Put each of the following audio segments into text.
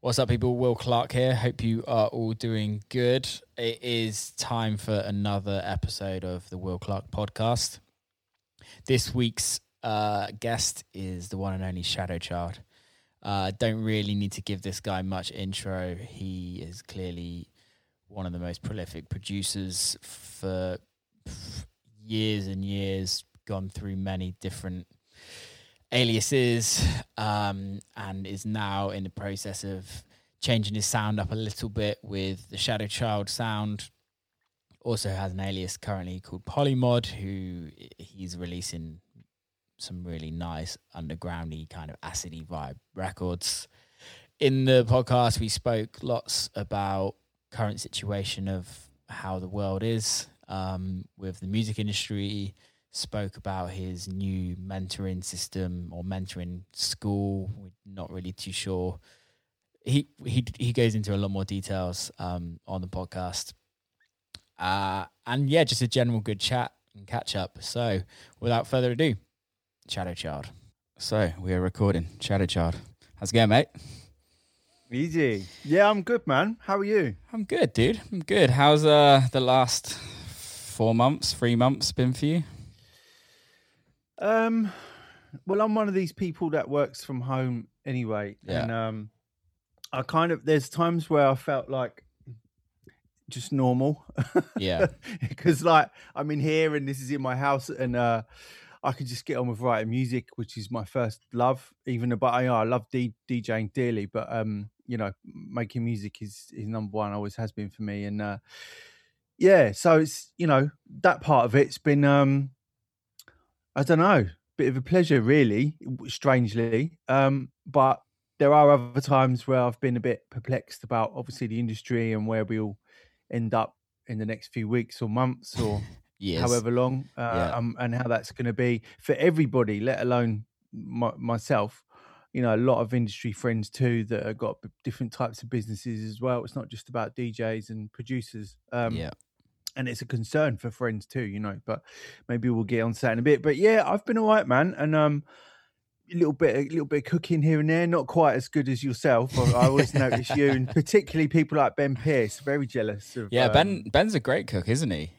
What's up, people? Will Clark here. Hope you are all doing good. It is time for another episode of the Will Clark podcast. This week's uh, guest is the one and only Shadow Child. Uh, don't really need to give this guy much intro. He is clearly one of the most prolific producers for years and years, gone through many different aliases um, and is now in the process of changing his sound up a little bit with the Shadow Child sound. Also has an alias currently called Polymod, who he's releasing some really nice undergroundy kind of acidy vibe records. In the podcast, we spoke lots about current situation of how the world is um, with the music industry, spoke about his new mentoring system or mentoring school. We're not really too sure. He he he goes into a lot more details um, on the podcast. Uh, and yeah, just a general good chat and catch up. So, without further ado, Shadow Child. So we are recording. Shadow Child, how's it going, mate? Easy. Yeah, I'm good, man. How are you? I'm good, dude. I'm good. How's uh the last four months, three months been for you? Um, well, I'm one of these people that works from home anyway, Yeah. and um, I kind of there's times where I felt like just normal. Yeah. because like I'm in here and this is in my house, and uh, I could just get on with writing music, which is my first love. Even about I, I love D- DJing dearly, but um, you know, making music is is number one. Always has been for me, and uh, yeah, so it's you know that part of it's been um, I don't know, bit of a pleasure, really, strangely. Um, but there are other times where I've been a bit perplexed about obviously the industry and where we'll end up in the next few weeks or months or Yes. however long, uh, Yeah. um, and how that's going to be for everybody, let alone my, myself. You know, a lot of industry friends too that have got different types of businesses as well. It's not just about DJs and producers. Um, yeah. And it's a concern for friends too, you know. But maybe we'll get on to that in a bit. But yeah, I've been all right, man, and um, a little bit, a little bit of cooking here and there. Not quite as good as yourself. I, I always notice you, and particularly people like Ben Pearce. Very jealous of. Yeah, um, Ben Ben's a great cook, isn't he?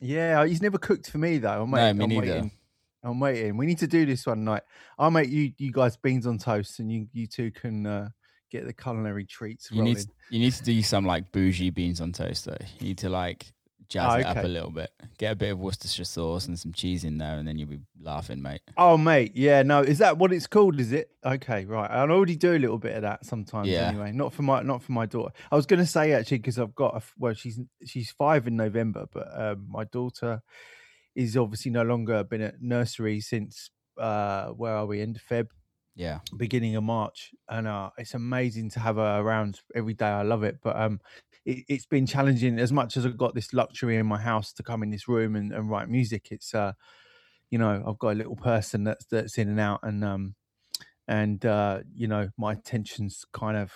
Yeah, he's never cooked for me though. I'm No, waiting, me I'm neither. Waiting. I'm waiting. We need to do this one night. I'll make you, you guys beans on toast, and you, you two can uh, get the culinary treats You rolling. need you need to do some like bougie beans on toast though. You need to like jazz Oh, it up a little bit. Get a bit of Worcestershire sauce and some cheese in there, and then you'll be laughing, mate. Oh, mate. Yeah, no. Is that what it's called? Is it? Okay, right. I already do a little bit of that sometimes. Yeah. Anyway, not for my not for my daughter. I was going to say actually because I've got a well, she's she's five in November, but um, my daughter is obviously no longer been at nursery since uh, where are we? End of Feb, Yeah, beginning of March, and uh, it's amazing to have her around every day. I love it, but um, it, it's been challenging as much as I've got this luxury in my house to come in this room and, and write music. It's uh, you know, I've got a little person that's that's in and out, and um, and uh, you know, my attention's kind of,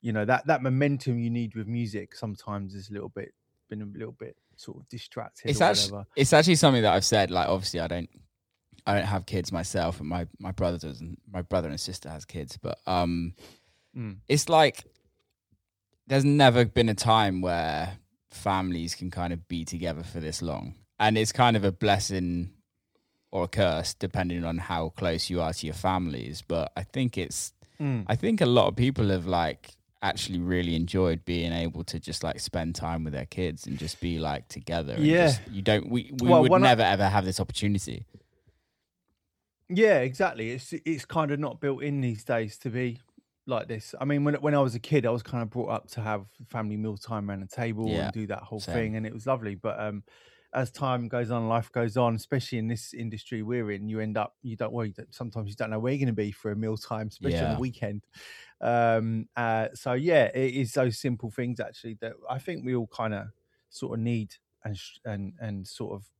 you know, that that momentum you need with music sometimes is a little bit been a little bit sort of distracted it's actually whatever. it's actually something that I've said. Like, obviously, I don't I don't have kids myself, and my my brother doesn't. My brother and sister has kids, but um, Mm. it's like there's never been a time where families can kind of be together for this long, and it's kind of a blessing or a curse depending on how close you are to your families. But I think it's Mm. I think a lot of people have like actually really enjoyed being able to just like spend time with their kids and just be like together. and Yeah. just- you don't. We we Well, would when I- never ever have this opportunity. Yeah, exactly. It's it's kind of not built in these days to be like this. I mean, when when I was a kid, I was kind of brought up to have family meal time around the table Yeah, and do that whole same. thing, and it was lovely. But um, as time goes on, life goes on, especially in this industry we're in, you end up you don't well, you don't, sometimes you don't know where you're going to be for a meal time, especially on the weekend. Um, uh, so yeah, it is those simple things actually that I think we all kind of sort of need and sh- and and sort of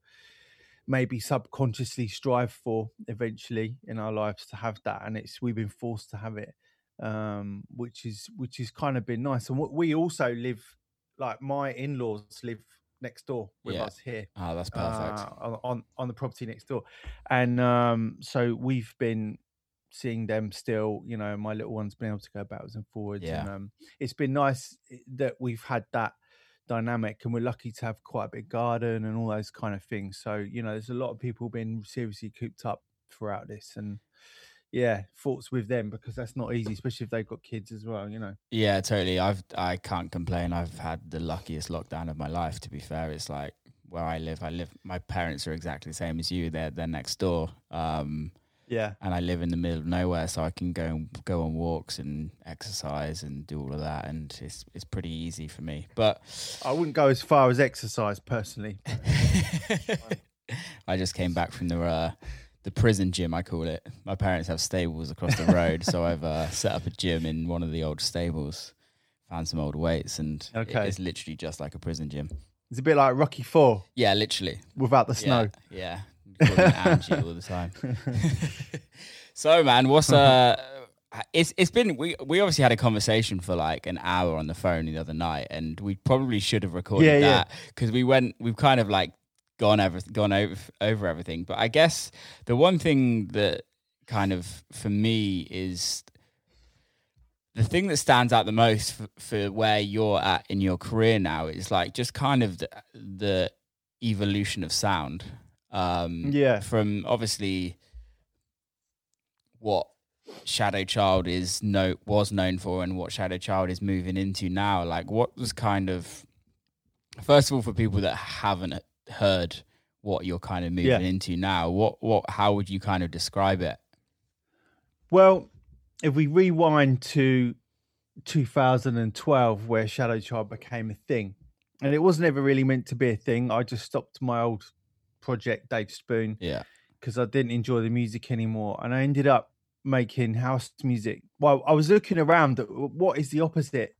maybe subconsciously strive for eventually in our lives to have that and it's we've been forced to have it um which is which has kind of been nice and what we also live like my in-laws live next door with Yeah. us here Oh, that's perfect. uh, on, on on the property next door and um so we've been seeing them still, you know, my little one's been able to go backwards and forwards. Yeah. And um, it's been nice eh, that we've had that dynamic and we're lucky to have quite a big garden and all those kind of things. So, you know, there's a lot of people been seriously cooped up throughout this and yeah, thoughts with them because that's not easy, especially if they've got kids as well, you know. Yeah, totally. I've I can't complain. I've had the luckiest lockdown of my life. To be fair, it's like where I live. I live. My parents are exactly the same as you. They're they're next door. Um, Yeah. and I live in the middle of nowhere, so I can go and go on walks and exercise and do all of that, and it's it's pretty easy for me. But I wouldn't go as far as exercise personally. I just came back from the uh, the prison gym, I call it. My parents have stables across the road, so I've uh, set up a gym in one of the old stables. Found some old weights, and Okay. it's literally just like a prison gym. It's a bit like Rocky Four Yeah, literally. without the snow. Yeah, yeah. Angie all the time. so, man, what's uh? It's it's been we we obviously had a conversation for like an hour on the phone the other night, and we probably should have recorded Yeah, yeah. that because we went we've kind of like gone over gone over over everything. But I guess the one thing that kind of for me is the thing that stands out the most for, for where you're at in your career now is like just kind of the, the evolution of sound um Yeah. from obviously what shadow child is no was known for and what shadow child is moving into now like what was kind of first of all for people that haven't heard what you're kind of moving Yeah. into now what what how would you kind of describe it Well, if we rewind to 2012, where Shadow Child became a thing, and it wasn't ever really meant to be a thing, I just stopped my old project, Dave Spoon, yeah because I didn't enjoy the music anymore, and I ended up making house music. Well, I was looking around at what is the opposite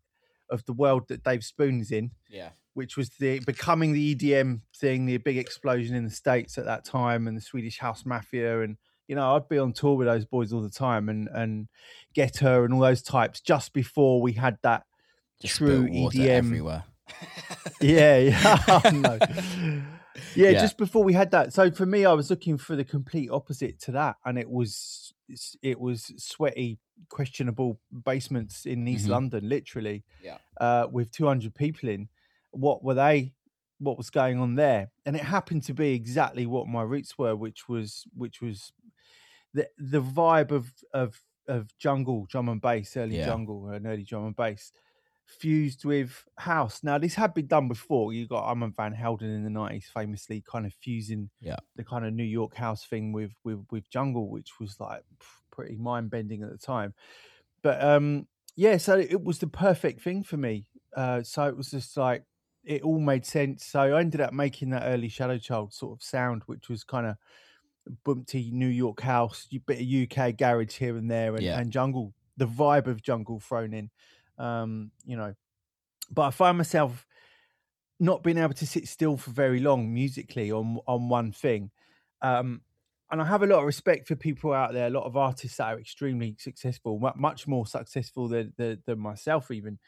of the world that Dave Spoon is in, yeah which was the becoming the EDM thing, the big explosion in the states at that time, and the Swedish house mafia, and you know I'd be on tour with those boys all the time, and and Getter and all those types just before we had that just true EDM. everywhere yeah, yeah, Oh, no. Yeah, Yeah. just before we had that. So for me, I was looking for the complete opposite to that, and it was it was sweaty, questionable basements in East Mhm. London, literally, Yeah. uh, with two hundred people in. What were they? What was going on there? And it happened to be exactly what my roots were, which was which was the the vibe of of of jungle drum and bass, early Yeah. jungle and early drum and bass fused with house. Now, this had been done before. You got Armand Van Helden in the nineties, famously kind of fusing Yeah. the kind of New York house thing with with with jungle, which was like pretty mind bending at the time. But um, yeah, so it was the perfect thing for me. Uh, so it was just like it all made sense. So I ended up making that early Shadow Child sort of sound, which was kind of bumpty New York house, a bit of UK garage here and there, and, Yeah. and jungle, the vibe of jungle thrown in. Um, you know, but I find myself not being able to sit still for very long musically on on one thing. Um, and I have a lot of respect for people out there, a lot of artists that are extremely successful, much more successful than than, than myself even,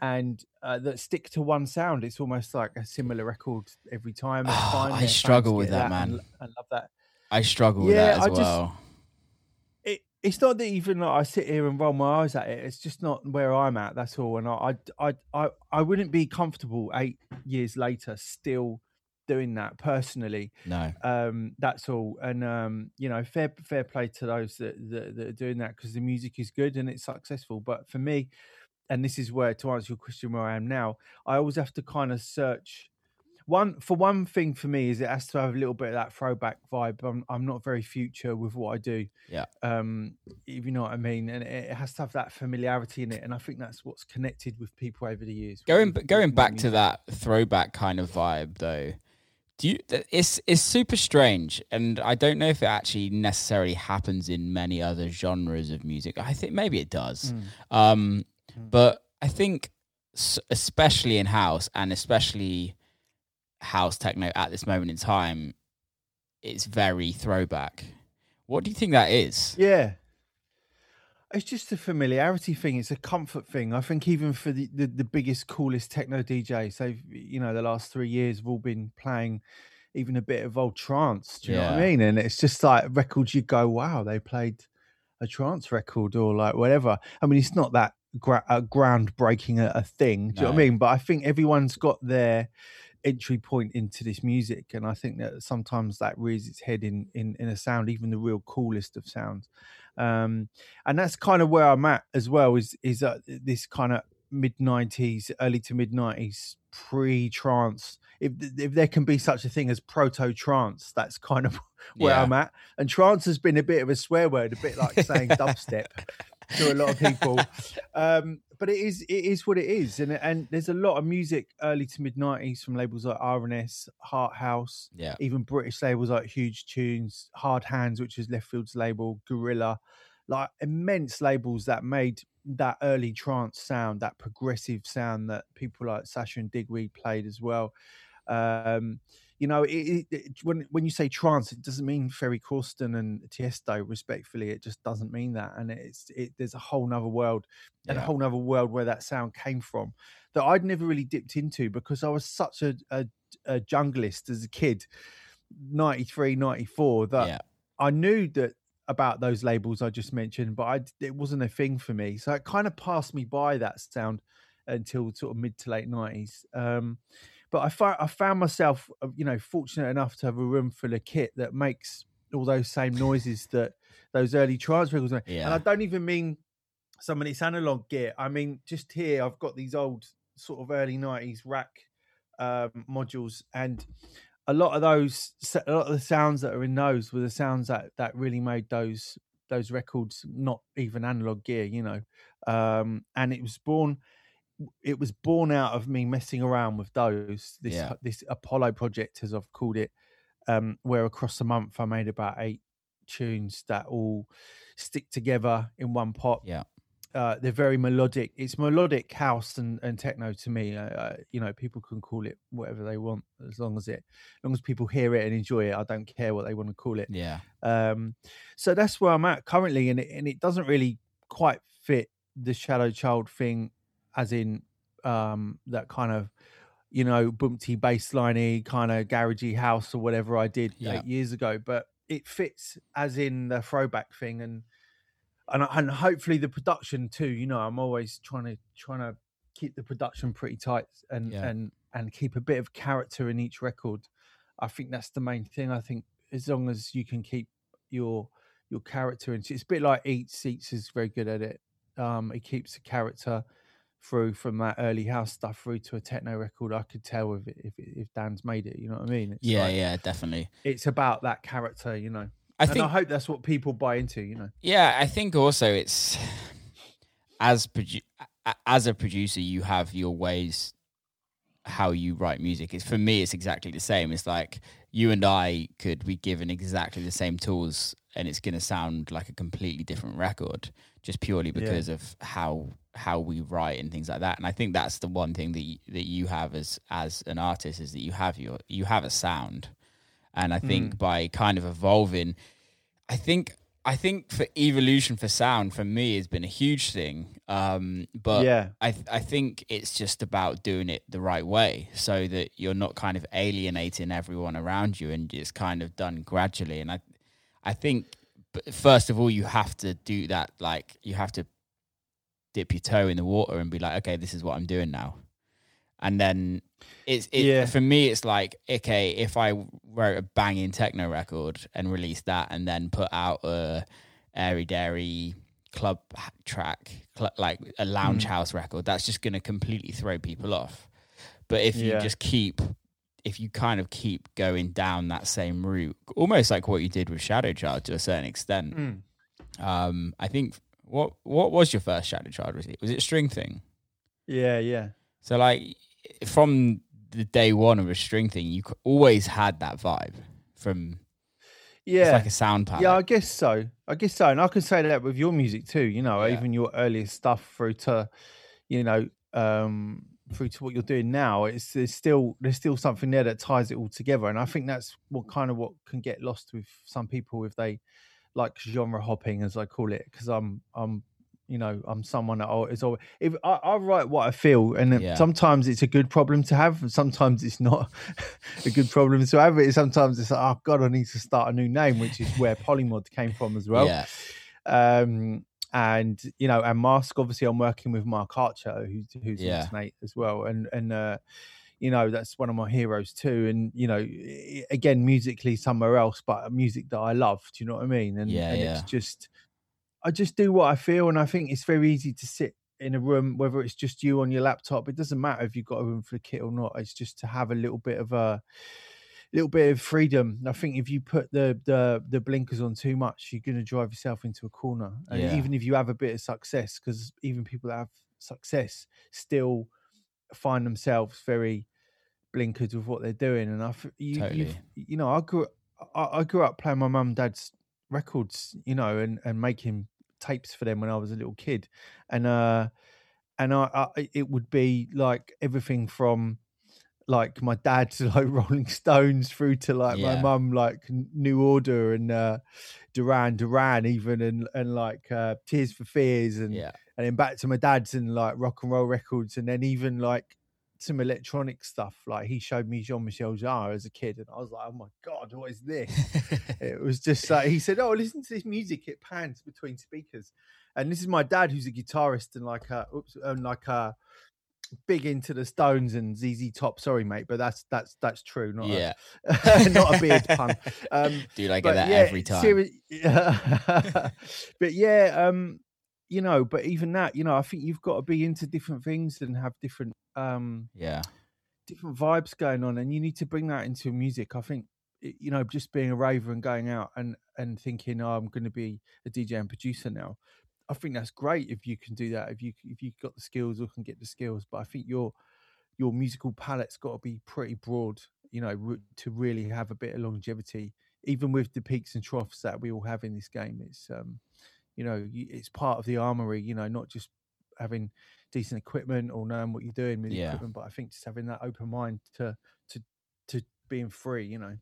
and uh, that stick to one sound. It's almost like a similar record every time. Oh, I struggle with get that, man. and love that. I struggle with that as I just- well. it, it's not that even like I sit here and roll my eyes at it. It's just not where I'm at. That's all. And I, I, I, I, wouldn't be comfortable eight years later still doing that personally. No. Um, that's all. And um, you know, fair fair play to those that that, that are doing that because the music is good and it's successful. But for me, and this is where to answer your question where I am now, I always have to kind of search. One for one thing for me is it has to have a little bit of that throwback vibe. I'm I'm not very future with what I do. Yeah. Um, if you know what I mean, and it has to have that familiarity in it, and I think that's what's connected with people over the years. Going going back to that throwback kind of vibe though. Do you it's it's super strange and I don't know if it actually necessarily happens in many other genres of music. I think maybe it does. Mm. Um Mm. but I think especially in house and especially house techno at this moment in time it's very throwback. What do you think that is? Yeah. It's just a familiarity thing. It's a comfort thing. I think even for the, the, the biggest, coolest techno DJs, they've, you know, the last three years have all been playing even a bit of old trance. Do you know what I mean? And it's just like records you go, wow, they played a trance record or like whatever. I mean, it's not that gra- uh, groundbreaking a, a thing. Do you know what I mean? But I think everyone's got their entry point into this music, and I think that sometimes that rears its head in in, in a sound, even the real coolest of sounds. Um, and that's kind of where I'm at as well. Is is that this kind of mid '90s, early to mid '90s pre-trance? If if there can be such a thing as proto trance, that's kind of where Yeah. I'm at. And trance has been a bit of a swear word, a bit like saying dubstep to a lot of people. Um, but it is it is what it is, and and there's a lot of music early to mid '90s from labels like R&S, Heart House, Yeah. even British labels like Hooj Choons, Hard Hands, which is Leftfield's label, Guerilla, like immense labels that made that early trance sound, that progressive sound that people like Sasha and Digweed played as well. Um, you know, it, it, when when you say trance, it doesn't mean Ferry Corsten and Tiesto. Respectfully, it just doesn't mean that, and it's it, there's a whole nother world and a whole nother world where that sound came from that I'd never really dipped into because I was such a, a, a junglist as a kid, 93, 94, that yeah. I knew that about those labels I just mentioned, but I, it wasn't a thing for me. So it kind of passed me by that sound until sort of mid to late 90s. Um, but I, fi- I found myself, uh, you know, fortunate enough to have a room full of kit that makes all those same noises that those early trance records make. And I don't even mean some of this analog gear. I mean, just here, I've got these old sort of early 90s rack um, modules and a lot of those a lot of the sounds that are in those were the sounds that that really made those those records not even analog gear you know um and it was born it was born out of me messing around with those this Yeah. this apollo project as i've called it um where across the month i made about eight tunes that all stick together in one pot Yeah. uh, they're very melodic. It's melodic house and, and techno to me. Uh, uh, you know, people can call it whatever they want as long as it, as long as people hear it and enjoy it. I don't care what they want to call it. Yeah. Um, so that's where I'm at currently, and it, and it doesn't really quite fit the Shadow Child thing, as in um, that kind of you know bumpty bassliney kind of garagey house or whatever I did Yeah. eight years ago, but it fits as in the throwback thing and and and hopefully the production too. You know, I'm always trying to trying to keep the production pretty tight and Yeah. and and keep a bit of character in each record. I think that's the main thing. I think as long as you can keep your your character and it's a bit like Eats. Eats is very good at it. Um, he keeps the character through from that early house stuff through to a techno record. I could tell if if if Dan's made it. You know what I mean? It's Yeah. like- Yeah. Definitely. It's about that character. You know, I and think I hope that's what people buy into. You know. Yeah, I think also it's as produ- a- as a producer, you have your ways how you write music. It's for me, it's exactly the same. It's like you and I could be given exactly the same tools, and it's going to sound like a completely different record, just purely Yeah. because of how how we write and things like that. And I think that's the one thing that you, that you have as as an artist is that you have your you have a sound, and I think by kind of evolving I think I think for evolution for sound for me has been a huge thing. Um, but yeah. I th- I think it's just about doing it the right way so that you're not kind of alienating everyone around you and it's kind of done gradually. And I I think first of all you have to do that like you have to dip your toe in the water and be like okay this is what I'm doing now. And then it's it, Yeah. for me it's like okay if I wrote a banging techno record and released that and then put out a airy dairy club track cl- like a lounge Mm. house record that's just going to completely throw people off but if you just keep if you kind of keep going down that same route almost like what you did with shadow child to a certain extent Mm. um i think what what was your first shadow child was it was it string thing Yeah, yeah. so like from the day one of a string thing you always had that vibe from Yeah. it's like a sound palette Yeah, I guess so. I guess so. And I can say that with your music too, you know, Yeah. even your earliest stuff through to, you know, um, through to what you're doing now. It's there's still there's still something there that ties it all together. And I think that's what kind of what can get lost with some people if they like genre hopping as I call it. Because I'm I'm you know, I'm someone that al- is always if I, I write what I feel, and Yeah. sometimes it's a good problem to have, and sometimes it's not a good problem to have. It sometimes it's like, oh god, I need to start a new name, which is where Polymod came from as well. yeah Um, and you know, and Mask. Obviously, I'm working with Mark Archer, who's who's Yeah. as well, and and uh, you know that's one of my heroes too. And you know, again, musically somewhere else, but music that I love. Do you know what I mean? And, Yeah, and yeah. it's just, I just do what I feel, and I think it's very easy to sit in a room, whether it's just you on your laptop. It doesn't matter if you've got a room for the kit or not. It's just to have a little bit of a little bit of freedom. I think if you put the the the blinkers on too much, you're going to drive yourself into a corner. And Yeah. even if you have a bit of success, because even people that have success still find themselves very blinkered with what they're doing. And I, you, Totally. you know, I grew I, I grew up playing my mum and dad's records, you know, and and making tapes for them when I was a little kid, and uh, and I, I it would be like everything from like my dad's like Rolling Stones through to like my mum like New Order and uh Duran Duran even and and like uh Tears for Fears and Yeah. and then back to my dad's and like rock and roll records and then even like some electronic stuff like he showed me Jean Michel Jarre as a kid and I was like oh my god what is this it was just like he said, "Oh, listen to this music. It pans between speakers." And this is my dad, who's a guitarist and like a oops, and like a big into the Stones and ZZ Top. Sorry, mate, but that's that's that's true. Not yeah. a, not a beard pun. Um, Dude, I get that yeah, every time. seri- but yeah, um, you know, but even that, you know, I think you've got to be into different things and have different um yeah. different vibes going on and you need to bring that into music i think you know just being a raver and going out and and thinking oh i'm going to be a dj and producer now i think that's great if you can do that if you if you've got the skills or can get the skills but i think your your musical palette's got to be pretty broad you know re- to really have a bit of longevity even with the peaks and troughs that we all have in this game it's um you know it's part of the armory you know not just having decent equipment or knowing what you're doing with the Yeah. equipment but i think just having that open mind to to to being free you know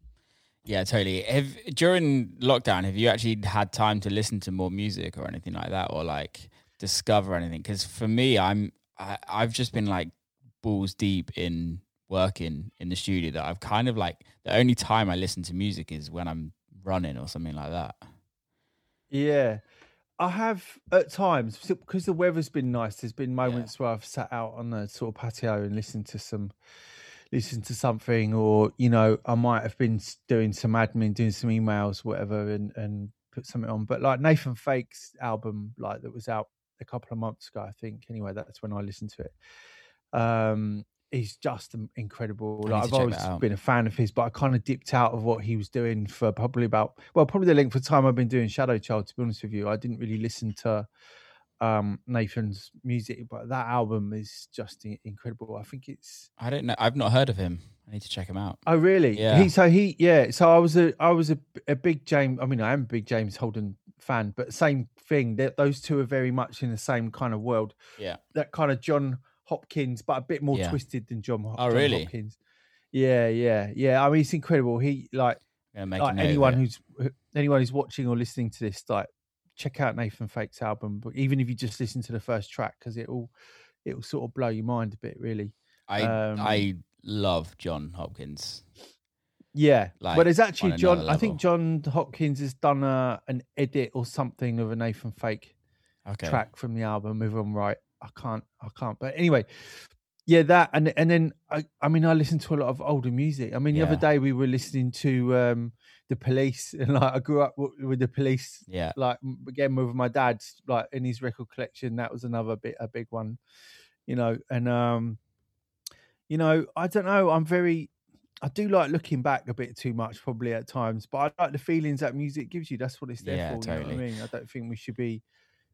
Yeah, totally. Have during lockdown, have you actually had time to listen to more music or anything like that, or like discover anything? Because for me, I'm I, I've just been like balls deep in working in the studio that I've kind of like the only time I listen to music is when I'm running or something like that. yeah i have at times because the weather's been nice there's been moments where i've sat out on the sort of patio and listened to some listened to something or you know i might have been doing some admin doing some emails whatever and and put something on. But like nathan fake's album like that was out a couple of months ago i think anyway that's when i listened to it. Um he's just incredible Like, I've always been a fan of his but i kind of dipped out of what he was doing for probably about well probably the length of time i've been doing shadow child to be honest with you i didn't really listen to um nathan's music but that album is just incredible i think it's I don't know. I've not heard of him. I need to check him out. Oh really? Yeah. He so he yeah. So I was a I was a, a big James. I mean I am a big James Holden fan, but same thing. That those two are very much in the same kind of world. Yeah. That kind of Jon Hopkins, but a bit more Yeah. twisted than Jon. Hop- Oh, Jon really? Hopkins. Yeah, yeah, yeah. I mean, it's incredible. He like I'm gonna make a like anyone who's anyone who's watching or listening to this, like check out Nathan Fake's album. But even if you just listen to the first track, because it will it will sort of blow your mind a bit, really. I um, I love Jon Hopkins. Yeah, Like, but it's actually Jon. I think. Jon Hopkins has done a, an edit or something of a Nathan Fake Okay. track from the album. If I'm right, I can't. I can't. But anyway, yeah, that and and then I. I mean, I listen to a lot of older music. I mean, the other day we were listening to um the Police, and like I grew up w- with the Police. Yeah. Like m- again with my dad, like in his record collection, that was another bit a big one, you know. And um, you know, I don't know. I'm very I do like looking back a bit too much, probably at times, but I like the feelings that music gives you. That's what it's there Yeah, for. You know what totally. I mean? I don't think we should be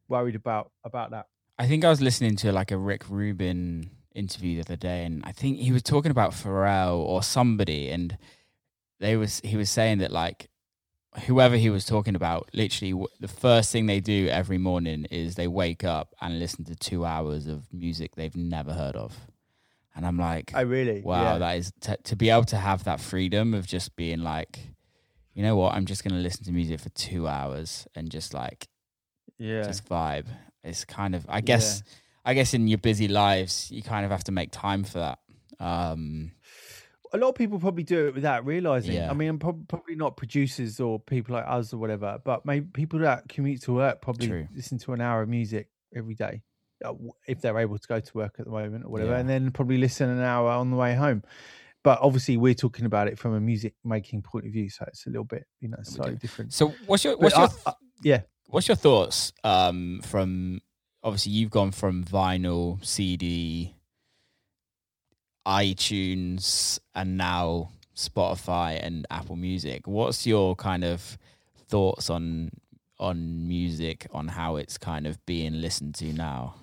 worried about about that. I think I was listening to like a Rick Rubin interview the other day, and I think he was talking about Pharrell or somebody, and they was he was saying that like whoever he was talking about, literally w- the first thing they do every morning is they wake up and listen to two hours of music they've never heard of, and I'm like, I really, wow, yeah. that is t- to be able to have that freedom of just being like, you know what, I'm just gonna listen to music for two hours and just like yeah, just vibe. It's kind of, I guess, I guess in your busy lives, you kind of have to make time for that. Um, a lot of people probably do it without realizing. Yeah. I mean, probably not producers or people like us or whatever, but maybe people that commute to work probably True. listen to an hour of music every day, uh, if they're able to go to work at the moment or whatever, Yeah. and then probably listen an hour on the way home. But obviously, we're talking about it from a music making point of view, so it's a little bit, you know, slightly different. So what's your But what's your I- I- yeah, what's your thoughts um, from obviously you've gone from vinyl, CD, iTunes, and now Spotify and Apple Music. What's your kind of thoughts on on music, on how it's kind of being listened to now?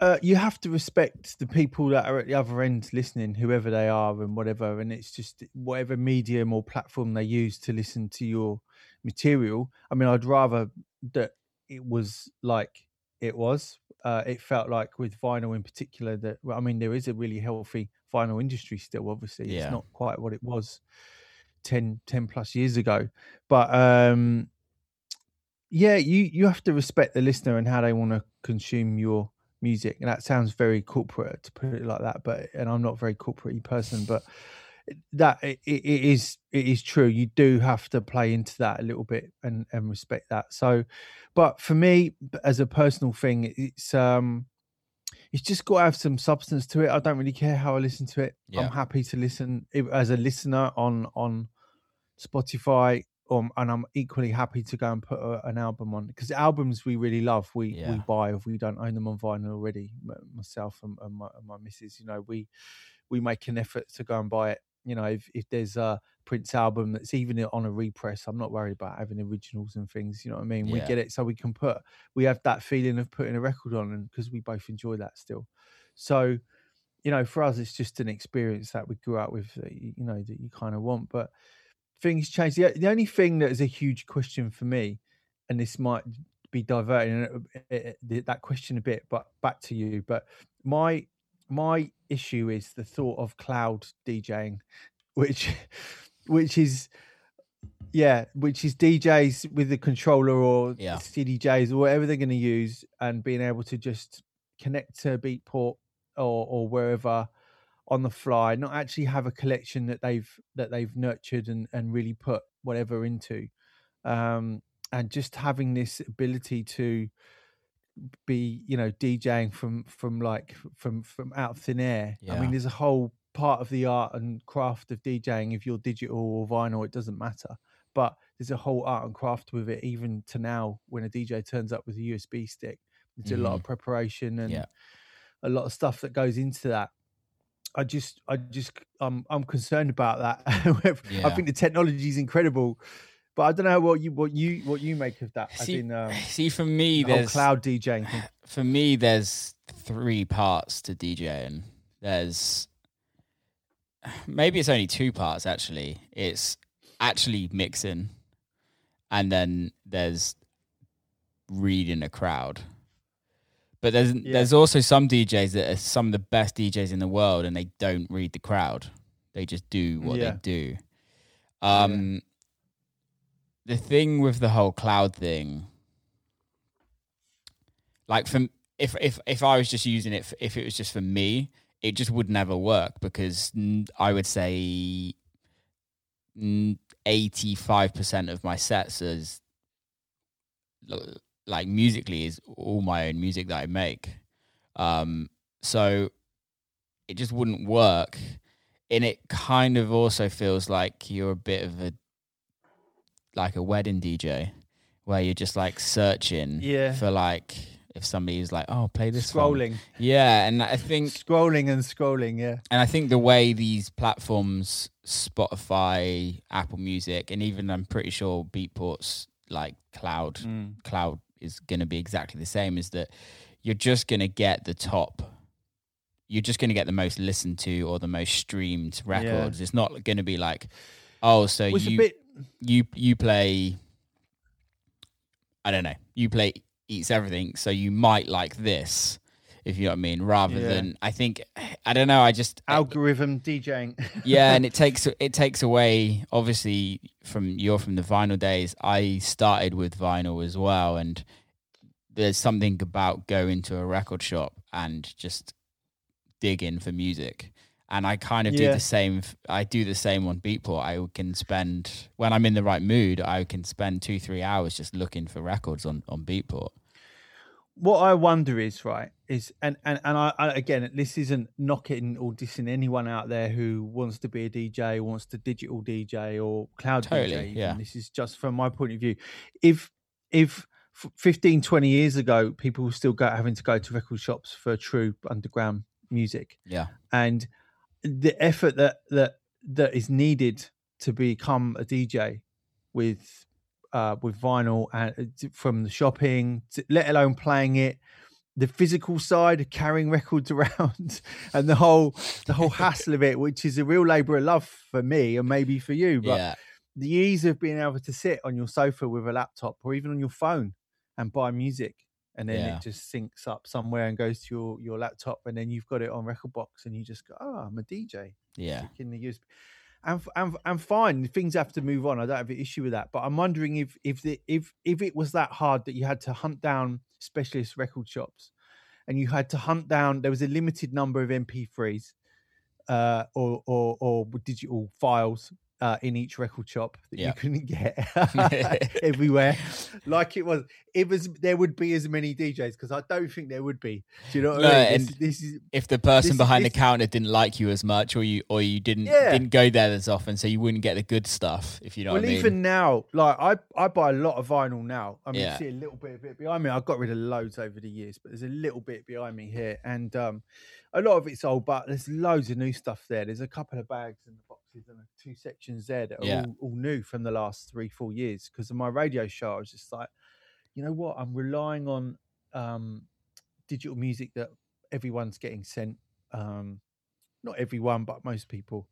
uh, you have to respect the people that are at the other end listening, whoever they are and whatever. And it's just whatever medium or platform they use to listen to your material. I mean, I'd rather that it was like it was. Uh, it felt like with vinyl in particular that, well, I mean, there is a really healthy vinyl industry still, obviously. Yeah. It's not quite what it was 10, 10 plus years ago. But, um, yeah, you you have to respect the listener and how they want to consume your music. And that sounds very corporate to put it like that, but and I'm not a very corporate person, but that it, it is it is true. You do have to play into that a little bit and and respect that. So, but for me, as a personal thing, it's um. It's just got to have some substance to it. I don't really care how I listen to it. Yeah. I'm happy to listen as a listener on on Spotify, um, and I'm equally happy to go and put a, an album on because albums we really love, we we buy if we don't own them on vinyl already. M- Myself and, and, my, and my missus, you know, we we make an effort to go and buy it. You know, if if there's a Prince album that's even on a repress, I'm not worried about having originals and things. You know what I mean? We get it so we can put we have that feeling of putting a record on, and because we both enjoy that still. So, you know, for us, it's just an experience that we grew up with. That you, know that you kind of want, but things change. The, the only thing that is a huge question for me, and this might be diverting that question a bit, but back to you. But my my issue is the thought of cloud DJing, which which is yeah, which is DJs with the controller or Yeah. CDJs or whatever they're going to use, and being able to just connect to Beatport or or wherever on the fly, not actually have a collection that they've that they've nurtured and and really put whatever into, um, and just having this ability to be you know DJing from from like from from out of thin air. I mean, there's a whole part of the art and craft of DJing. If you're digital or vinyl, it doesn't matter. But there's a whole art and craft with it, even to now. When a DJ turns up with a USB stick, there's a lot of mm-hmm. preparation and Yeah. a lot of stuff that goes into that. I just, I just, I'm, I'm concerned about that. I think the technology is incredible, but I don't know what you, what you, what you make of that. See, in, um, see, for me, the there's cloud DJing thing. for me, there's three parts to DJing. There's maybe it's only two parts actually. It's actually mixing, and then there's reading a crowd. But there's Yeah. there's also some DJs that are some of the best DJs in the world, and they don't read the crowd. They just do what Yeah. they do. Um, the thing with the whole cloud thing, like from if if if I was just using it, f if it was just for me, it just would never work because I would say eighty five percent of my sets is like musically is all my own music that I make. Um, so it just wouldn't work. And it kind of also feels like you're a bit of a like a wedding DJ where you're just like searching Yeah. for like if somebody's like, oh, play this. Scrolling, Yeah, and I think scrolling and scrolling. Yeah. and I think the way these platforms, Spotify, Apple Music, and even I'm pretty sure Beatport's like cloud mm. cloud is going to be exactly the same is that you're just going to get the top you're just going to get the most listened to or the most streamed records it's not going to be like oh so a you. You you play i don't know you play eats everything so you might like this if you know what i mean rather Yeah. than i think i don't know i just algorithm DJing. yeah, and it takes it takes away obviously from you're from the vinyl days. I started with vinyl as well, and there's something about going to a record shop and just digging for music. And I kind of do the same. I do the same on Beatport. I can spend when I'm in the right mood. I can spend two, three hours just looking for records on on Beatport. what I wonder is right is and and and I, I again this isn't knocking or dissing anyone out there who wants to be a DJ, wants to digital DJ or cloud Totally, DJ. yeah. This is just from my point of view. If if f- 15, 20 years ago, people were still go, having to go to record shops for true underground music, Yeah, and the effort that that that is needed to become a DJ with uh, with vinyl and uh, from the shopping, to, let alone playing it, the physical side of carrying records around, and the whole the whole hassle of it, which is a real labour of love for me and maybe for you. But yeah, the ease of being able to sit on your sofa with a laptop or even on your phone and buy music and then Yeah. it just syncs up somewhere and goes to your, your laptop and then you've got it on rekordbox and you just go oh i'm a dj yeah, in the USB. and and and fine things have to move on i don't have an issue with that but i'm wondering if if the if if it was that hard that you had to hunt down specialist record shops and you had to hunt down there was a limited number of mp3s uh or or or digital files uh, in each record shop that Yeah. you couldn't get everywhere, like it was. It was there would be as many DJs because I don't think there would be. Do you know what No, I mean? And this is if the person This- behind this- the counter didn't like you as much, or you or you didn't Yeah. didn't go there as often, so you wouldn't get the good stuff. If you know well, what I mean. even now, like I, I buy a lot of vinyl now. I mean, Yeah. see a little bit of it behind me. I've got rid of loads over the years, but there's a little bit behind me here, and um, a lot of it's old, but there's loads of new stuff there. There's a couple of bags in the two sections there that are Yeah. all, all new from the last three, four years. Because of my radio show, I was just like, you know what? I'm relying on um, digital music that everyone's getting sent. Um, not everyone, but most people.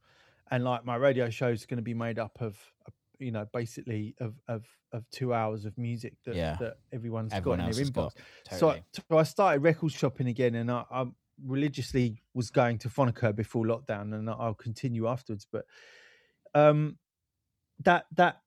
And like my radio show is going to be made up of, uh, you know, basically of of of two hours of music that Yeah. that everyone's Everyone got in their inbox. got So. I, so I started record shopping again, and I, I religiously was going to Phonica before lockdown, and I'll continue afterwards. But um, that that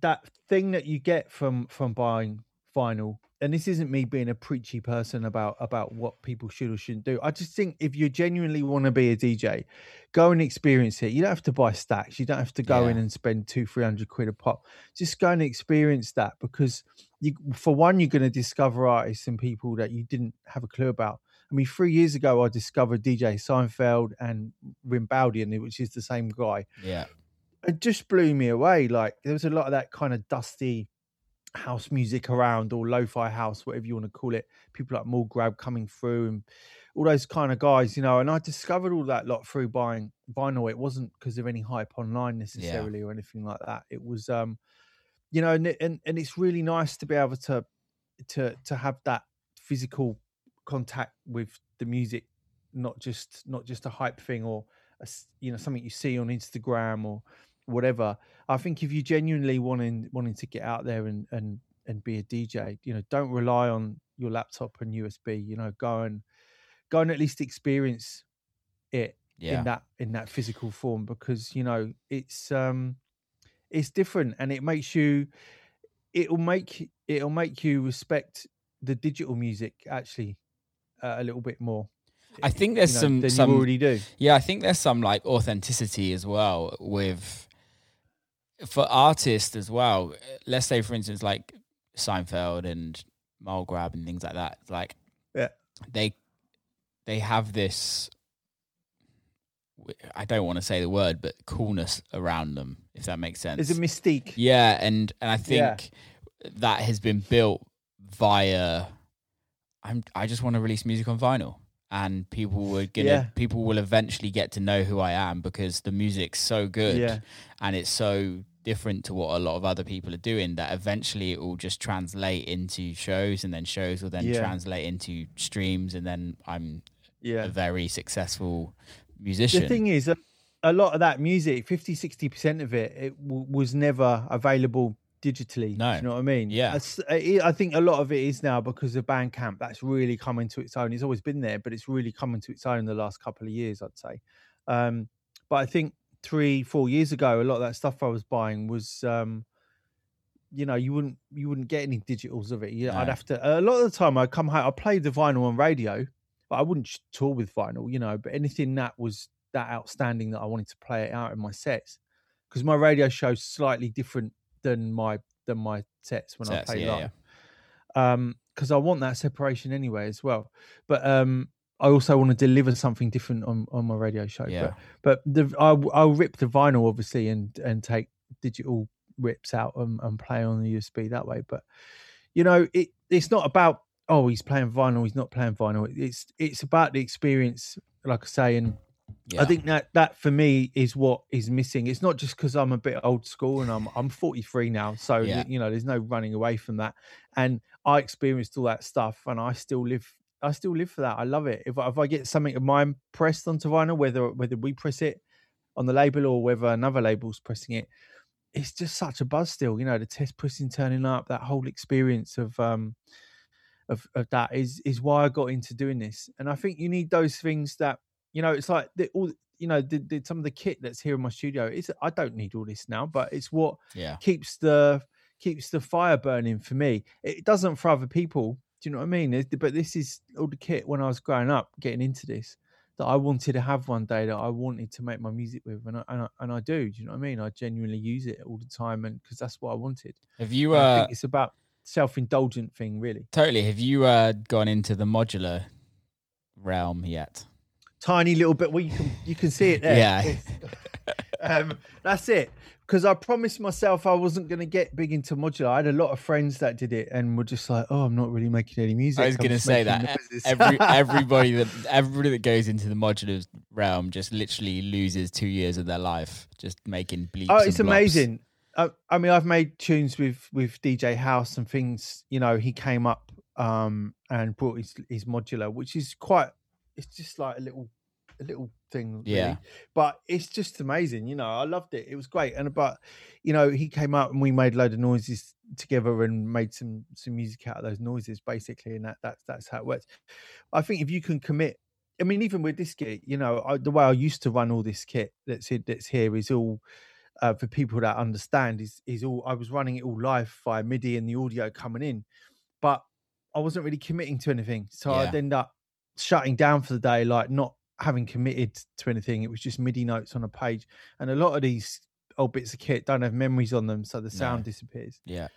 that thing that you get from from buying vinyl, and this isn't me being a preachy person about about what people should or shouldn't do. I just think if you genuinely want to be a DJ, go and experience it. You don't have to buy stacks. You don't have to go in and spend two three hundred quid a pop. Just go and experience that because you, for one, you're going to discover artists and people that you didn't have a clue about. I mean, three years ago, I discovered DJ Seinfeld and Rimbaudian, which is the same guy. yeah, It just blew me away. Like there was a lot of that kind of dusty house music around, or lo-fi house, whatever you want to call it. People like Mall Grab coming through, and all those kind of guys, you know. And I discovered all that lot through buying vinyl. It wasn't because of any hype online necessarily or anything like that. It was, um, you know, and and and it's really nice to be able to to to have that physical contact with the music, not just not just a hype thing or a you know something you see on Instagram or whatever. I think if you genuinely wanting wanting to get out there and and and be a DJ, you know, don't rely on your laptop and USB. You know, go and go and at least experience it yeah, in that in that physical form because you know it's um it's different and it makes you it'll make it'll make you respect the digital music actually uh, a little bit more I think you there's know, some than some you already do Yeah, I think there's some like authenticity as well with for artists as well. Let's say, for instance, like Seinfeld and Mall Grab and things like that. Like, Yeah. they they have this. I don't want to say the word, but coolness around them, if that makes sense. there's a mystique Yeah, and and I Yeah. think that has been built via. I'm. I just want to release music on vinyl, and people were gonna. Yeah. People will eventually get to know who I am because the music's so good, Yeah. and it's so different to what a lot of other people are doing that eventually it will just translate into shows, and then shows will then Yeah. translate into streams, and then I'm yeah a very successful musician. the thing is a, lot of that music 50 60% of it it w- was never available digitally No. do you know what i mean Yeah. I I think a lot of it is now because of bandcamp that's really coming to its own it's always been there but it's really coming to its own in the last couple of years i'd say um but i think three four years ago a lot of that stuff i was buying was um you know you wouldn't you wouldn't get any digitals of it you, i'd have to a lot of the time I'd come home i play the vinyl on radio but I wouldn't tour with vinyl, you know. But anything that was that outstanding that I wanted to play it out in my sets, because my radio show's slightly different than my than my sets when Sets, I play yeah, live. Um, because I want that separation anyway as well. But um, I also want to deliver something different on on my radio show. Yeah. But but the I'll, I'll rip the vinyl obviously and and take digital rips out and, and play on the USB that way. But you know, it it's not about oh he's playing vinyl, he's not playing vinyl. It's it's about the experience, like I say, and Yeah. I think that that for me is what is missing. It's not just because I'm a bit old school and I'm I'm 43 now, so Yeah. you know there's no running away from that. And I experienced all that stuff, and I still live. I still live for that. I love it. If I, if I get something of mine pressed onto vinyl, whether whether we press it on the label or whether another label's pressing it, it's just such a buzz. Still, you know, the test pressing turning up, that whole experience of um of of that is is why I got into doing this. And I think you need those things that you know. It's like the, all you know, the, the, some of the kit that's here in my studio. It's I don't need all this now, but it's what yeah. keeps the keeps the fire burning for me. It doesn't for other people. Do you know what I mean? It's- But this is all the kit when I was growing up, getting into this, that I wanted to have one day that I wanted to make my music with, and I and I, and I do. Do you know what I mean? I genuinely use it all the time, and because that's what I wanted. Have you And I uh think it's about self-indulgent thing, really. totally? Have you uh gone into the modular realm yet? Tiny little bit. Well, you can you can see it there. Yeah. um, that's it. Because I promised myself I wasn't going to get big into modular. I had a lot of friends that did it and were just like, "Oh, I'm not really making any music." I was going to say that every everybody that everybody that goes into the modular realm just literally loses two years of their life just making bleeps. oh, it's amazing. I, I mean, I've made tunes with with DJ Haus and things. You know, he came up um, and brought his his modular, which is quite. It's just like a little a little thing, really. Yeah. But it's just amazing. You know, I loved it. It was great. And but you know, he came up and we made a load of noises together and made some some music out of those noises, basically. And that that's that's how it works. I think if you can commit. I mean, even with this kit, you know, I, the way I used to run all this kit that's here, that's here is all uh, for people that understand is is all I was running it all live via MIDI and the audio coming in, but I wasn't really committing to anything. So Yeah. I'd end up shutting down for the day, like not having committed to anything. It was just MIDI notes on a page, and a lot of these old bits of kit don't have memories on them, so the sound disappears. Yeah.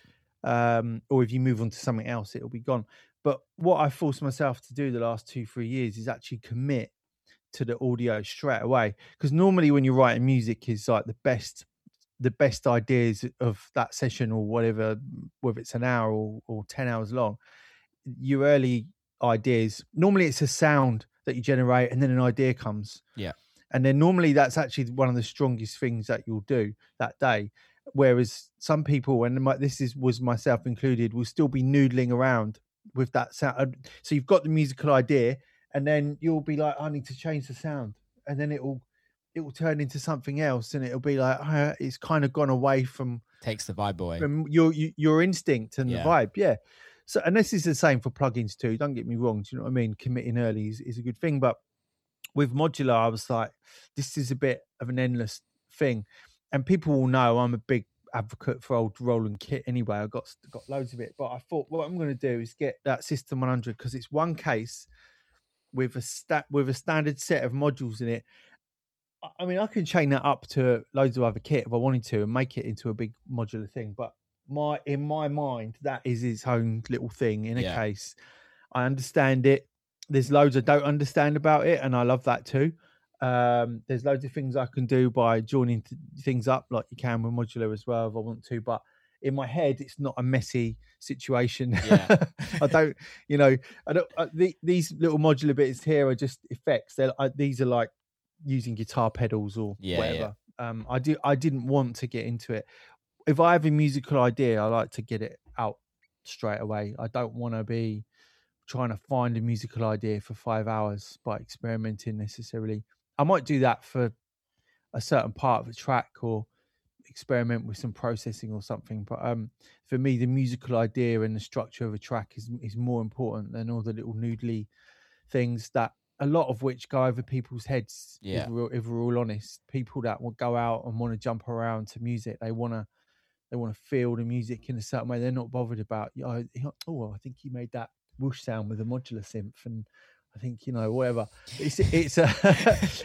Um, or if you move on to something else, it'll be gone. But what I forced myself to do the last two three years is actually commit to the audio straight away because normally when you're writing music is like the best the best ideas of that session or whatever whether it's an hour or, or 10 hours long your early ideas normally it's a sound that you generate and then an idea comes Yeah. and then normally that's actually one of the strongest things that you'll do that day whereas some people and my, this is was myself included will still be noodling around with that sound so you've got the musical idea and then you'll be like i need to change the sound and then it will it will turn into something else and it'll be like "Ah, it's kind of gone away from Takes the vibe away. from your your, your instinct and Yeah. the vibe yeah so and this is the same for plugins too don't get me wrong do you know what i mean committing early is, is a good thing but with modular i was like this is a bit of an endless thing and people will know i'm a big advocate for old roland kit anyway i got got loads of it but i thought what i'm going to do is get that system 100 because it's one case with a stat with a standard set of modules in it I- I mean, I can chain that up to loads of other kit if I wanted to and make it into a big modular thing. But my in my mind, that is his own little thing in a Yeah. case. I understand it. There's loads I don't understand about it, and I love that too. Um, there's loads of things I can do by joining th- things up, like you can with modular as well if I want to. But in my head, it's not a messy situation. Yeah. I don't, you know, I don't. Uh, the, these little modular bits here are just effects. They're I, these are like using guitar pedals or Yeah, yeah. whatever. Um, I do. I didn't want to get into it. If I have a musical idea, I like to get it out straight away. I don't want to be trying to find a musical idea for five hours by experimenting necessarily. I might do that for a certain part of a track or experiment with some processing or something. But um, for me, the musical idea and the structure of a track is is more important than all the little noodly things that a lot of which go over people's heads. Yeah. If we're, if we're all honest, people that will go out and want to jump around to music, they want to they want to feel the music in a certain way. They're not bothered about, you know, oh, I think he made that whoosh sound with a modular synth, and I think you know whatever. It's it's uh,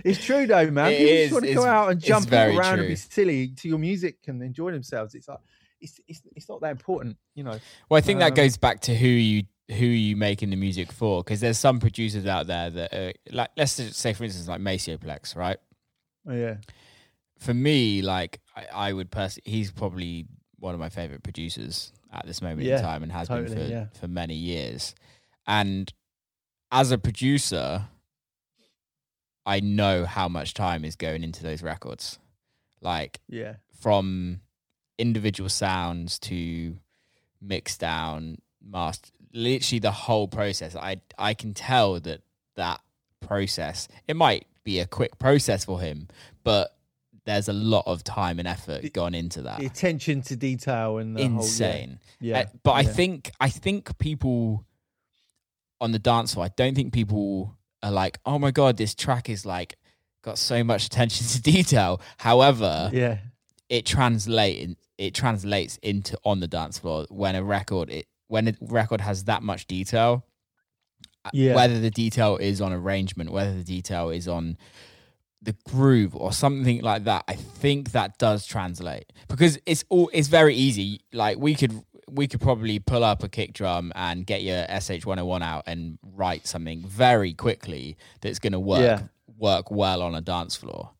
it's true though, man. It People is, just want to go out and jump around true. and be silly to your music and enjoy themselves. It's like it's it's, it's not that important, you know. Well, I think that Um, goes back to who you who you making the music for, because there's some producers out there that, are, like, let's just say, for instance, like Maceo Plex, right? Oh, yeah, For me, like, I, I would personally, he's probably one of my favorite producers at this moment Yeah, in time, and has been for yeah. for many years. And as a producer, I know how much time is going into those records, like yeah, from individual sounds to mix down, master, literally the whole process. I I can tell that that process. It might be a quick process for him, but there's a lot of time and effort The- gone into that. the attention to detail and the whole- yeah, Insane. yeah, Uh, but I think I think people on the dance floor, I don't think people are like, oh my god, this track is like got so much attention to detail. However, yeah, it translate it translates into on the dance floor when a record it when a record has that much detail. uh, Yeah. Whether the detail is on arrangement, whether the detail is on the groove or something like that, I think that does translate because it's all it's very easy. Like we could we could probably pull up a kick drum and get your SH one hundred one out and write something very quickly that's going to work Yeah. work well on a dance floor.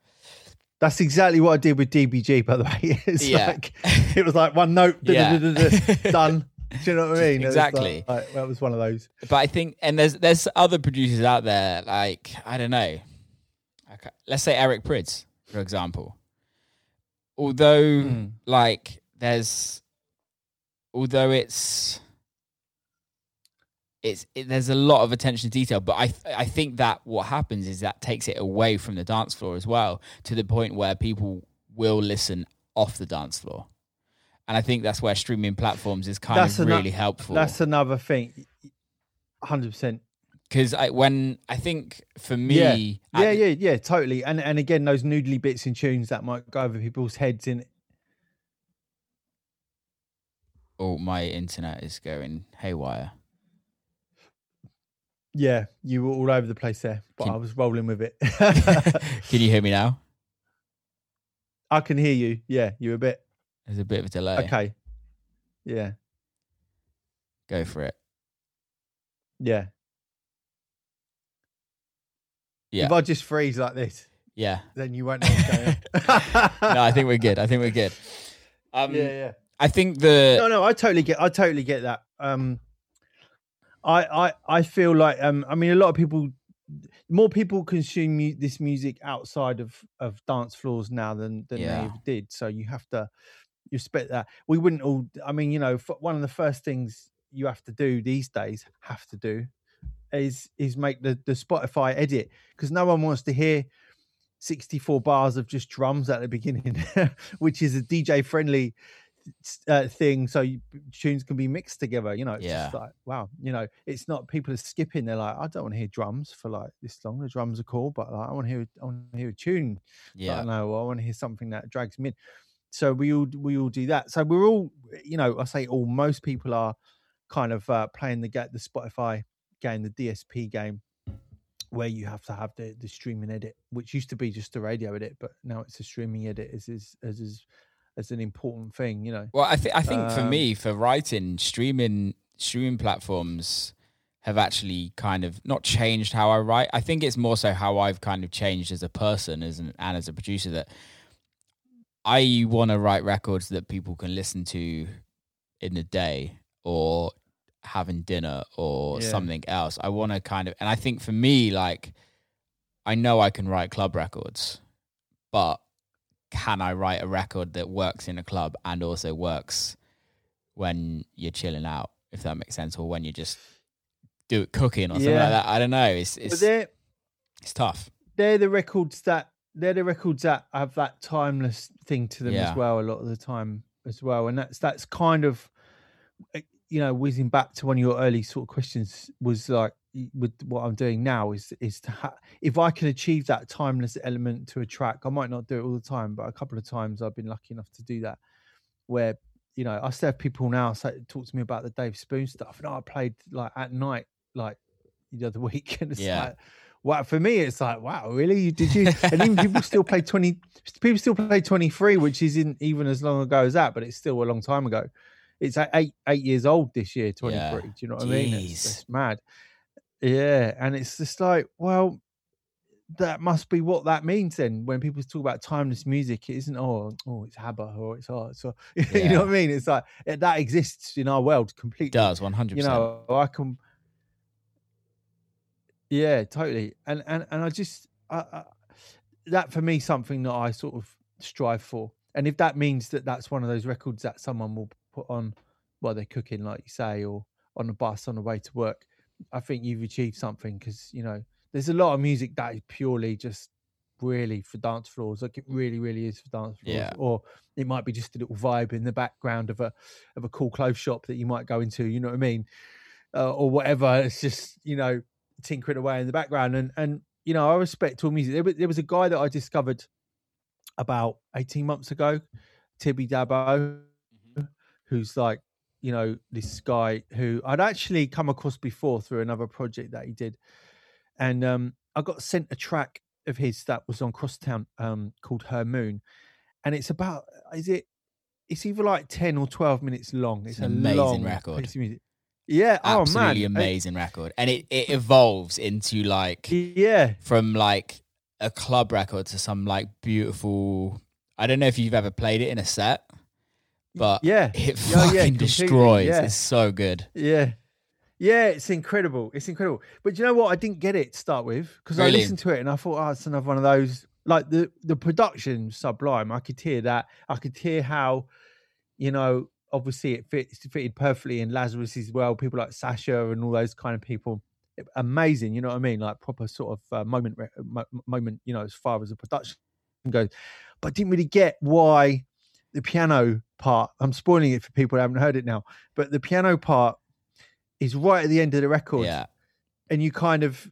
That's exactly what I did with DBG, by the way. It's Yeah. like it was like one note, Yeah. done. Do you know what I mean? Exactly. Like, like, that was one of those. but I think, and there's there's other producers out there, like I don't know, okay, let's say Eric Prydz, for example. Although, Mm. like, there's, although it's, it's it, there's a lot of attention to detail, but I I think that what happens is that takes it away from the dance floor as well, to the point where people will listen off the dance floor. And I think that's where streaming platforms is kind That's of ano- really helpful. That's another thing. Hundred percent. Because I when I think for me, Yeah. Yeah, the- yeah, yeah, totally. And and again, those noodly bits and tunes that might go over people's heads in. Oh, my internet is going haywire. Yeah, you were all over the place there, but Can- I was rolling with it. Can you hear me now? I can hear you. Yeah, you a bit There's a bit of a delay. okay. Yeah, Go for it. yeah. Yeah. If I just freeze like this, Yeah. then you won't know what's going on. No, I think we're good. I think we're good. Um, yeah, yeah. I think the no, no, I totally get, I totally get that. Um, I, I, I feel like, um, I mean, a lot of people, more people consume mu- this music outside of of dance floors now than than Yeah. they ever did. So you have to respect that. We wouldn't all. I mean, you know, f- one of the first things you have to do these days, have to do, is is make the the Spotify edit because no one wants to hear. 64 bars of just drums at the beginning, which is a DJ friendly uh, thing so you, tunes can be mixed together you know it's just like wow you know it's not people are skipping they're like i don't want to hear drums for like this long the drums are cool but like, i want to hear i want to hear a tune I yeah. don't know i want to hear something that drags me in so we all we all do that so we're all you know i say all most people are kind of uh, playing the get the spotify game the dsp game where you have to have the, the streaming edit which used to be just a radio edit but now it's a streaming edit as is as is as an important thing you know Well, I think I think for Um, me, for writing, streaming streaming platforms have actually kind of not changed how I write. I think it's more so how I've kind of changed as a person, as an and as a producer that I want to write records that people can listen to in the day or having dinner or Yeah. something else. I want to kind of, and I think for me, like, I know I can write club records, but can I write a record that works in a club and also works when you're chilling out, if that makes sense, or when you're just do it cooking or something Yeah. like that? I don't know. It's it's it's tough. they're the records that they're the records that have that timeless thing to them Yeah. as well a lot of the time as well and that's that's kind of you know whizzing back to one of your early sort of questions was like with what i'm doing now is is to ha- if i can achieve that timeless element to a track i might not do it all the time but a couple of times i've been lucky enough to do that where you know i still have people now say talk to me about the dave spoon stuff and i played like at night like the other week, and it's Yeah. like, wow. For me, it's like, wow, really? Did you? And even people still play twenty. People still play twenty three, which isn't even as long ago as that, but it's still a long time ago. It's eight eight years old this year. Twenty three. Yeah. Do you know what I mean? It's, it's mad. Yeah, and it's just like, well, that must be what that means then. When people talk about timeless music, it isn't oh oh it's ABBA or it's oh uh, so you Yeah. know what I mean. It's like it, that exists in our world completely. It does one hundred You know, I can. Yeah, totally, and and and I just I, I, that for me something that I sort of strive for, and if that means that that's one of those records that someone will put on while they're cooking, like you say, or on the bus on the way to work, I think you've achieved something because you know there's a lot of music that is purely just really for dance floors like it really really is for dance floors Yeah. or it might be just a little vibe in the background of a of a cool clothes shop that you might go into you know what i mean? Uh, or whatever it's just you know tinkering away in the background and and you know i respect all music. There, was- there was a guy that i discovered about 18 months ago tibby dabo who's like you know this guy who I'd actually come across before through another project that he did, and um, I got sent a track of his that was on Crosstown um, called Her Moon, and it's about is it? It's either like ten or twelve minutes long. It's, an a amazing long record. piece of music. Yeah, oh Absolutely man, amazing record, and it it evolves into like Yeah, from like a club record to some like beautiful. I don't know if you've ever played it in a set, but yeah, it Yeah, yeah, fucking completely, destroys. yeah. It's so good. Yeah. Yeah, it's incredible. It's incredible. But you know what? I didn't get it to start with because I listened to it and I thought, oh, it's another one of those. Like the the production sublime. I could hear that. I could hear how, you know, obviously it fits fitted perfectly in Lazarus as well. People like Sasha and all those kind of people. Amazing, you know what I mean? Like proper sort of uh, moment, moment. You know, as far as the production goes. But I didn't really get why the piano part. I'm spoiling it for people who haven't heard it now. But the piano part is right at the end of the record, Yeah, and you kind of.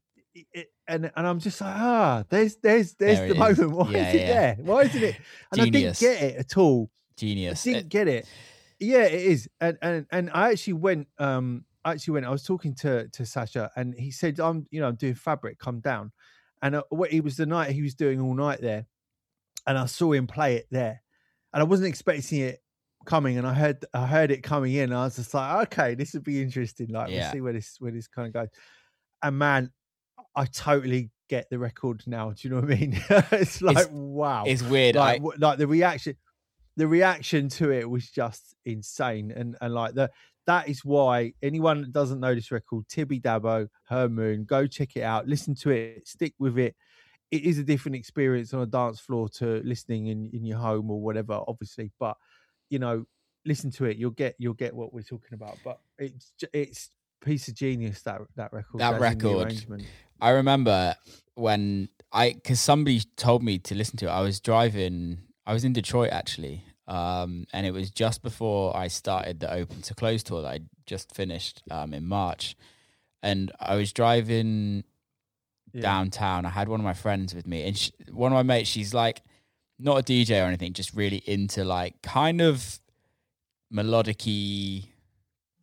It, and and I'm just like ah, there's there's there's There the it is. moment. Why Yeah, is it yeah. there? Why isn't it? And Genius. I didn't get it at all. genius. I didn't It- get it. Yeah, it is. And and and I actually went. Um, I actually went. I was talking to to Sasha, and he said, "I'm, you know, I'm doing fabric. Come down." And uh, what he was the night he was doing all night there, and I saw him play it there, and I wasn't expecting it coming, and I heard I heard it coming in. I was just like, okay, this would be interesting. Like, Yeah. we'll see where this where this kind of goes. And man, I totally get the record now. Do you know what I mean? it's like wow it's weird. like I, like the reaction the reaction to it was just insane and and like the that is why anyone that doesn't know this record tibby dabo her moon go check it out listen to it stick with it it is a different experience on a dance floor to listening in in your home or whatever obviously but you know listen to it you'll get you'll get what we're talking about but it's it's piece of genius that that record That as in the record. I remember when I because somebody told me to listen to it. I was driving. I was in Detroit actually, um, and it was just before I started the Open to Close tour that I just finished um, in March, and I was driving Yeah. downtown. I had one of my friends with me, and sh one of my mates. She's like not a DJ or anything, just really into like kind of melodic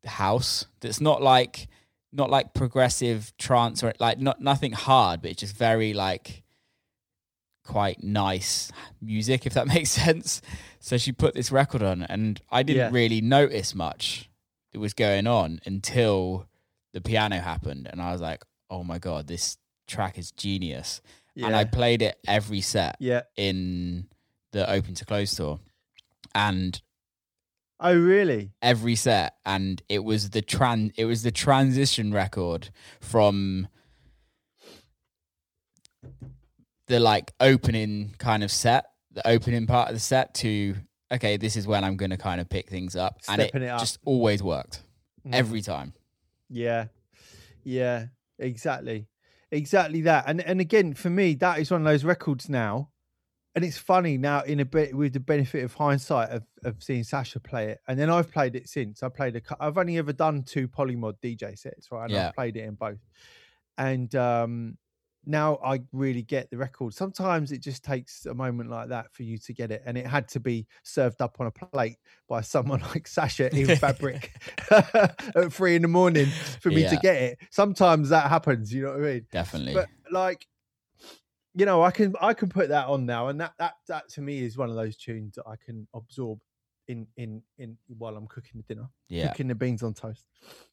house. That's not like not like progressive trance or like not nothing hard, but it's just very like quite nice music, if that makes sense. So she put this record on, and I didn't Yeah. really notice much that was going on until the piano happened, and I was like, "Oh my god, this track is genius!" And I played it every set yeah. in the Open to Close tour, and oh really? every set. And it was the tran it was the transition record from the like opening kind of set the opening part of the set to okay this is when i'm going to kind of pick things up. And it, it up. just always worked Mhm. every time. Yeah, yeah, exactly, exactly that. And and again, for me, that is one of those records now. And it's funny now, in a bit with the benefit of hindsight of, of seeing Sasha play it, and then I've played it since. I played a, I've only ever done two polymod DJ sets, right? And Yeah. I've played it in both. And um, now I really get the record. Sometimes it just takes a moment like that for you to get it, and it had to be served up on a plate by someone like Sasha in Fabric at three in the morning for me to get it. Sometimes that happens, you know what I mean? Definitely. But like, you know, I can I can put that on now, and that that that to me is one of those tunes that I can absorb in in in while I'm cooking the dinner, yeah, cooking the beans on toast.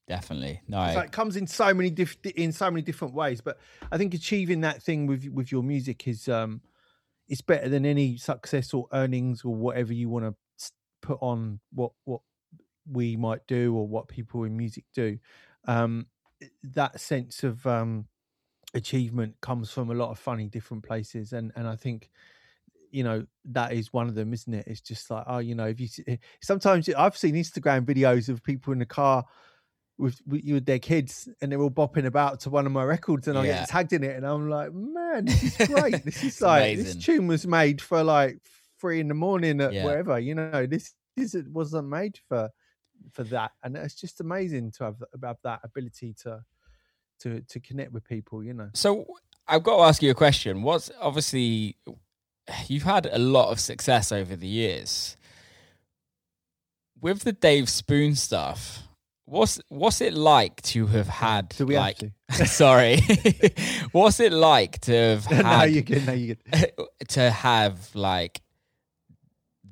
definitely. No, So it comes in so many diff- in so many different ways. But I think achieving that thing with with your music is um it's better than any success or earnings or whatever you want to put on what what we might do or what people in music do. Um, that sense of um achievement comes from a lot of funny different places, and and I think you know that is one of them isn't it it's just like oh you know if you eh, sometimes i've seen instagram videos of people in the car with, with with their kids and they're all bopping about to one of my records and i Yeah. get tagged in it and i'm like man this is great this is like amazing. this tune was made for like three in the morning at Yeah. wherever you know this this it wasn't made for for that and it's just amazing to have, have that ability to to to connect with people you know So I've got to ask you a question. What's obviously you've had a lot of success over the years. With the Dave Spoon stuff. What's what's it like to have had do we like sorry. What's it like to have no had you're good no you're good. to have like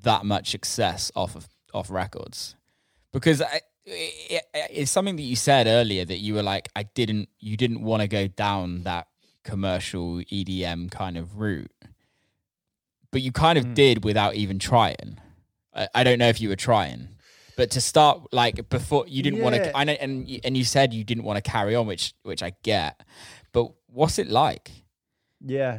that much success off of off records? Because I, it, it's something that you said earlier that you were like I didn't you didn't want to go down that commercial EDM kind of route but you kind of Mm. did without even trying I, I don't know if you were trying but to start like before you didn't want to I know and you- and you said you didn't want to carry on which which I get but what's it like Yeah.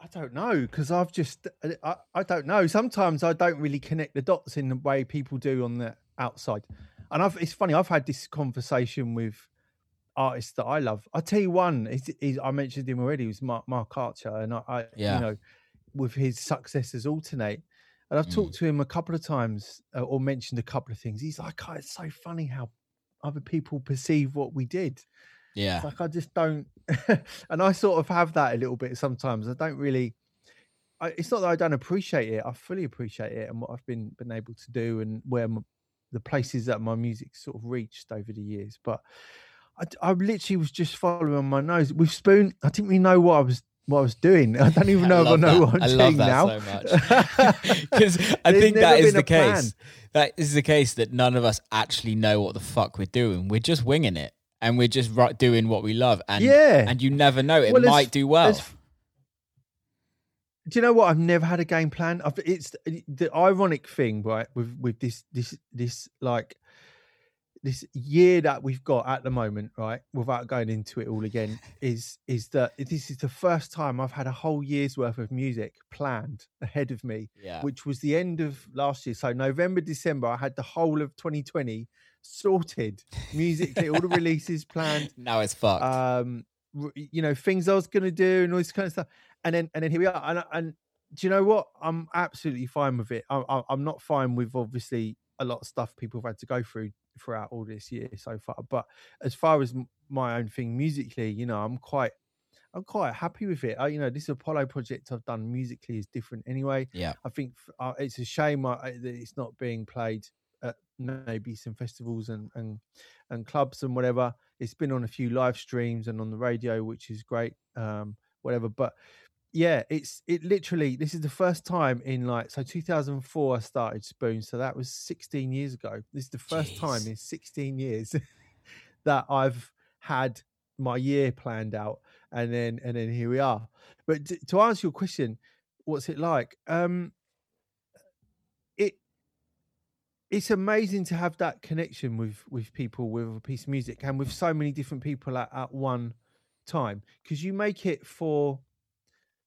I don't know because I've just uh, I, I don't know. Sometimes I don't really connect the dots in the way people do on the outside. And I've it's funny, I've had this conversation with artists that I love. I'll tell you one, is, is I mentioned him already, He was Mark Mark Archer, and I, I Yeah. you know, with his successors Altern-8. And I've Mm. talked to him a couple of times uh, or mentioned a couple of things. He's like, oh, it's so funny how other people perceive what we did. yeah It's like I just don't, and I sort of have that a little bit sometimes. I don't really. I, it's not that I don't appreciate it. I fully appreciate it and what I've been been able to do and where my, the places that my music sort of reached over the years. But I, I literally was just following on my nose with Spoon. I didn't really know what I was what I was doing. I don't even know if I know that. what I'm I love doing that now. so. Because I think that is the a plan. case. That is the case that none of us actually know what the fuck we're doing. We're just winging it, and we're just ri- doing what we love. And yeah, and you never know. It Well, might do well. Do you know what? I've never had a game plan. I've, it's the ironic thing, right? With with this this this like this year that we've got at the moment, right? Without going into it all again, is is that this is the first time I've had a whole year's worth of music planned ahead of me, Yeah, which was the end of last year. So November, December, I had the whole of 2020 sorted musically, all the releases planned now it's fucked. um you know things i was going to do and all this kind of stuff and then and then here we are and, and do you know what i'm absolutely fine with it I, I, i'm not fine with obviously a lot of stuff people have had to go through throughout all this year so far but as far as my own thing musically you know i'm quite i'm quite happy with it I, you know this apollo project i've done musically is different anyway yeah, I think uh, it's a shame uh, that it's not being played at maybe some festivals and, and and clubs and whatever. It's been on a few live streams and on the radio, which is great. Um, whatever, but yeah, it's it literally. This is the first time in like so 2004 I started Spoon, so that was 16 years ago. This is the first time in 16 years that I've had my year planned out, and then and then here we are. But t- to answer your question, what's it like? Um, it it's amazing to have that connection with with people with a piece of music and with so many different people at, at one time because you make it for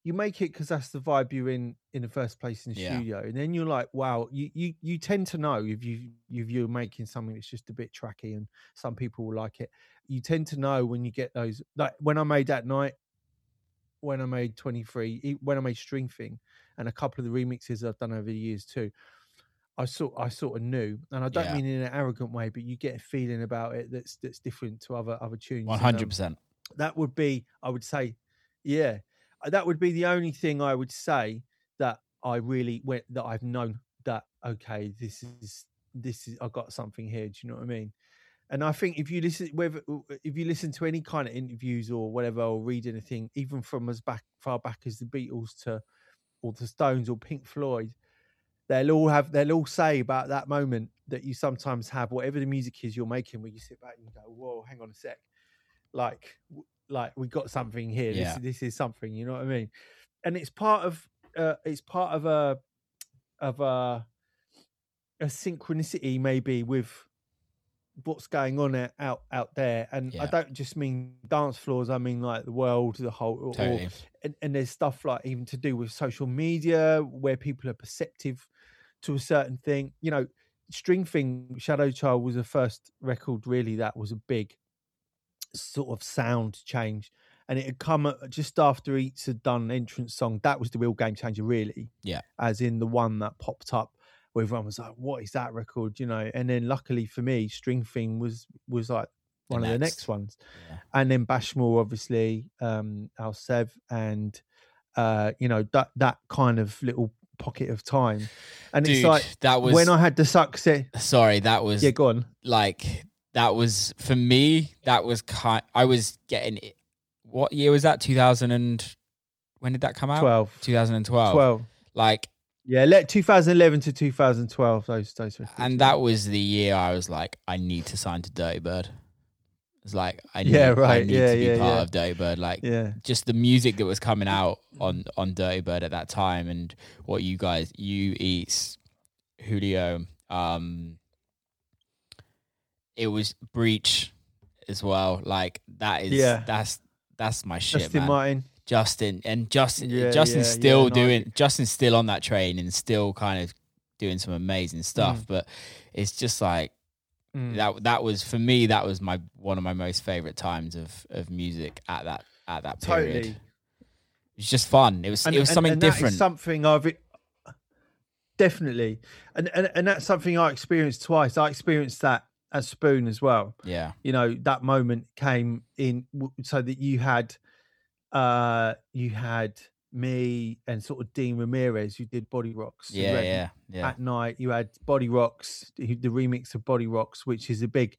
you make it because that's the vibe you're in in the first place in the Yeah. studio and then you're like wow you you you tend to know if you if you're making something that's just a bit tracky and some people will like it you tend to know when you get those like when i made that night when i made 23 e- when i made string thing and a couple of the remixes i've done over the years too I sort I sort of knew, and I don't Yeah. mean in an arrogant way, but you get a feeling about it that's that's different to other other tunes. hundred um, percent. that would be, I would say, yeah, Uh, that would be the only thing I would say that I really went that I've known that okay, this is this is I got something here. Do you know what I mean? And I think if you listen, whether if you listen to any kind of interviews or whatever, or read anything, even from as back far back as the Beatles to or the Stones or Pink Floyd, they'll all have they'll all say about that moment that you sometimes have, whatever the music is you're making, where you sit back and go, "Whoa, hang on a sec," like like we got something here. Yeah. This this is something. You know what I mean? And it's part of uh, it's part of a of a a synchronicity maybe with what's going on out out, there and i don't just mean dance floors i mean like the world the whole or, Totally. and, and there's stuff like even to do with social media where people are perceptive to a certain thing you know string thing shadow child was the first record really that was a big sort of sound change and it had come just after eats had done entrance song that was the real game changer really Yeah. as in the one that popped up where everyone was like what is that record you know and then luckily for me string thing was was like The one of the next. ones Yeah. and then Bashmore, obviously, um, Al Sev, and uh, you know that that kind of little pocket of time. And Dude, it's like that was when I had the success. sorry, that was Yeah, go on. like that was for me. That was kind. I was getting. it- What year was that? Two thousand and when did that come out? 12. Two thousand and twelve. 12. Like, Yeah, let 2011 to 2012. Those those. and that was the year I was like, I need to sign to Dirtybird. It's like I need, Yeah, I right. need Yeah, to be yeah, part yeah. of Dirtybird. Like, Yeah, just the music that was coming out on on Dirtybird at that time, and what you guys, you Eats, Julio, um, it was Breach as well. Like that is, Yeah. that's that's my shit, Justin man. Martin. Justin and Justin, Yeah, Justin's yeah, still yeah, no, doing. Justin's still on that train and still kind of doing some amazing stuff. Mm. But it's just like Mm. that. That was for me. That was my one of my most favorite times of of music at that at that period. Totally. It was just fun. It was And- it was and- something and different. something I've definitely, and, and and that's something I experienced twice. I experienced that at Spoon as well. yeah, you know that moment came in so that you had uh you had me and sort of Dean Ramirez who did Body Rocks yeah, yeah, yeah. at night you had Body Rocks the remix of Body Rocks which is a big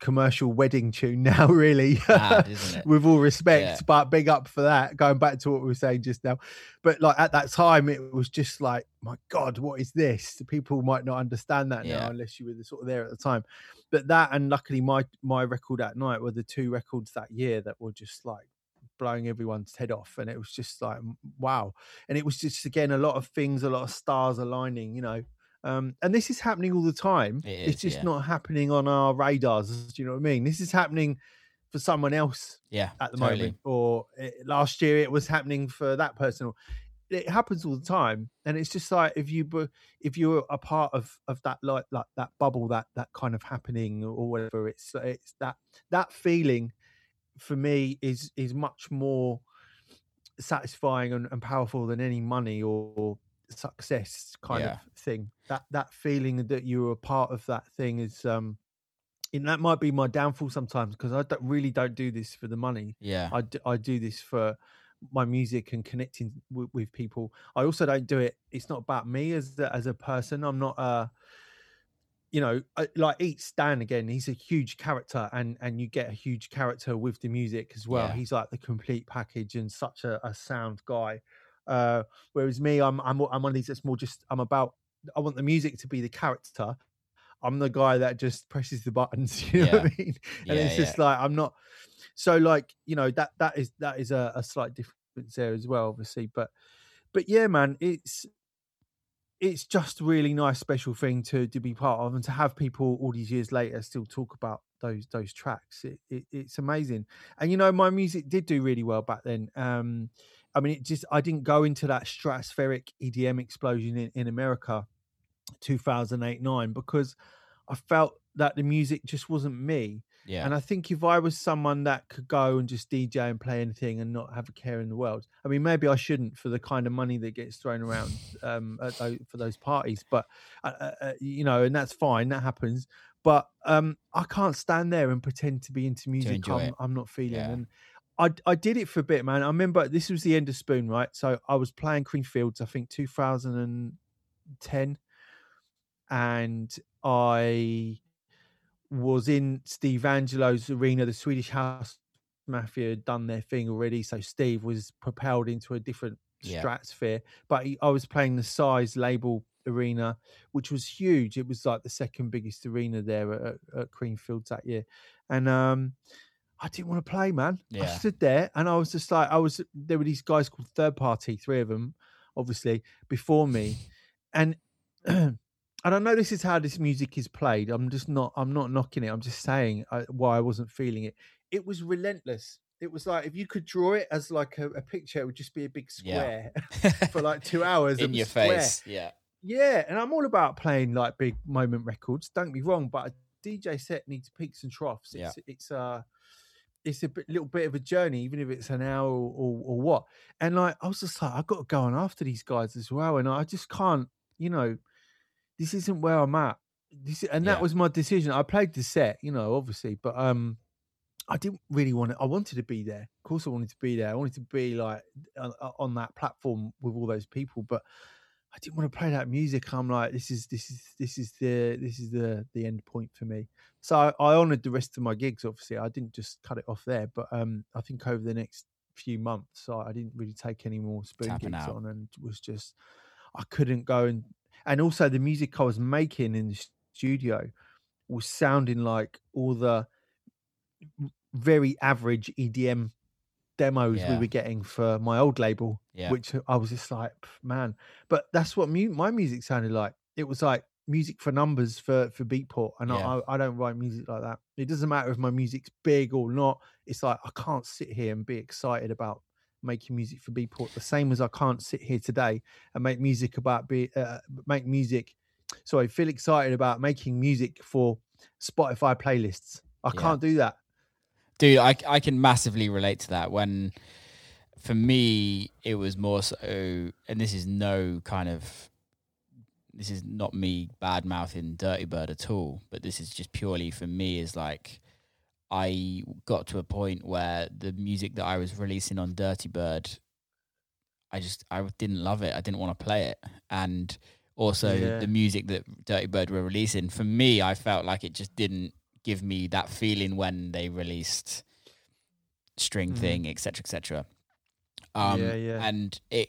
commercial wedding tune now really it? with all respect Yeah. but big up for that going back to what we were saying just now but like at that time it was just like my god what is this people might not understand that Yeah. now unless you were the- sort of there at the time but that and luckily my my record at night were the two records that year that were just like blowing everyone's head off and it was just like wow and it was just again a lot of things a lot of stars aligning you know um and this is happening all the time It it's just yeah. not happening on our radars do you know what i mean this is happening for someone else yeah, at the totally. moment or eh, last year it was happening for that person it happens all the time and it's just like if you if you're a part of of that like like that bubble that that kind of happening or whatever it's it's that that feeling for me is is much more satisfying and, and powerful than any money or success kind Yeah. of thing that that feeling that you're a part of that thing is um and that might be my downfall sometimes because I don't, really don't do this for the money. Yeah, I do, I do this for my music and connecting with, with people. I also don't do it. It's not about me as a, as a person. I'm not uh you know I- like Eat Stan again. He's a huge character, and and you get a huge character with the music as well. Yeah. He's like the complete package and such a, a sound guy. Uh, whereas me, I'm I'm I'm one of these that's more just I'm about. I want the music to be the character. I'm the guy that just presses the buttons. You know what I mean? and yeah, it's just like I'm not. So like you know that that is that is a, a slight difference there as well, obviously. But but yeah, man, it's it's just a really nice special thing to to be part of and to have people all these years later still talk about those those tracks. It, it it's amazing. And you know my music did do really well back then. Um, I mean, it just I didn't go into that stratospheric EDM explosion in, in America, 2008 nine because I felt that the music just wasn't me. yeah, And I think if I was someone that could go and just DJ and play anything and not have a care in the world, I mean, maybe I shouldn't for the kind of money that gets thrown around um, at those, for those parties. But uh, uh, uh, you know, and that's fine, that happens. but um, I can't stand there and pretend to be into music. I'm. I'm not feeling. Yeah. And I I did it for a bit, man. I remember this was the end of Spoon, right? So I was playing Creamfields, I think 2010, and I was in Steve Angello's arena. The Swedish House Mafia had done their thing already, so Steve was propelled into a different Yeah. stratosphere. But he, I was playing the Size label arena, which was huge. It was like the second biggest arena there at, at Creamfields that year, and um, I didn't want to play, man. I stood there and I was just like, I was. There were these guys called Third Party, three of them, obviously before me, and. And I know this is how this music is played. I'm just not. I'm not knocking it. I'm just saying uh, why I wasn't feeling it. It was relentless. It was like if you could draw it as like a, a picture, it would just be a big Yeah. square for like two hours in and your square. face. Yeah. Yeah, and I'm all about playing like big moment records. Don't be wrong, but a DJ set needs peaks and troughs. Yeah. It's it's uh it's a bit, little bit of a journey, even if it's an hour or, or, or what. And like I was just like, I've got to go on after these guys as well, and I just can't, you know, this isn't where I'm at. This and that Yeah. was my decision. I played the set, you know, obviously, but um, I didn't really want to. I wanted to be there. Of course, I wanted to be there. I wanted to be like on, on that platform with all those people, but I didn't want to play that music. I'm like, this is this is this is the this is the the end point for me. So I, I honoured the rest of my gigs. Obviously, I didn't just cut it off there, but um, I think over the next few months, I, I didn't really take any more spoon Tapping gigs out. on, and was just I couldn't go and and also the music I was making in the studio was sounding like all the very average EDM demos we were getting for my old label Yeah. which I was just like, man. But that's what mu- my music sounded like. It was like music for numbers for for Beatport, and Yeah. I, I don't write music like that. It doesn't matter if my music's big or not. It's like I can't sit here and be excited about making music for Beatport the same as I can't sit here today and make music about be uh, make music. So I feel excited about making music for Spotify playlists. I Yeah. can't do that. Dude I, I can massively relate to that when for me it was more so and this is no kind of this is not me bad mouthing dirty bird at all but this is just purely for me is like i got to a point where the music that i was releasing on dirty bird i just i didn't love it i didn't want to play it and also Yeah. the music that dirty bird were releasing for me i felt like it just didn't give me that feeling when they released string Mhm. thing etc etc um Yeah, yeah. and it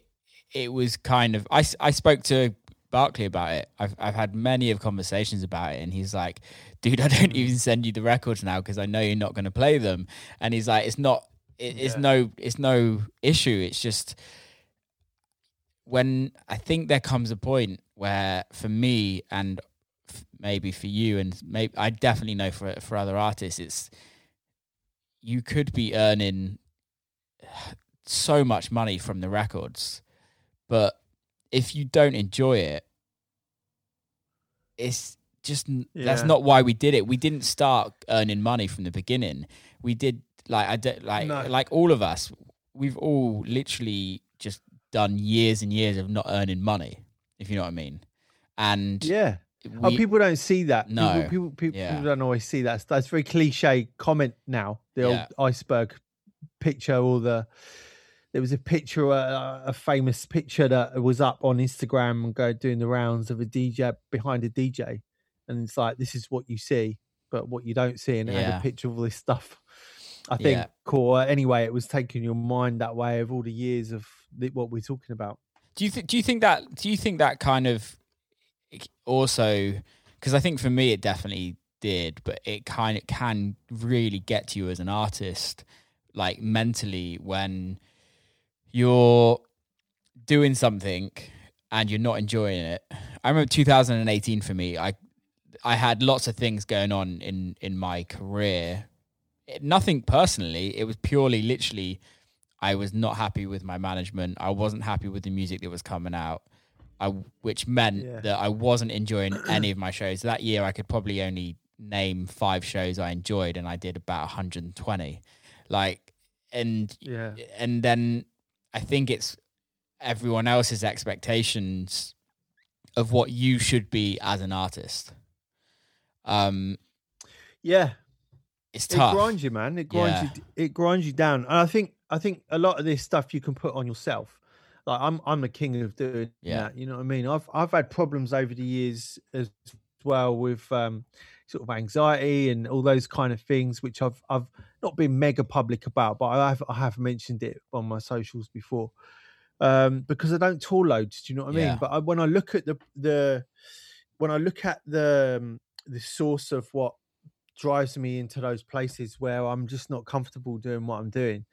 it was kind of I, I spoke to Barclay about it. I've I've had many of conversations about it, and he's like, "Dude, I don't Mm. even send you the records now because I know you're not going to play them." And he's like, "It's not. It, it's no. It's no issue. It's just when I think there comes a point where, for me, and maybe for you, and maybe I definitely know for for other artists, it's you could be earning so much money from the records, but if you don't enjoy it, it's just n that's not why we did it. We didn't start earning money from the beginning. We did like I did like No. like all of us. We've all literally just done years and years of not earning money, if you know what I mean. And Yeah. Oh, people don't see that. No. People, people, people, Yeah. people don't always see that. That's very cliche comment now. The Yeah. old iceberg picture or the. There was a picture, uh, a famous picture that was up on Instagram and go doing the rounds of a DJ behind a DJ, and it's like this is what you see, but what you don't see, and it had a picture of all this stuff. I think, Yeah. cool. Anyway, it was taking your mind that way of all the years of what we're talking about. Do you th- do you think that do you think that kind of also because I think for me it definitely did, but it kind of can really get to you as an artist, like mentally when you're doing something and you're not enjoying it. I remember 2018 for me. I I had lots of things going on in in my career. It- nothing personally. It was purely, literally, I was not happy with my management. I wasn't happy with the music that was coming out. I, which meant Yeah. that I wasn't enjoying any of my shows. That year, I could probably only name five shows I enjoyed, and I did about 120. Like, and Yeah. and then I think it's everyone else's expectations of what you should be as an artist. Um, Yeah, it's tough. It grinds you, man. It grinds yeah. you. It grinds you down. And I think I think a lot of this stuff you can put on yourself. Like I'm I'm the king of doing yeah. that. You know what I mean? I've I've had problems over the years as well with um sort of anxiety and all those kind of things, which I've I've not been mega public about, but I have I have mentioned it on my socials before. Um, because I don't tour loads. Do you know what I mean? But I, when I look at the the when I look at the um, the source of what drives me into those places where I'm just not comfortable doing what I'm doing.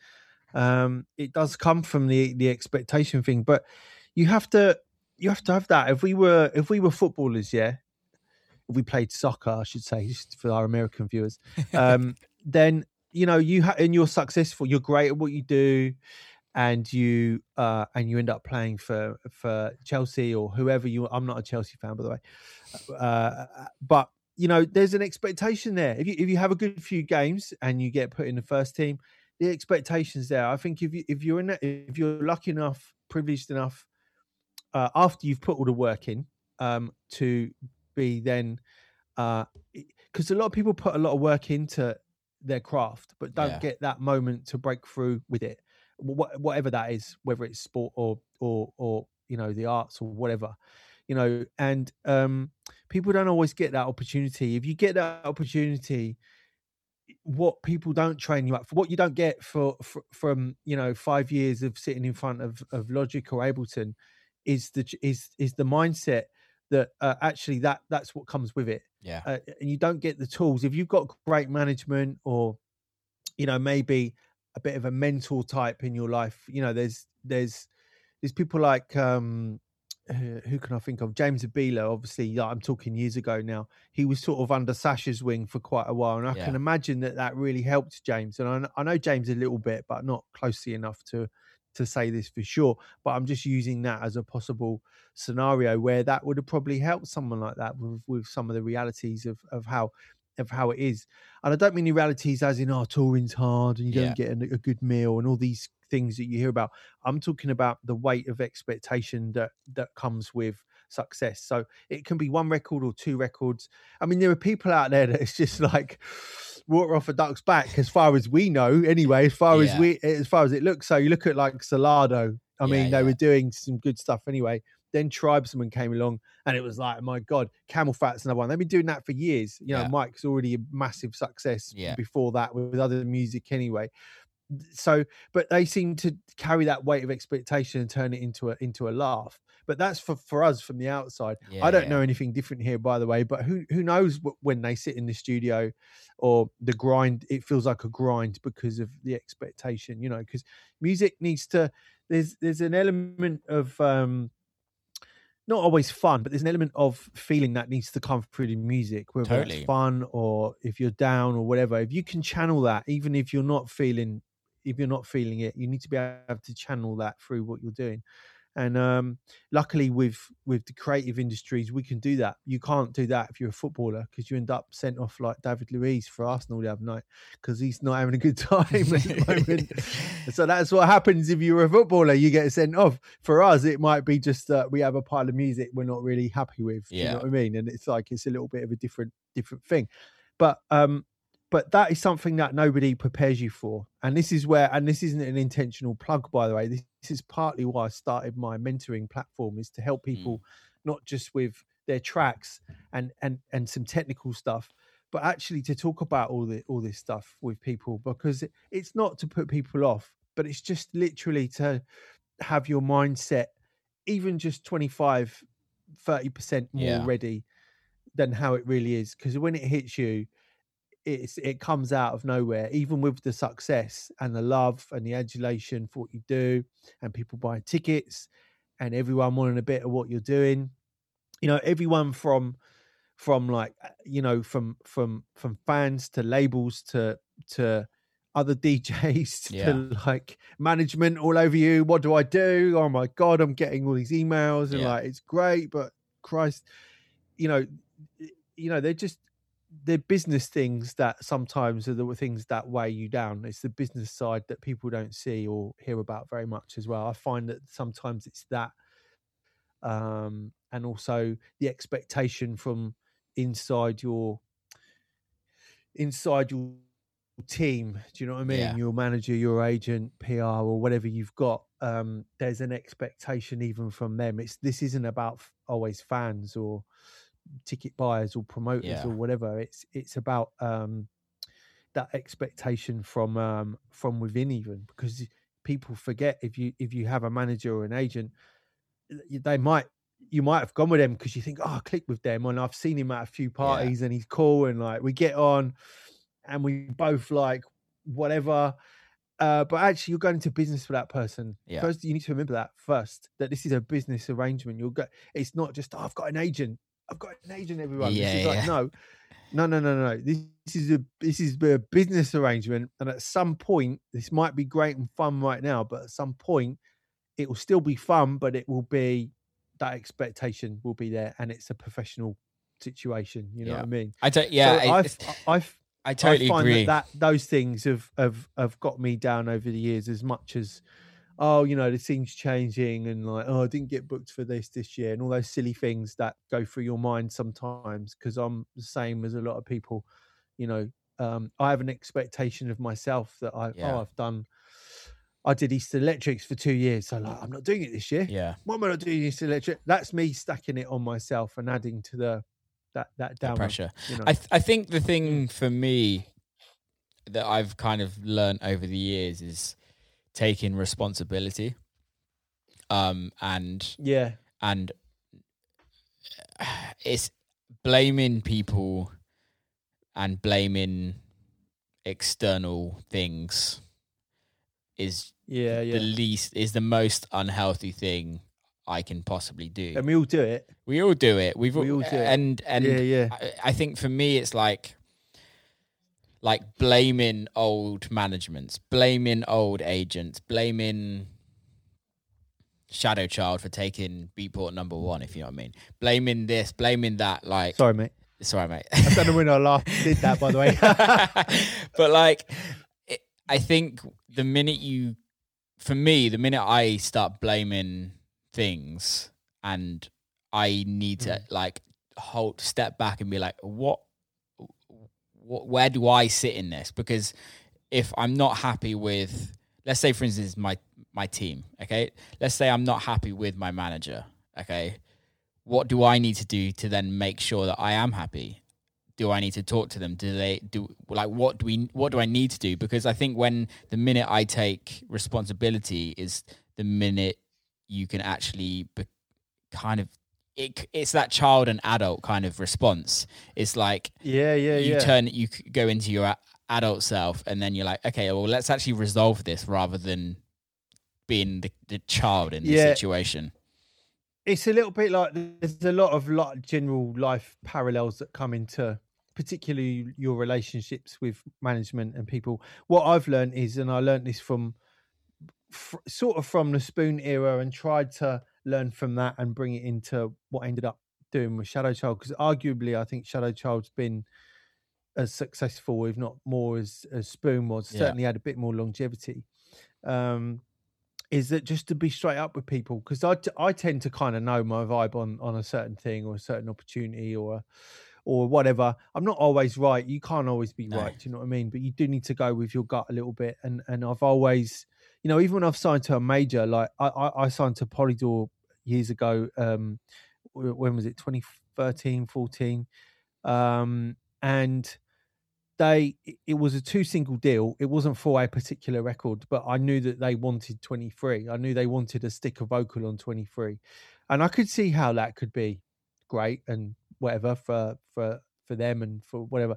Um, it does come from the the expectation thing, but you have to you have to have that. If we were if we were footballers, yeah, if we played soccer, I should say, just for our American viewers, um, then you know you ha- and you're successful, you're great at what you do, and you uh, and you end up playing for for Chelsea or whoever you. I'm not a Chelsea fan, by the way, uh, but you know, there's an expectation there. If you if you have a good few games and you get put in the first team, the expectations there. I think if you if you're in that, if you're lucky enough, privileged enough, uh, after you've put all the work in, um, to be then, because uh, a lot of people put a lot of work into their craft, but don't yeah. get that moment to break through with it, wh- whatever that is, whether it's sport or or or you know the arts or whatever you know, and um, people don't always get that opportunity. If you get that opportunity, what people don't train you up for, what you don't get for, for from you know five years of sitting in front of of Logic or Ableton, is the is is the mindset that uh, actually that that's what comes with it. Yeah, uh, and you don't get the tools if you've got great management or you know maybe a bit of a mentor type in your life. You know, there's there's there's people like um who can I think of? James Zabiela, obviously, I'm talking years ago now. He was sort of under Sasha's wing for quite a while, and I yeah. can imagine that that really helped James. And I, I, know James a little bit, but not closely enough to to say this for sure. But I'm just using that as a possible scenario where that would have probably helped someone like that with, with some of the realities of of how of how it is. And I don't mean the realities as in, oh, touring's hard and you yeah. don't get a, a, good meal and all these things that you hear about. I'm talking about the weight of expectation that that comes with success. So it can be one record or two records. I mean, there are people out there that it's just like water off a duck's back, as far as we know. Anyway, as far yeah. as we, as far as it looks. So you look at like Solardo. I yeah, mean, they yeah. were doing some good stuff anyway. Then Tribesman came along, and it was like, my God, CamelPhat's another one. They've been doing that for years. You know, Mike's already a massive success before that with other music anyway so but they seem to carry that weight of expectation and turn it into a into a laugh but that's for for us from the outside yeah, i don't yeah. know anything different here by the way but who who knows when they sit in the studio or the grind it feels like a grind because of the expectation you know because music needs to there's there's an element of um not always fun, but there's an element of feeling that needs to come through the music, whether totally. it's fun or if you're down or whatever. If you can channel that, even if you're not feeling if you're not feeling it, you need to be able to channel that through what you're doing. And um, luckily, with with the creative industries, we can do that. You can't do that if you're a footballer because you end up sent off like David Luiz for Arsenal the other night because he's not having a good time at the moment. so that's what happens if you're a footballer. You get sent off. For us, it might be just that we have a pile of music we're not really happy with. Yeah. You know what I mean? And it's like it's a little bit of a different different thing. But um, but that is something that nobody prepares you for and this is where and this isn't an intentional plug by the way this, is partly why i started my mentoring platform is to help people mm. not just with their tracks and and and some technical stuff but actually to talk about all the all this stuff with people because it, it's not to put people off but it's just literally to have your mindset even just 25 30% more yeah. ready than how it really is because when it hits you it's it comes out of nowhere even with the success and the love and the adulation for what you do and people buying tickets and everyone wanting a bit of what you're doing you know everyone from from like uh, you know from from from fans to labels to to other DJs yeah. to like management all over you. What do I do? Oh my god, I'm getting all these emails and yeah. like it's great, but Christ, you know, you know, they're just the business things that sometimes are the things that weigh you down. It's the business side that people don't see or hear about very much as well. I find that sometimes it's that, um, and also the expectation from inside your inside your team. Do you know what I mean? Yeah. Your manager, your agent, PR, or whatever you've got. Um, there's an expectation even from them. It's this isn't about f- always fans or ticket buyers or promoters Yeah. or whatever. It's it's about um, that expectation from um, from within even because people forget if you if you have a manager or an agent, they might you might have gone with them because you think, oh, I click with them, and I've seen him at a few parties and he's cool and like we get on, and we both like whatever. Uh, but actually, you're going into business for that person. Yeah. First, you need to remember that first that this is a business arrangement. You'll go. It's not just oh, I've got an agent. I've got an agent. Everyone. Yeah, this is like yeah. no, no, no, no, no. This, this is a this is a business arrangement, and at some point, this might be great and fun right now, but at some point, it will still be fun, but it will be that expectation will be there, and it's a professional situation. You know Yeah. what I mean? I don't. Yeah, so I, I've, I've I totally I find agree. That, that those things have, have have got me down over the years as much as oh you know the scene's changing and like oh I didn't get booked for this this year and all those silly things that go through your mind sometimes because I'm the same as a lot of people you know um I have an expectation of myself that I Yeah. oh I've done I did East Electrics for two years so like I'm not doing it this year yeah, why am I not doing East Electric that's me stacking it on myself and adding to the that that down pressure. you know I th- I think the thing for me that I've kind of learned over the years is taking responsibility. Um and yeah and it's blaming people and blaming external things is yeah yeah the least is the most unhealthy thing I can possibly do. and we all do it we all do it. We've we all do it. and and yeah, yeah, I, I think for me it's like like blaming old managements, blaming old agents, blaming Shadow Child for taking Beatport number one, if you know what I mean. Blaming this, blaming that, like Sorry, mate. sorry mate. I don't know when I last did that, by the way. but like it, I think the minute you for me, the minute I start blaming things and I need to Mm. like hold step back and be like, what, what, where do I sit in this? Because if I'm not happy with, let's say, for instance, my my team, okay, let's say I'm not happy with my manager, okay, what do I need to do to then make sure that I am happy? Do I need to talk to them? Do they do like what do we what do I need to do? Because I think when the minute I take responsibility is the minute you can actually be, kind of it, it's that child and adult kind of response. It's like yeah, yeah, you yeah. turn you go into your adult self and then you're like okay well let's actually resolve this rather than being the, the child in this Yeah. situation it's a little bit like there's a lot of lot general life parallels that come into particularly your relationships with management and people what i've learned is and i learned this from fr- sort of from the spoon era and tried to learn from that and bring it into what I ended up doing with shadow child because arguably i think shadow child's been as successful if not more as, as spoon was Yeah. certainly had a bit more longevity um is that just to be straight up with people because I, I tend to kind of know my vibe on on a certain thing or a certain opportunity or or whatever i'm not always right you can't always be No. right do you know what i mean but you do need to go with your gut a little bit and and i've always you know even when i've signed to a major like i i, I signed to polydor years ago um when was it? 2013 14 um and they it- was a two single deal. It wasn't for a particular record but i knew that they wanted 23 i knew they wanted a sticker vocal on 23 and i could see how that could be great and whatever for for for them and for whatever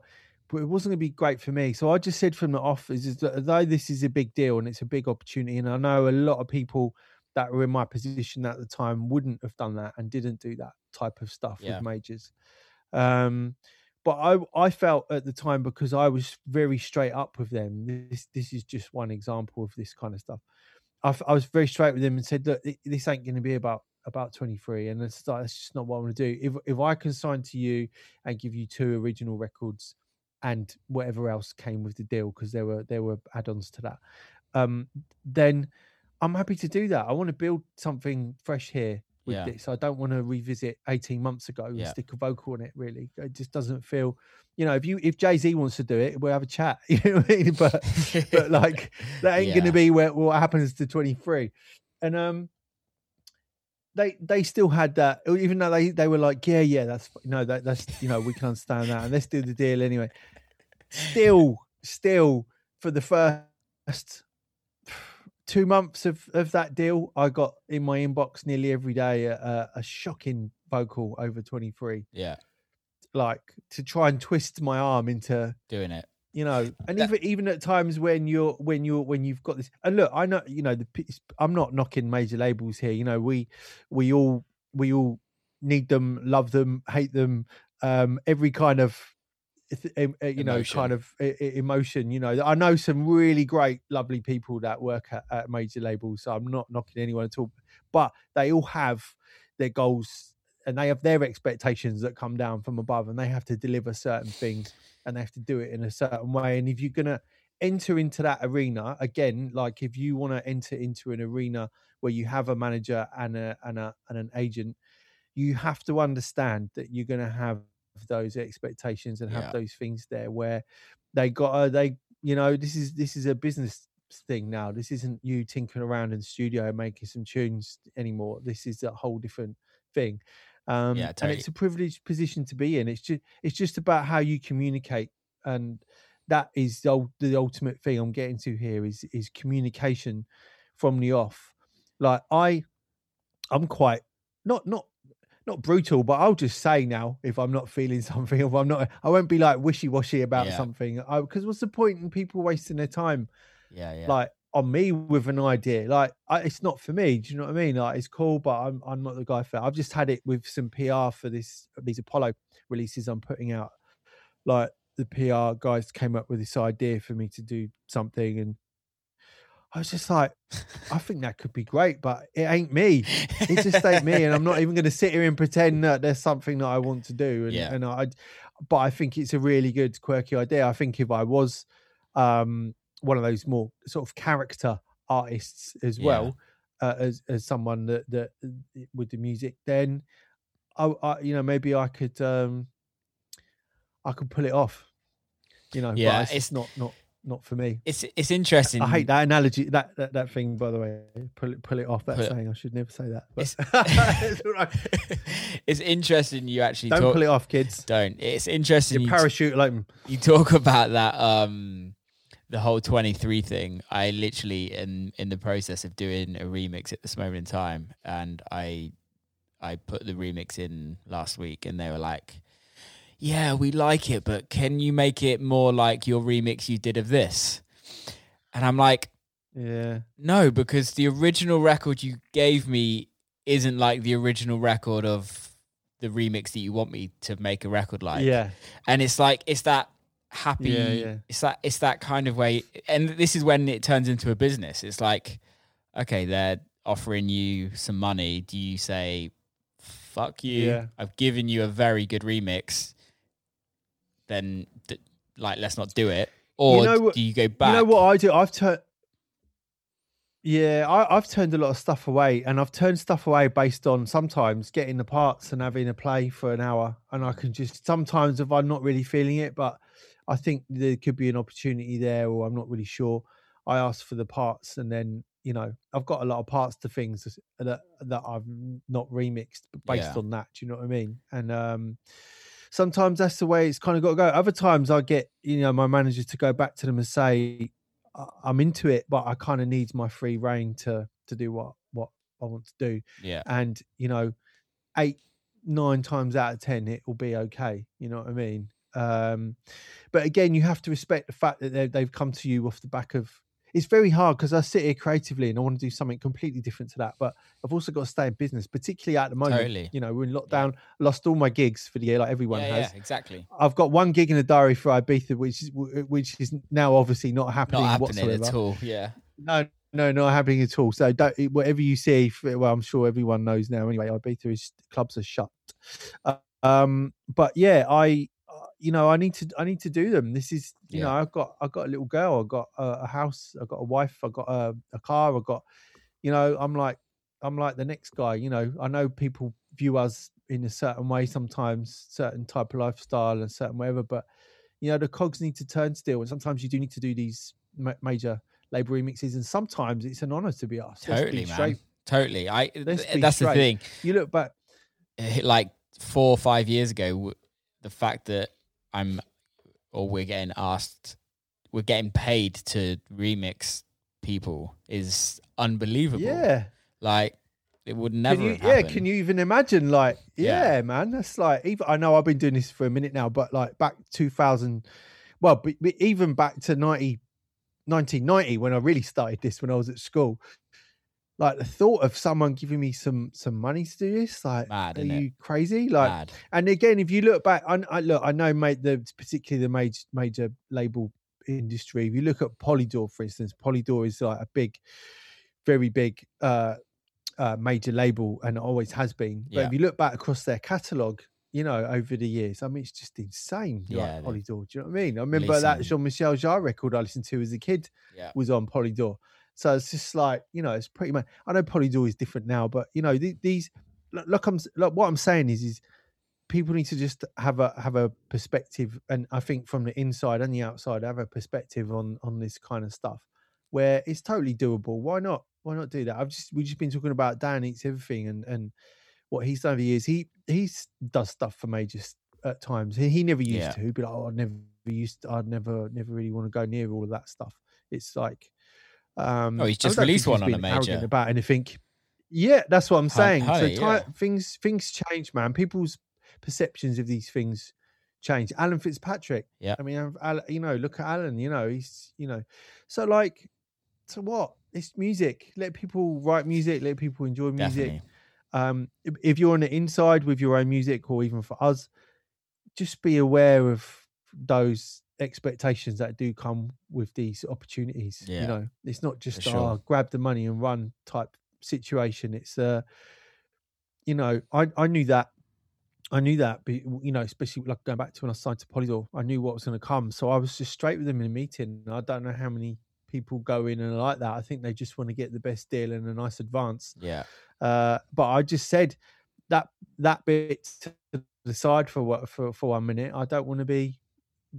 but it wasn't going to be great for me so i just said from the off is, that although this is a big deal and it's a big opportunity and i know a lot of people that were in my position at the time wouldn't have done that and didn't do that type of stuff Yeah. with majors um but I I felt at the time because I was very straight up with them. This this is just one example of this kind of stuff. I was very straight with them and said, look, this ain't going to be about about 23, and it's like, that's just not what I want to do. If if I can sign to you and give you two original records and whatever else came with the deal, because there were there were add-ons to that, um, then I'm happy to do that. I want to build something fresh here with Yeah. this. I don't want to revisit 18 months ago and Yeah. stick a vocal on it. Really, it just doesn't feel. You know, if you if Jay Z wants to do it, we'll have a chat. You know what I mean? But but like that ain't gonna be where what happens to 23 and um they they still had that even though they they were like yeah yeah that's no that that's you know we can understand that and let's do the deal anyway. Still still for the first two months of of that deal i got in my inbox nearly every day a, a, a shocking vocal over 23 yeah, like to try and twist my arm into doing it. You know and That- even even at times when you're when you're when you've got this and look i know you know the i'm not knocking major labels here you know we we all we all need them love them hate them um every kind of em- uh, you know Emotion. kind of e- e- emotion you know i know some really great lovely people that work at, at major labels so i'm not knocking anyone at all but they all have their goals and they have their expectations that come down from above and they have to deliver certain things and they have to do it in a certain way. And if you're gonna enter into that arena again, like if you want to enter into an arena where you have a manager and a and a and an agent, you have to understand that you're gonna have those expectations and have Yeah. those things there where they got uh, they you know this is this is a business thing now this isn't you tinkering around in the studio making some tunes anymore this is a whole different thing um Yeah, and it's a privileged position to be in. It's just it's just about how you communicate and that is the, the ultimate thing i'm getting to here is is communication from the off. Like i i'm quite not not not brutal but i'll just say now if i'm not feeling something if i'm not i won't be like wishy-washy about Yeah. something. Because what's the point in people wasting their time? Yeah, yeah. like on me with an idea. Like I, it's not for me. Do you know what I mean? Like it's cool, but I'm I'm not the guy for. it. I've just had it with some PR for this these Apollo releases I'm putting out. Like the PR guys came up with this idea for me to do something, and I was just like, I think that could be great, but it ain't me. It just ain't me, and I'm not even going to sit here and pretend that there's something that I want to do. And, Yeah. and I, but I think it's a really good quirky idea. I think if I was um, one of those more sort of character artists as Yeah. well, uh, as as someone that that uh, with the music, then I, I you know maybe I could um, I could pull it off. You know, Yeah, but it's, it's- not not not for me. it's it's interesting. I hate that analogy. That, that that thing, by the way, pull it pull it off. That saying, I should never say that. But It's- It's it's interesting you actually don't talk. pull it off, kids. Don't. It's interesting Your you, parachute open. you talk about that. Um, the whole twenty three thing. I literally in in the process of doing a remix at this moment in time, and I I put the remix in last week, and they were like. Yeah, we like it, but can you make it more like your remix you did of this? And I'm like, Yeah, No, because the original record you gave me isn't like the original record of the remix that you want me to make a record like. yeah, And it's like it's that happy Yeah, yeah. it's that it's that kind of way and this is when it turns into a business. It's like, okay, they're offering you some money. Do you say fuck you? Yeah. I've given you a very good remix. Then d- like let's not do it. Or know what- do you go back? You know what I do? I've turned. Yeah, I, I've turned a lot of stuff away, and I've turned stuff away based on sometimes getting the parts and having a play for an hour, and I can just sometimes if I'm not really feeling it, but I think there could be an opportunity there, or I'm not really sure. I ask for the parts, and then you know I've got a lot of parts to things that that I've not remixed based Yeah. on that. Do you know what I mean? And um, sometimes that's the way it's kind of got to go. Other times I get you know my manager to go back to them and say "I- I'm into it, but I kind of need my free reign to to do what what I want to do. Yeah. And you know, eight nine times out of ten it will be okay. You know what I mean? Um, but again, you have to respect the fact that they- they've come to you off the back of. It's very hard because I sit here creatively and I want to do something completely different to that. But I've also got to stay in business, particularly at the moment. Totally. You know, we're in lockdown. Lost all my gigs for the year, like everyone yeah, has. yeah, exactly. I've got one gig in the diary for Ibiza, which is which is now obviously not happening, Not happening whatsoever. at all. Yeah. No, no, not happening at all. So don't, whatever you see, well, I'm sure everyone knows now. Anyway, Ibiza is clubs are shut. Uh, um, but yeah, I, you know, I need to, I need to do them. This is, you know, I've got, I've got a little girl, I've got a, a house, I've got a wife, I've got a, a car, I've got, you know, I'm like, I'm like the next guy. You know, I know people view us in a certain way sometimes, certain type of lifestyle and certain whatever, but you know, the cogs need to turn still, and sometimes you do need to do these ma- major labor remixes, and sometimes it's an honor to be asked. Totally, be man. Totally. I. That's the thing. You look back. Eh, Like four or five years ago, the fact that I'm, or we're getting asked, we're getting paid to remix people is unbelievable. Yeah. Like it would never. Can you, yeah, can you even imagine? Like, Yeah. yeah, man, that's like. Even I know I've been doing this for a minute now, but like back 2000, well, but, but even back to 90, 1990 when I really started this when I was at school. Like the thought of someone giving me some some money to do this, like, Mad, are you crazy? Like, Mad. and again, if you look back, I, I look, I know, mate, the particularly the major major label industry. If you look at Polydor, for instance, Polydor is like a big, very big uh, uh, major label, and always has been. But Yeah. if you look back across their catalog, you know, over the years, I mean, it's just insane. Yeah, like Polydor. Do you know what I mean? I remember that Jean Michel Jarre record I listened to as a kid Yeah. was on Polydor. So it's just like you know, it's pretty much. I know Polydor is different now, but you know, the- these look, look, I'm look, what I'm saying is, is people need to just have a have a perspective, and I think from the inside and the outside, have a perspective on on this kind of stuff where it's totally doable. Why not? Why not do that? I've just we've just been talking about Dan eats everything and and what he's done over the years. He he's does stuff for majors at times. He, he never used Yeah. to, but oh, I never used. To, I'd never never really want to go near all of that stuff. It's like, um, Oh, he's just released one on a major. about anything. Yeah, that's what I'm saying. so honey, ti- yeah. things things change, man. People's perceptions of these things change. Alan Fitzpatrick. Yeah. I mean, Al- you know, look at Alan. You know, he's you know, so like, so what? It's music. Let people write music. Let people enjoy music Definitely. um if you're on the inside with your own music or even for us just be aware of those expectations that do come with these opportunities Yeah, you know it's not just sure. oh, grab the money and run type situation it's uh you know i i knew that I knew that, but you know, especially like going back to when I signed to Polydor, I knew what was going to come. So I was just straight with them in a meeting. I don't know how many people go in and like that. I think they just want to get the best deal and a nice advance. Yeah. Uh, but I just said that that bit to the side for what for for one minute. I don't want to be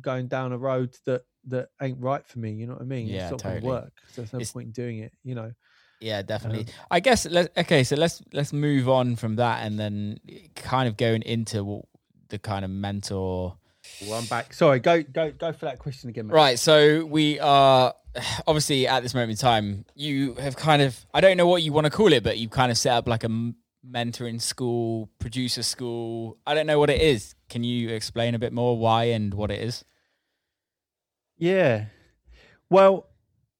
going down a road that that ain't right for me. You know what I mean? Yeah, it's not totally. going to work. So there's no It's- point in doing it. You know. Yeah, definitely. Um, I guess let okay, so let's let's move on from that and then kind of going into the kind of mentor. Well, I'm back. Sorry, go go go for that question again, mate. Right, so we are obviously at this moment in time. You have kind of I don't know what you want to call it, but you've kind of set up like a mentoring school, producer school. I don't know what it is. Can you explain a bit more why and what it is? Yeah. Well,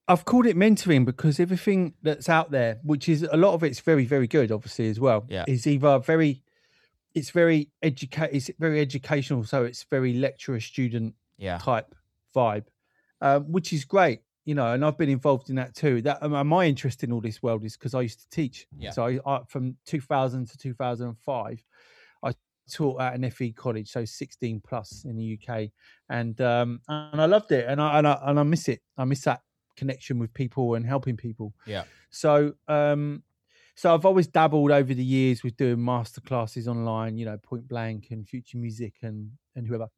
I've called it mentoring because everything that's out there, which is a lot of it's very, very good, obviously as well. Yeah. Is either very, it's very educate, it's very educational, so it's very lecturer student Yeah. type vibe, um, which is great. You know, and I've been involved in that too. That um, my interest in all this world is because I used to teach. Yeah. So I, I, from 2000 to 2005, I taught at an FE college, so 16 plus in the UK, and um, and I loved it, and I and I and I miss it. I miss that connection with people and helping people. Yeah. So um, so I've always dabbled over the years with doing master classes online. You know, Point Blank and Future Music and and whoever,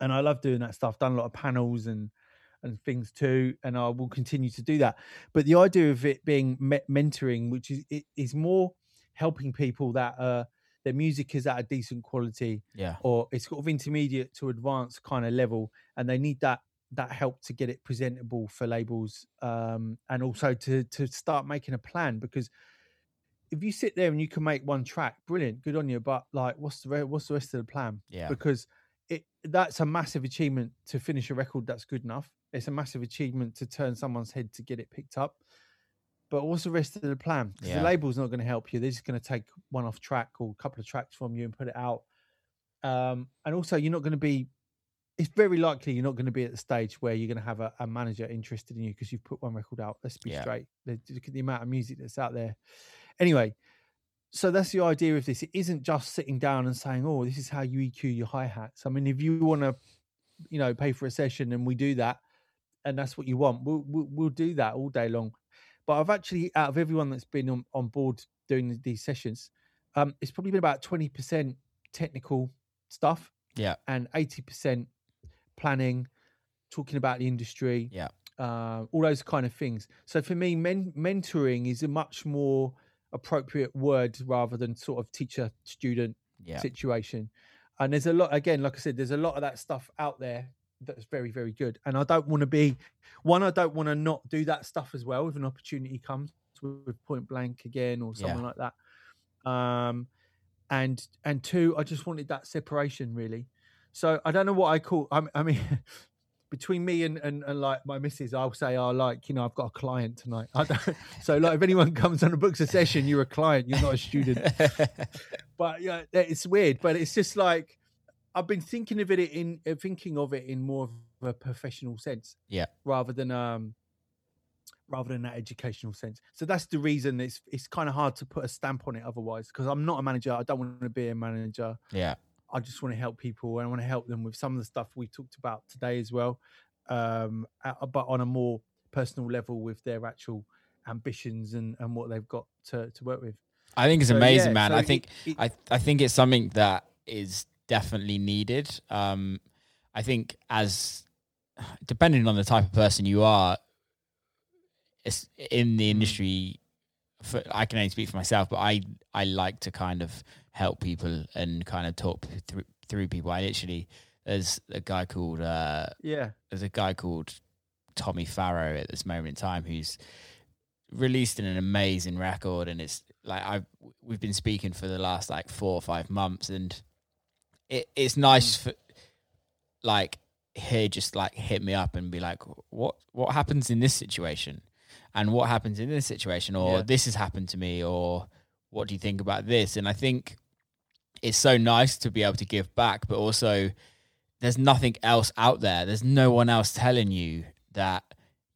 and I love doing that stuff. Done a lot of panels and and things too, and I will continue to do that. But the idea of it being me- mentoring, which is it is more helping people that uh, their music is at a decent quality Yeah. or it's sort of intermediate to advanced kind of level, and they need that that help to get it presentable for labels, um, and also to to start making a plan because if you sit there and you can make one track, brilliant, good on you. But like, what's the re- what's the rest of the plan? Yeah. because it that's a massive achievement to finish a record that's good enough. It's a massive achievement to turn someone's head to get it picked up. But what's the rest of the plan? Because Yeah. the label's not going to help you. They're just going to take one off track or a couple of tracks from you and put it out. Um, and also, you're not going to be. It's very likely you're not going to be at the stage where you're going to have a, a manager interested in you because you've put one record out. Let's be Yeah. straight. Look at the amount of music that's out there. Anyway, so that's the idea of this. It isn't just sitting down and saying, "Oh, this is how you EQ your hi hats." I mean, if you want to, you know, pay for a session and we do that, and that's what you want, we'll we'll, we'll do that all day long. But I've actually, out of everyone that's been on, on board doing these sessions, um, it's probably been about twenty percent technical stuff, Yeah. and eighty percent planning, talking about the industry, Yeah. uh, all those kind of things. So for me, men- mentoring is a much more appropriate word rather than sort of teacher student Yeah. situation. And there's a lot, again, like I said, there's a lot of that stuff out there that's very, very good. And I don't want to be one, I don't want to not do that stuff as well if an opportunity comes with point blank again or something like that. Um, and and two, I just wanted that separation really. So I don't know what I call. I, I mean, between me and, and and like my missus, I'll say, "Oh, like you know, I've got a client tonight." I don't, so like, if anyone comes on and books a session, you're a client. You're not a student but yeah, it's weird. But it's just like I've been thinking of it in uh, thinking of it in more of a professional sense, Yeah. rather than um, rather than that educational sense. So that's the reason it's it's kind of hard to put a stamp on it otherwise. Because I'm not a manager. I don't want to be a manager. yeah. I just want to help people and I want to help them with some of the stuff we talked about today as well, um, uh, but on a more personal level with their actual ambitions and and what they've got to to work with. I think it's So, amazing, yeah, man. so I it- think it- I I think it's something that is definitely needed. Um, I think as depending on the type of person you are, it's in the Mm. industry. For, I can only speak for myself, but I I like to kind of help people and kind of talk through through people. I literally there's a guy called uh, yeah. there's a guy called Tommy Farrow at this moment in time who's released an amazing record and it's like I we've been speaking for the last like four or five months and it, it's nice mm. for like he just like hit me up and be like what what happens in this situation and what happens in this situation or Yeah. this has happened to me or what do you think about this and I think it's so nice to be able to give back but also there's nothing else out there. There's no one else telling you that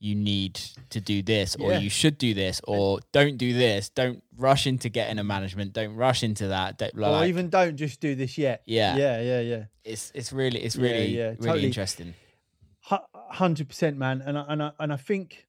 you need to do this or Yeah. you should do this or don't do this. Don't rush into getting a management. Don't rush into that. Don't, or even don't just do this yet. yeah, Yeah, yeah, yeah. It's it's really it's Yeah, really yeah, really totally. interesting. Hundred percent, man. And I, and I, and I think,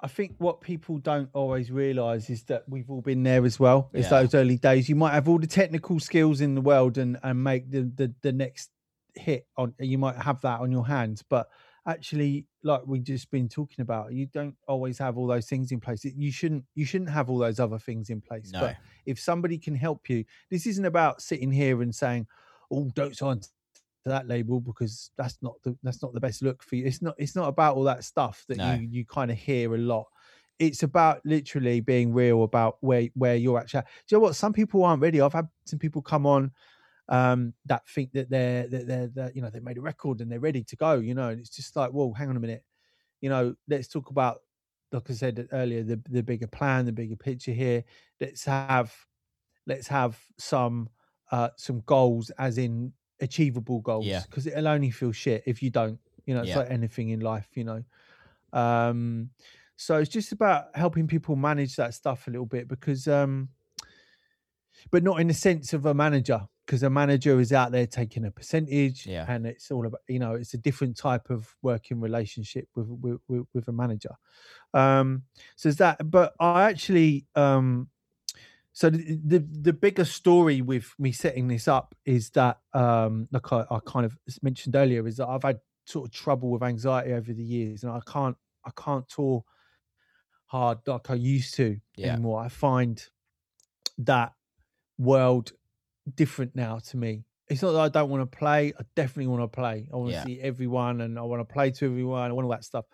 I think what people don't always realise is that we've all been there as well. It's Yeah. those early days. You might have all the technical skills in the world and and make the the, the next hit on. You might have that on your hands, but actually, like we've just been talking about, you don't always have all those things in place. You shouldn't. You shouldn't have all those other things in place. No. But if somebody can help you, this isn't about sitting here and saying, "Oh, don't sign to that label because that's not the that's not the best look for you." It's not. It's not about all that stuff that No. you you kind of hear a lot. It's about literally being real about where where you're actually. At. Do you know what? Some people aren't ready. I've had some people come on um that think that they're that they're, that you know they made a record and they're ready to go you know and it's just like well hang on a minute you know let's talk about like i said earlier the the bigger plan the bigger picture here let's have let's have some uh some goals as in achievable goals Yeah. because it'll only feel shit if you don't you know it's Yeah. like anything in life you know um so it's just about helping people manage that stuff a little bit because um but not in the sense of a manager because a manager is out there taking a percentage Yeah. and it's all about you know it's a different type of working relationship with with, with, with a manager um so is that but i actually um so the, the the bigger story with me setting this up is that um like I, I kind of mentioned earlier is that i've had sort of trouble with anxiety over the years and i can't i can't tour hard like i used to Yeah. anymore i find that world different now to me. It's not that i don't want to play i definitely want to play. I want to Yeah. see everyone and i want to play to everyone i want all that stuff.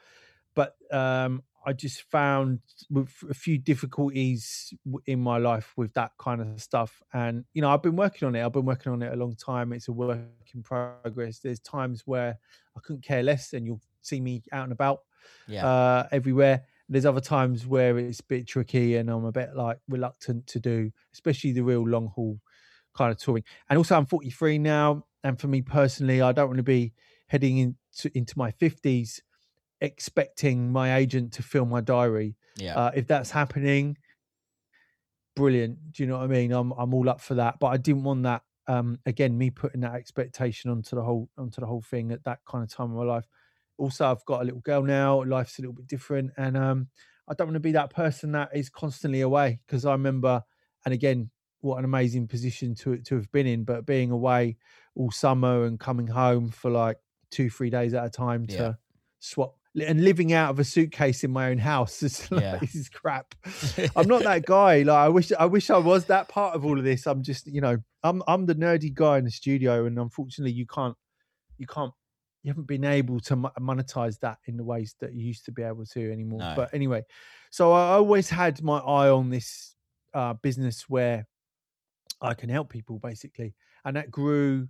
But um i just found with a few difficulties in my life with that kind of stuff. And you know i've been working on it. I've been working on it a long time. It's a work in progress. There's times where i couldn't care less and you'll see me out and about Yeah. uh, everywhere. There's other times where it's a bit tricky and I'm a bit like reluctant to do, especially the real long haul kind of touring. And also, I'm 43 now, and for me personally, I don't want to be heading into into my 50s expecting my agent to fill my diary. yeah. Uh, if that's happening, brilliant. Do you know what I mean? I'm I'm all up for that, but I didn't want that. Um, again, me putting that expectation onto the whole onto the whole thing at that kind of time of my life. Also, I've got a little girl now. Life's a little bit different, and um, I don't want to be that person that is constantly away because I remember, and again, what an amazing position to to have been in, but being away all summer and coming home for like two, three days at a time to Yeah. swap and living out of a suitcase in my own house. It's like, Yeah. this is crap. I'm not that guy. Like I wish I wish I was that part of all of this. I'm just, you know, I'm I'm the nerdy guy in the studio, and unfortunately, you can't you can't you haven't been able to monetize that in the ways that you used to be able to anymore. No. But anyway, so I always had my eye on this uh, business where I can help people basically, and that grew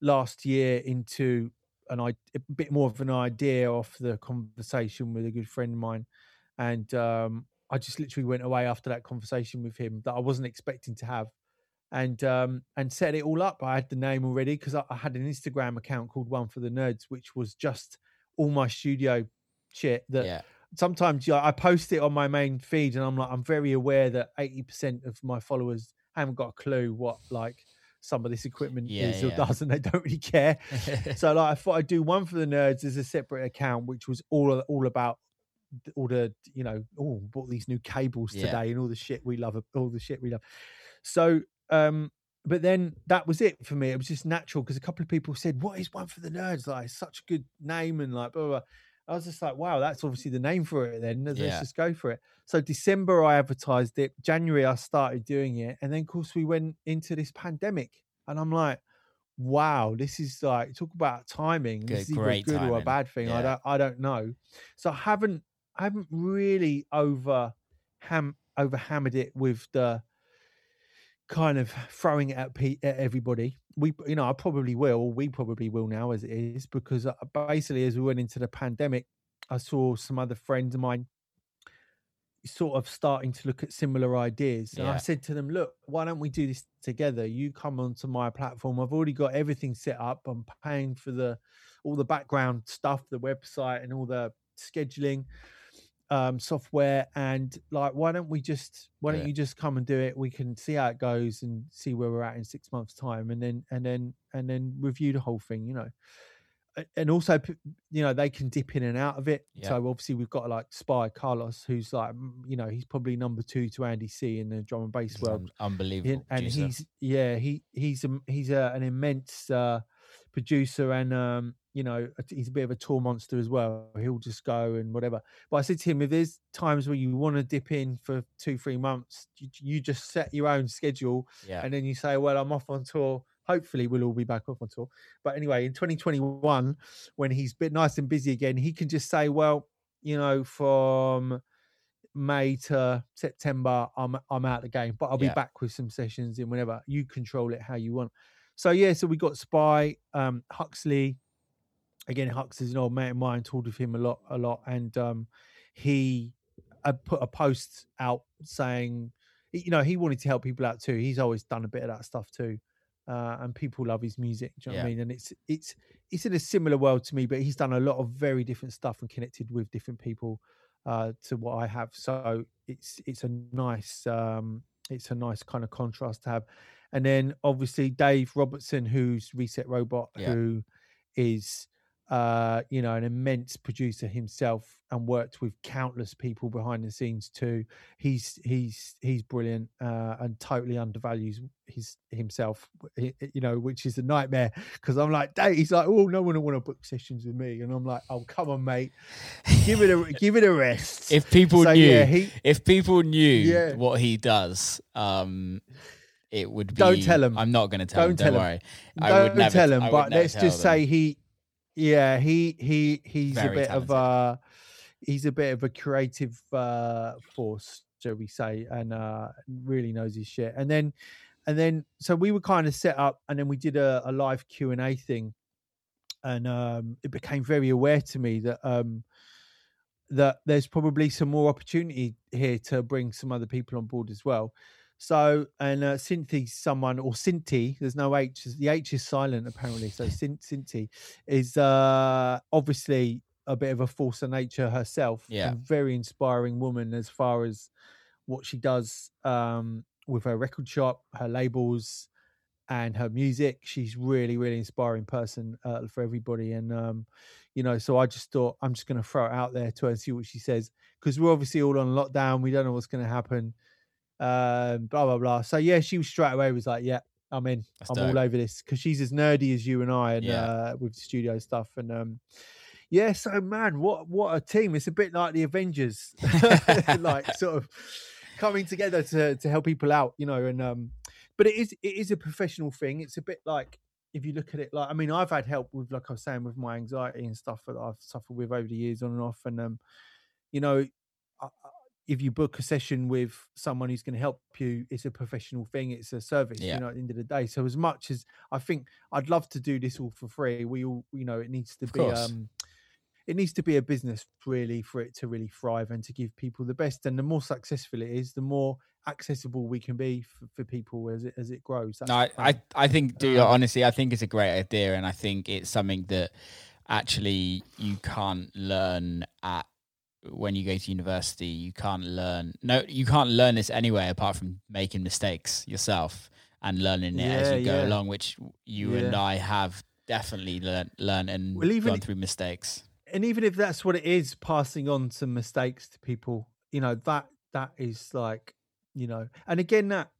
last year into an I a bit more of an idea off the conversation with a good friend of mine, and um, I just literally went away after that conversation with him that I wasn't expecting to have, and um, and set it all up. I had the name already because I, I had an Instagram account called One for the Nerds, which was just all my studio shit that yeah. sometimes yeah, I post it on my main feed, and I'm like, I'm very aware that 80% of my followers haven't got a clue what like some of this equipment Yeah, is or yeah. does, and they don't really care. so like, I thought I'd do one for the nerds as a separate account, which was all all about all the you know, oh, bought these new cables Yeah. today and all the shit we love, all the shit we love. So, um, but then that was it for me. It was just natural because a couple of people said, "What is one for the nerds?" Like, it's such a good name, and like, blah, blah, blah. I was just like, "Wow, that's obviously the name for it." Then let's Yeah. just go for it. So December I advertised it. January I started doing it, and then of course we went into this pandemic, and I'm like, "Wow, this is like talk about timing. Good- this is either good or a bad thing. I don't, I don't know." So I haven't, I haven't really over ham over hammered it with the kind of throwing it at, pe- at everybody. We, you know, I probably will. We probably will now, as it is, because uh, basically, as we went into the pandemic, I saw some other friends of mine sort of starting to look at similar ideas. And I said to them, "Look, why don't we do this together? You come onto my platform. I've already got everything set up. I'm paying for the all the background stuff, the website, and all the scheduling." Um software and like why don't we just why don't Yeah. you just come and do it we can see how it goes and see where we're at in six months time and then and then and then review the whole thing you know and also you know they can dip in and out of it Yeah. so obviously we've got like spy carlos who's like you know he's probably number two to andy c in the drum and bass world un- unbelievable. and, and he's yeah he he's a, he's a, an immense uh producer and um you know he's a bit of a tour monster as well he'll just go and whatever but i said to him if there's times where you want to dip in for two three months you, you just set your own schedule yeah. and then you say well i'm off on tour hopefully we'll all be back off on tour but anyway in 2021 when he's bit nice and busy again he can just say well you know from May to September, I'm I'm out of the game, but I'll be Yeah. back with some sessions in whenever you control it how you want. So yeah, so we got Spy, um, Huxley. Again, Hux is an old mate of mine. Talked with him a lot, a lot, and um, he uh, put a post out saying, you know, he wanted to help people out too. He's always done a bit of that stuff too, uh, and people love his music. Do you know what I mean? And it's it's it's in a similar world to me, but he's done a lot of very different stuff and connected with different people uh, to what I have. So it's it's a nice um, it's a nice kind of contrast to have. And then obviously Dave Robertson, who's Reset Robot, Yeah. who is uh, you know an immense producer himself and worked with countless people behind the scenes too. He's he's he's brilliant uh, and totally undervalues his himself, w- i- i- you know, which is a nightmare because I'm like, Dave, he's like, oh, no one will want to book sessions with me, and I'm like, oh, come on, mate, give it a give it a rest. if people so knew, yeah, he if people knew Yeah. what he does, um, it would be. Don't tell him. I'm not going to tell Don't him. tell Don't 'em. worry. I don't would never tell him, but let's tell just them. say he, yeah, he he he's Very a bit of talented. a he's a bit of a creative uh, force, shall we say, and uh, really knows his shit. And then and then so we were kind of set up, and then we did a, a live Q and A thing, and um, it became very aware to me that um, that there's probably some more opportunity here to bring some other people on board as well. So, and uh, Cynthi's someone, or Cinti, there's no H, the H is silent apparently. So, Cinti is uh, obviously a bit of a force of nature herself. Yeah. Very inspiring woman as far as what she does um, with her record shop, her labels, and her music. She's really, really inspiring person uh, for everybody. And um, you know, so I just thought I'm just going to throw it out there to her and see what she says because we're obviously all on lockdown. We don't know what's going to happen. Um, blah blah blah. So yeah, she was straight away was like, yeah, I'm in. That's I'm dope. all over this because she's as nerdy as you and I, and Yeah. uh, with studio stuff. And um, yeah, so man, what what a team! It's a bit like the Avengers, like sort of coming together to to help people out, you know. And um, but it is it is a professional thing. It's a bit like if you look at it like I mean, I've had help with like I was saying with my anxiety and stuff that I've suffered with over the years on and off, and um, you know. If you book a session with someone who's going to help you, it's a professional thing. It's a service, Yeah. you know, at the end of the day. So as much as I think I'd love to do this all for free, we all, you know, it needs to Of be, course. um, it needs to be a business really for it to really thrive and to give people the best. And the more successful it is, the more accessible we can be for, for people as it as it grows. That's No, I, I. I think, dude, Um, honestly, I think it's a great idea, and I think it's something that actually you can't learn at when you go to university. You can't learn. No, you can't learn this anyway, apart from making mistakes yourself and learning it as you go yeah. along, which you and I have definitely learned, learned and Well, even gone through mistakes. and even if that's what it is, passing on some mistakes to people, you know, that that is like, you know, and again that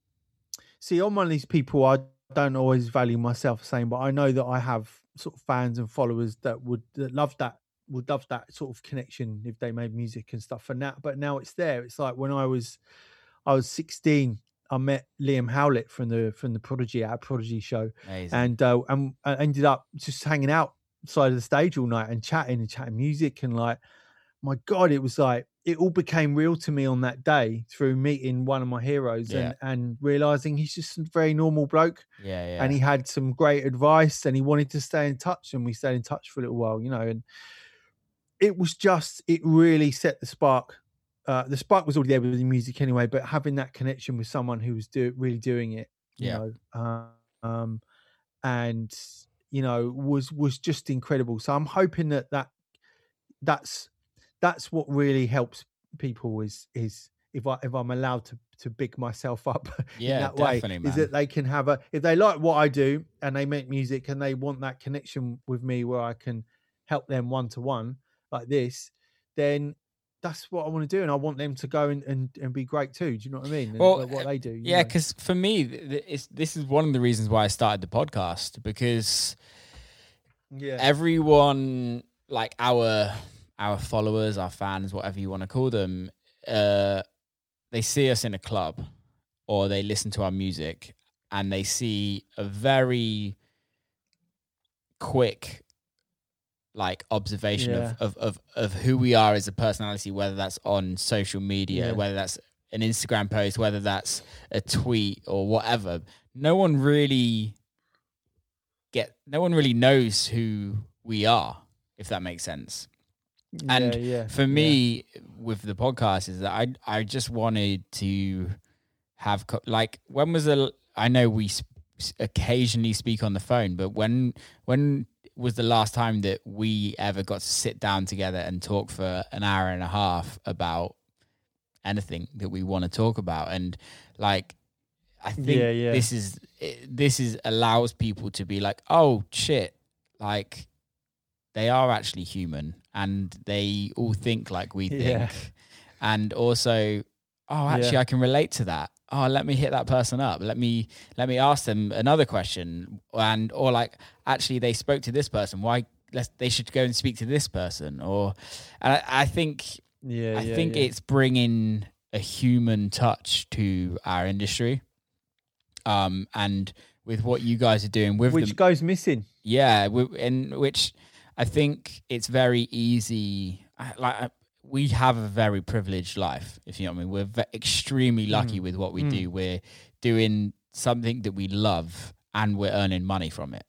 see, I'm one of these people I don't always value myself the same, but I know that I have sort of fans and followers that would that love that would love that sort of connection if they made music and stuff and that. But now it's there. It's like when I was I was 16, I met Liam Howlett from the from the Prodigy at a Prodigy show Amazing. and uh, and I ended up just hanging out side of the stage all night and chatting and chatting music and like my god it was like it all became real to me on that day through meeting one of my heroes Yeah. and and realizing he's just a very normal bloke yeah, yeah. and he had some great advice and he wanted to stay in touch and we stayed in touch for a little while you know and it was just it really set the spark uh the spark was already there with the music anyway but having that connection with someone who was do, really doing it you Yeah. know um and you know was was just incredible so i'm hoping that that that's that's what really helps people is is if i if i'm allowed to to big myself up yeah, in that way man. is that they can have a if they like what I do and they make music and they want that connection with me where I can help them one to one like this, then that's what I want to do and I want them to go and, and, and be great too. Do you know what I mean? And Well, what- what uh, they do. Yeah, because for me, th- th- it's, this is one of the reasons why I started the podcast because yeah, everyone, like our our followers, our fans, whatever you want to call them, uh, they see us in a club or they listen to our music and they see a very quick like observation Yeah. of, of, of, of who we are as a personality, whether that's on social media, Yeah. whether that's an Instagram post, whether that's a tweet or whatever. No one really get no one really knows who we are, if that makes sense. and yeah, yeah, For yeah. me, with the podcast, is that I I just wanted to have co- like when was the I know we s- s- occasionally speak on the phone, but when when was the last time that we ever got to sit down together and talk for an hour and a half about anything that we want to talk about and like I think Yeah, yeah. this is it- this is allows people to be like oh shit like they are actually human and they all think like we think Yeah. and also oh actually. I can relate to that oh let me hit that person up let me let me ask them another question and or like actually they spoke to this person why let's they should go and speak to this person or and I, I think yeah, I yeah, think yeah. it's bringing a human touch to our industry um and with what you guys are doing with which them goes missing. yeah, we, in which I think it's very easy. Like we have a very privileged life, if you know what I mean. We're ve- extremely lucky with what we Mm. do. We're doing something that we love, and we're earning money from it.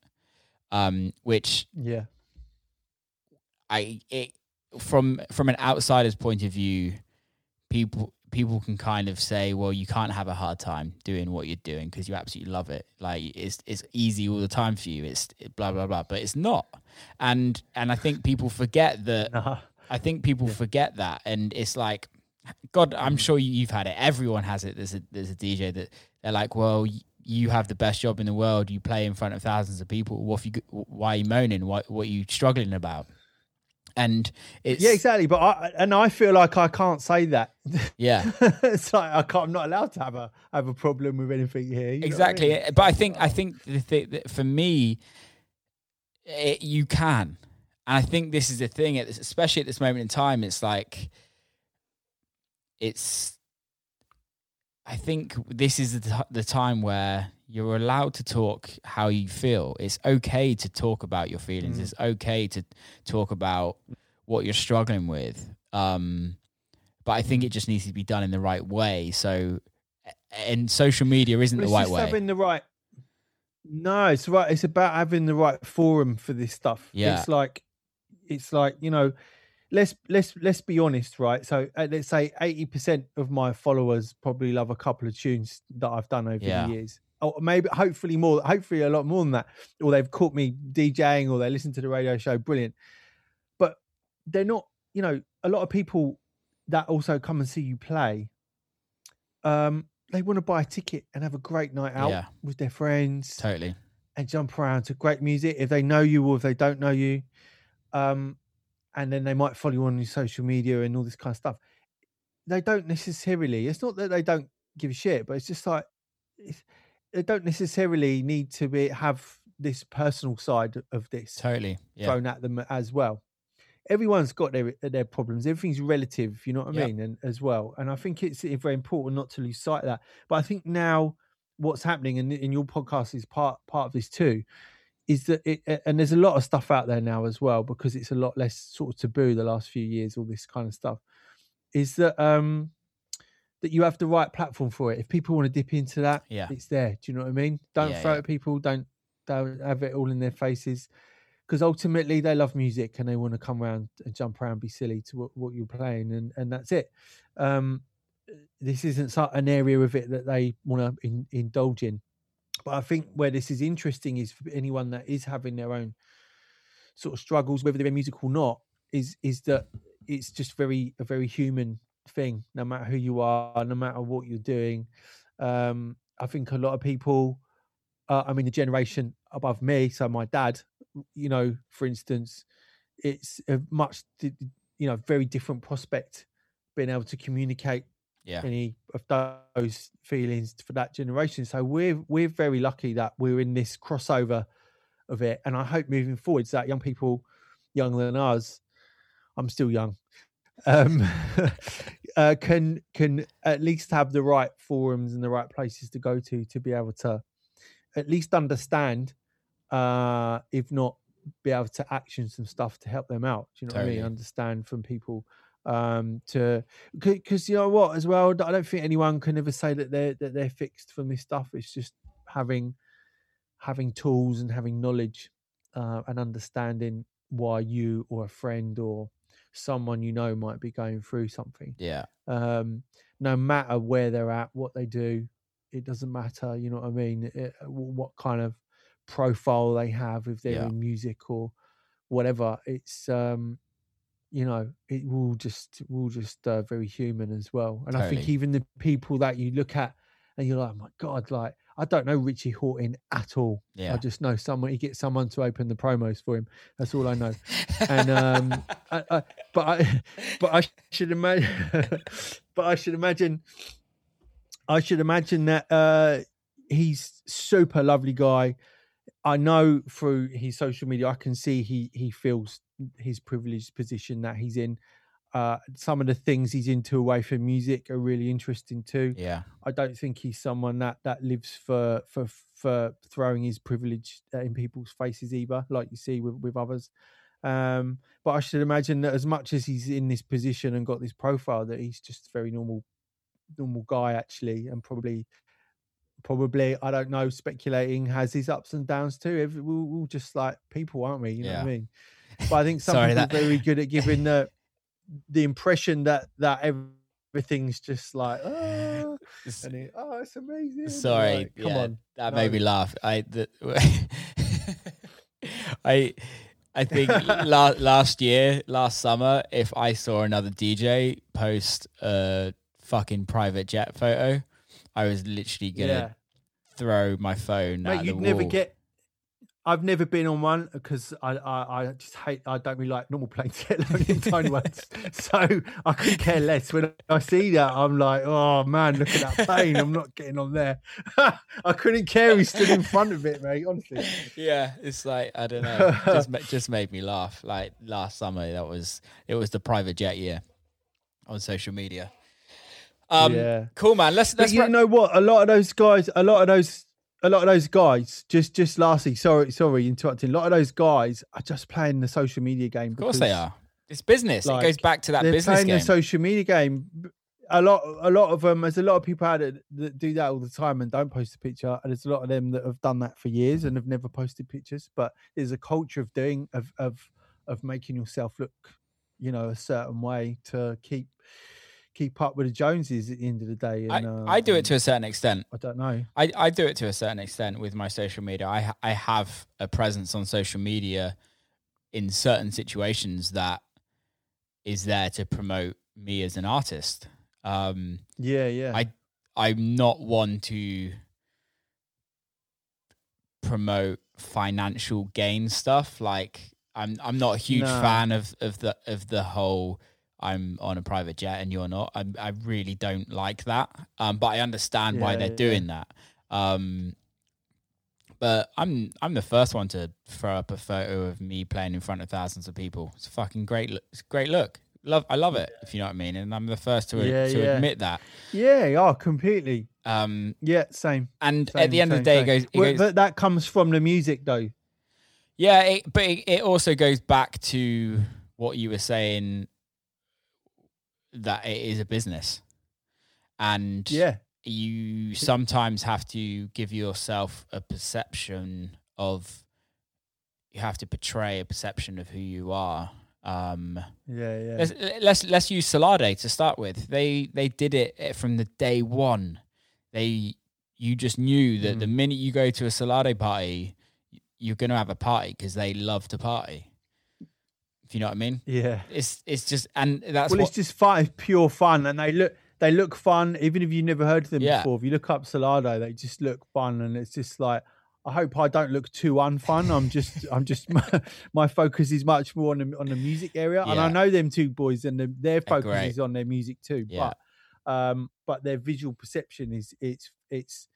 Um, which Yeah, I it, from from an outsider's point of view, people people can kind of say, well, you can't have a hard time doing what you're doing because you absolutely love it. Like it's it's easy all the time for you. It's blah blah blah, but it's not. And and I think people forget that. nah. I think people Yeah. forget that, and it's like, God, I'm Mm. sure you- you've had it. Everyone has it. There's a there's a DJ that they're like, well, you have the best job in the world. You play in front of thousands of people. What if you? Why are you moaning? What What are you struggling about? And it's yeah, exactly. But I and I feel like I can't say that. Yeah, it's like I can't. I'm not allowed to have a have a problem with anything here. exactly. I mean? But I think I think the thing for me, it, you can, and I think this is the thing, especially at this moment in time. It's like it's. I think this is the, the time where you're allowed to talk how you feel. It's okay to talk about your feelings. Mm. It's okay to talk about what you're struggling with. Um, but I think it just needs to be done in the right way. So, and social media isn't the right way. Having the right. No, it's right. It's about having the right forum for this stuff. Yeah, it's like, it's like you know, let's let's let's be honest, right? So uh, let's say eighty percent of my followers probably love a couple of tunes that I've done over yeah. the years or maybe hopefully more, hopefully a lot more than that. Or they've caught me DJing or they listen to the radio show. Brilliant. But they're not, you know, a lot of people that also come and see you play, um, they want to buy a ticket and have a great night out yeah. with their friends. Totally. And jump around to great music if they know you or if they don't know you. Um, and then they might follow you on your social media and all this kind of stuff. They don't necessarily, it's not that they don't give a shit, but it's just like, it's, they don't necessarily need to be have this personal side of this totally yeah. thrown at them as well. Everyone's got their their problems. Everything's relative, you know what I yep. mean, and as well. And I think it's very important not to lose sight of that. But I think now what's happening, and in your podcast is part part of this too, is that it, and there's a lot of stuff out there now as well because it's a lot less sort of taboo the last few years. All this kind of stuff is that um that you have the right platform for it. If people want to dip into that, yeah. it's there. Do you know what I mean? Don't yeah, throw yeah. at people. Don't don't have it all in their faces, because ultimately they love music and they want to come around and jump around, be silly to what, what you're playing, and and that's it. Um, this isn't an area of it that they want to in, indulge in. But I think where this is interesting is for anyone that is having their own sort of struggles, whether they're musical or not, is is that it's just very a very human thing, no matter who you are, no matter what you're doing. Um, I think a lot of people, uh, I mean, the generation above me, so my dad, you know, for instance, it's a much, you know, very different prospect being able to communicate yeah. any of those feelings for that generation. So we're we're very lucky that we're in this crossover of it, and I hope moving forwards that young people younger than us, I'm still young, um, uh, can can at least have the right forums and the right places to go to to be able to at least understand, uh, if not be able to action some stuff to help them out. Do you know totally. what I mean? Understand from people um to because you know what as well i don't think anyone can ever say that they're that they're fixed from this stuff it's just having having tools and having knowledge uh, and understanding why you or a friend or someone you know might be going through something. Yeah. Um, no matter where they're at, what they do, it doesn't matter. You know what I mean? It, uh, what kind of profile they have, if they're yeah. in music or whatever. It's um, you know, it will just will just uh, very human as well. And totally. I think even the people that you look at and you're like, oh my god, like I don't know Richie Hawtin at all. Yeah. I just know someone. He gets someone to open the promos for him. That's all I know. and um, I, I, but I, but I should imagine, but I should imagine, I should imagine that uh, he's super lovely guy. I know through his social media, I can see he he feels his privileged position that he's in. Uh, some of the things he's into away from music are really interesting too. Yeah, I don't think he's someone that that lives for for for throwing his privilege uh, in people's faces either, like you see with with others. Um, but I should imagine that as much as he's in this position and got this profile, that he's just a very normal normal guy actually, and probably probably I don't know, speculating has his ups and downs too. Every, we're, we're just like people, aren't we? You know yeah. what I mean? But I think some Sorry, people that... are very good at giving the the impression that that everything's just like oh, and it, oh it's amazing. Sorry, like, come yeah, on, that no. made me laugh. I the, I I think last last year, last summer, if I saw another DJ post a fucking private jet photo, I was literally gonna yeah. throw my phone Mate, at you'd never wall. get. I've never been on one because I, I, I just hate. I don't really like normal planes, tiny ones. So I couldn't care less. When I see that, I'm like, oh man, look at that plane. I'm not getting on there. I couldn't care. He stood in front of it, mate. Honestly. yeah, it's like I don't know. just just made me laugh. Like last summer, that was it was the private jet year on social media. Um, yeah. cool man. Let's But let's you wrap- know what? A lot of those guys, a lot of those, a lot of those guys. Just, just lastly, sorry, sorry, interrupting. A lot of those guys are just playing the social media game. Of course they are. It's business. it goes back to that They're business playing game. the social media game. A lot, a lot of them. There's a lot of people out there that do that all the time and don't post a picture. And there's a lot of them that have done that for years and have never posted pictures. But there's a culture of doing of of of making yourself look, you know, a certain way to keep keep up with the Joneses at the end of the day. I, uh, I do it to a certain extent. I don't know. I, I do it to a certain extent with my social media. I I have a presence on social media in certain situations that is there to promote me as an artist. Um, Yeah, yeah. I I'm not one to promote financial gain stuff. Like I'm I'm not a huge No. fan of of the of the whole I'm on a private jet and you're not. I I really don't like that. Um, but I understand why they're yeah. doing that. Um, but I'm I'm the first one to throw up a photo of me playing in front of thousands of people. It's a fucking great look. It's a great look. Love I love it. If you know what I mean. And I'm the first to Yeah, to yeah. admit that. yeah, oh, completely. Um, Yeah, same. and same at the end of the same, day, it goes, it goes but that comes from the music, though. yeah, it, but it, it also goes back to what you were saying that it is a business, and Yeah, you sometimes have to give yourself a perception of you have to portray a perception of who you are. Um, yeah, yeah. let's let's let's use Solardo to start with. They they did it from the day one. They you just knew that the Mm. minute you go to a Solardo party, you're going to have a party because they love to party. If you know what I mean, Yeah. it's it's just and that's well, what it's just fun. It's pure fun, and they look they look fun. Even if you never heard of them Yeah. before, if you look up Solardo, they just look fun, and it's just like I hope I don't look too unfun. I'm just I'm just my focus is much more on the on the music area, and I know them two boys, and the, their focus is on their music too. Yeah. But um, but their visual perception is it's it's.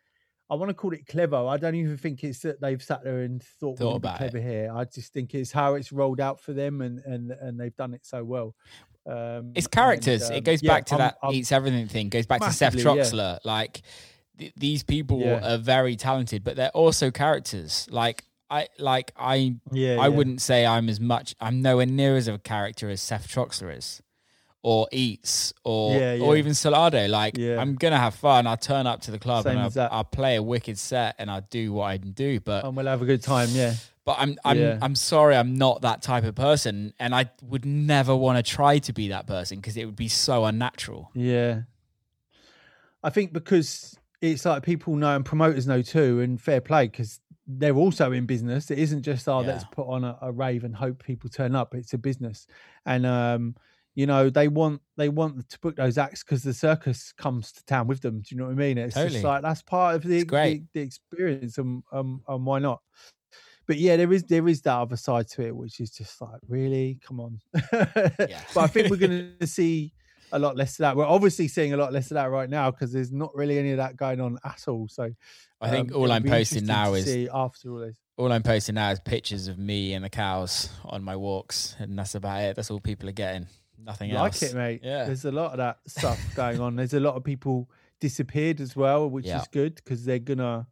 I want to call it clever. I don't even think it's that they've sat there and thought, Thought about be it. clever here. I just think it's how it's rolled out for them, and and and they've done it so well. Um, it's and, characters. um, it goes yeah, back to I'm- that I'm- Eats Everything thing. Goes back to Seth Massively, yeah. Troxler. Like th- these people Yeah. are very talented, but they're also characters. Like I like I yeah, I wouldn't say I'm as much. I'm nowhere near as a character as Seth Troxler is, or Eats, or Yeah, or even Solardo. Like Yeah. I'm gonna have fun. I'll turn up to the club Same and I'll. I'll play a wicked set and I'll do what I can do. But and we'll have a good time. Yeah, but I'm I'm Yeah. I'm sorry. I'm not that type of person, and I would never want to try to be that person because it would be so unnatural. yeah. I think because it's like people know and promoters know too, and fair play because they're also in business. It isn't just oh, let's put on a, a rave and hope people turn up. It's a business, and um, you know they want they want to book those acts because the circus comes to town with them. Do you know what I mean? It's Totally. just like that's part of the the, the experience, and um, and why not? But yeah, there is there is that other side to it, which is just like really, come on. But I think we're going to see a lot less of that. We're obviously seeing a lot less of that right now because there's not really any of that going on at all. So I think um, all I'm posting now is after all this. all I'm posting now is pictures of me and the cows on my walks, and that's about it. That's all people are getting. Nothing Like else. it, mate. Yeah. There's a lot of that stuff going on. There's a lot of people disappeared as well, which Yeah. is good because they're gonna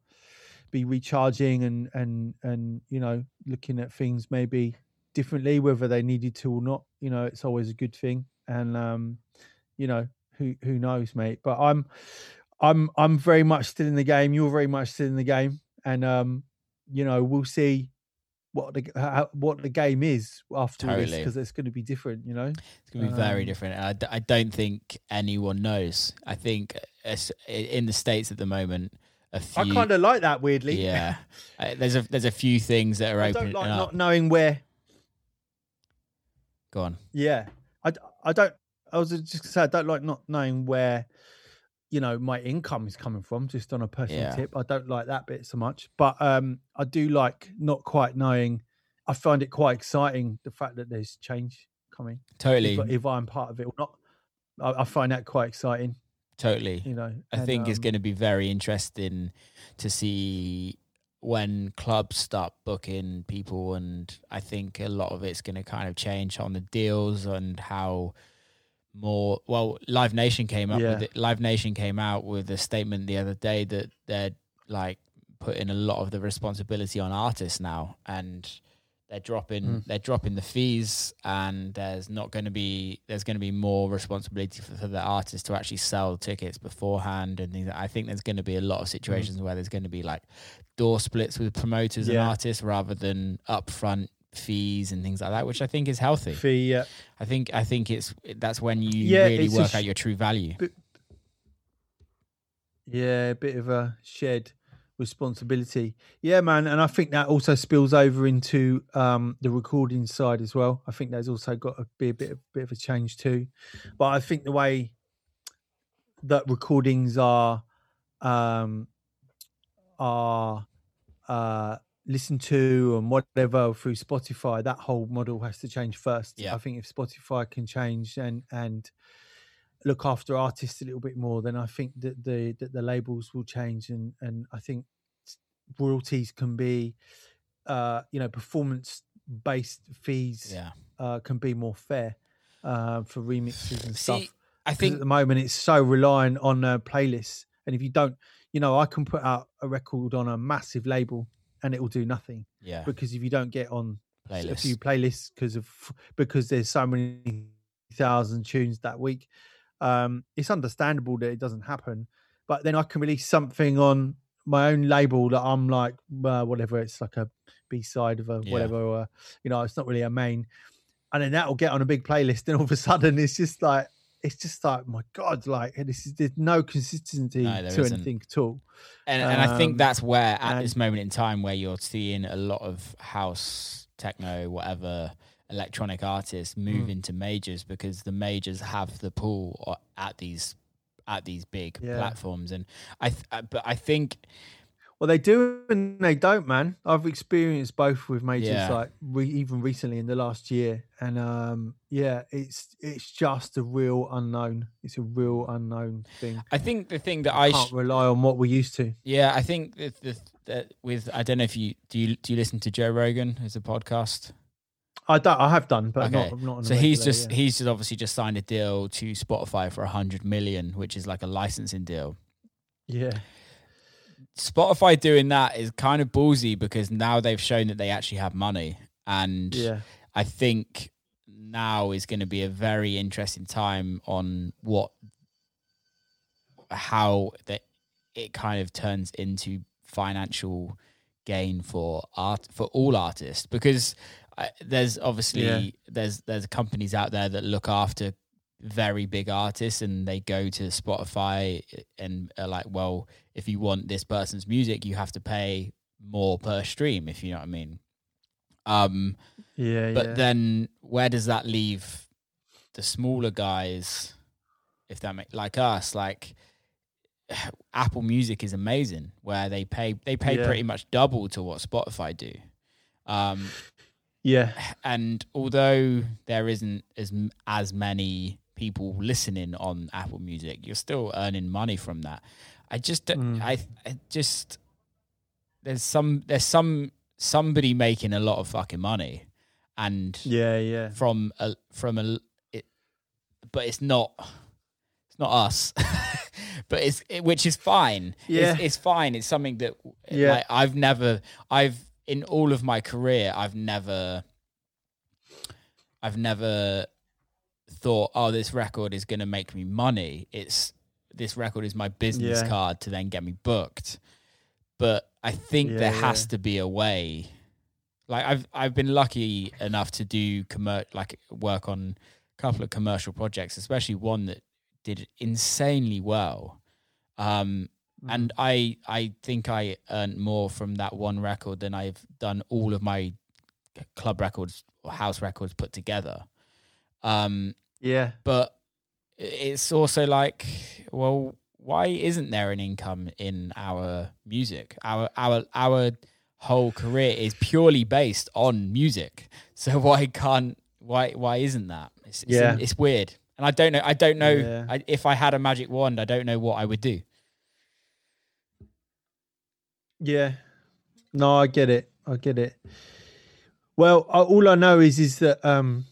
be recharging and and and you know looking at things maybe differently, whether they needed to or not. You know, it's always a good thing. And um, you know, who who knows, mate. But I'm I'm I'm very much still in the game. You're very much still in the game, and um, you know, we'll see what the how, what the game is after this because it's going to be different. You know. It's gonna be very Um, different. And I, d- I don't think anyone knows. I think as- in the states at the moment, a few. I kind of like that weirdly. yeah. Uh, there's a there's a few things that are I opening don't like not knowing where. Go on. Yeah, I, I don't. I was just gonna say I don't like not knowing where you know my income is coming from just on a personal Yeah. tip i don't like that bit so much but um i do like not quite knowing i find it quite exciting the fact that there's change coming Totally, if, if i'm part of it or not I, I find that quite exciting totally. you know I and, think it's um, going to be very interesting to see when clubs start booking people, and I think a lot of it's going to kind of change on the deals and how more. Well, Live Nation came up Yeah. with it. Live Nation came out with a statement the other day that they're like putting a lot of the responsibility on artists now, and they're dropping Mm. they're dropping the fees, and there's not going to be there's going to be more responsibility for, for the artists to actually sell tickets beforehand and things. I think there's going to be a lot of situations where there's going to be like door splits with promoters and artists rather than upfront fees and things like that, which I think is healthy. fee yeah I think I think it's that's when you Yeah, really work sh- out your true value. Yeah, a bit of a shared responsibility. Yeah, man, and I think that also spills over into um, the recording side as well. I think there's also got to be a bit of, bit of a change too. But I think the way that recordings are um, are uh, listened to and whatever through Spotify, that whole model has to change first. Yeah. I think if Spotify can change and and look after artists a little bit more, then I think that the that the labels will change, and and I think royalties can be, uh, you know, performance based fees Yeah. uh, can be more fair uh, for remixes and See, stuff. I think at the moment it's so reliant on uh, playlists, and if you don't, you know, I can put out a record on a massive label and it will do nothing yeah, because if you don't get on a few playlists because of because there's so many thousand tunes that week um it's understandable that it doesn't happen but then i can release something on my own label that i'm like uh, whatever it's like a b-side of a Yeah. whatever or you know it's not really a main and then that'll get on a big playlist and all of a sudden it's just like it's just like my god like this is there's no consistency No, there to isn't. anything at all and, and I think Um, that's where at and- this moment in time where you're seeing a lot of house techno whatever electronic artists move Mm. into majors because the majors have the pool at these at these big Yeah. platforms and I th- uh, but I think Well, they do and they don't, man. I've experienced both with majors, Yeah. like re- even recently in the last year, and um, yeah, it's it's just a real unknown. It's a real unknown thing. I think the thing that I Can't sh- rely on what we're used to. yeah I think that, the, that with I don't know if you do you do you listen to Joe Rogan as a podcast I don't. I have done, but Okay, not not. So he's regular, just yeah. he's just obviously just signed a deal to Spotify for a hundred million, which is like a licensing deal. yeah, Spotify doing that is kind of ballsy because now they've shown that they actually have money, and yeah, I think now is going to be a very interesting time on what how that it kind of turns into financial gain for art for all artists. Because I, there's obviously Yeah. there's there's companies out there that look after very big artists and they go to Spotify and are like well if you want this person's music you have to pay more per stream if you know what I mean um yeah, but yeah. then where does that leave the smaller guys if that make like us like apple music is amazing where they pay they pay Yeah. pretty much double to what spotify do um yeah, and although there isn't as as many people listening on apple music you're still earning money from that i just don't Mm. I, I just there's some there's some somebody making a lot of fucking money and yeah, yeah. from a from a it, but it's not it's not us but it's it, which is fine Yeah. it's, it's fine it's something that Yeah. like, i've never i've in all of my career i've never i've never thought oh this record is going to make me money it's this record is my business Yeah. card to then get me booked but i think Yeah, there has to be a way like I've I've been lucky enough to do commer- like work on a couple of commercial projects, especially one that did insanely well. Um, Mm. and I I think I earned more from that one record than I've done all of my club records or house records put together. Um, yeah, but it's also like, well, why isn't there an income in our music? Our our our whole career is purely based on music. So why can't why why isn't that? It's, it's, Yeah. it's weird. And I don't know I don't know Yeah. I, if I had a magic wand, I don't know what I would do. Yeah. No, I get it. I get it. Well, I, all I know is is that um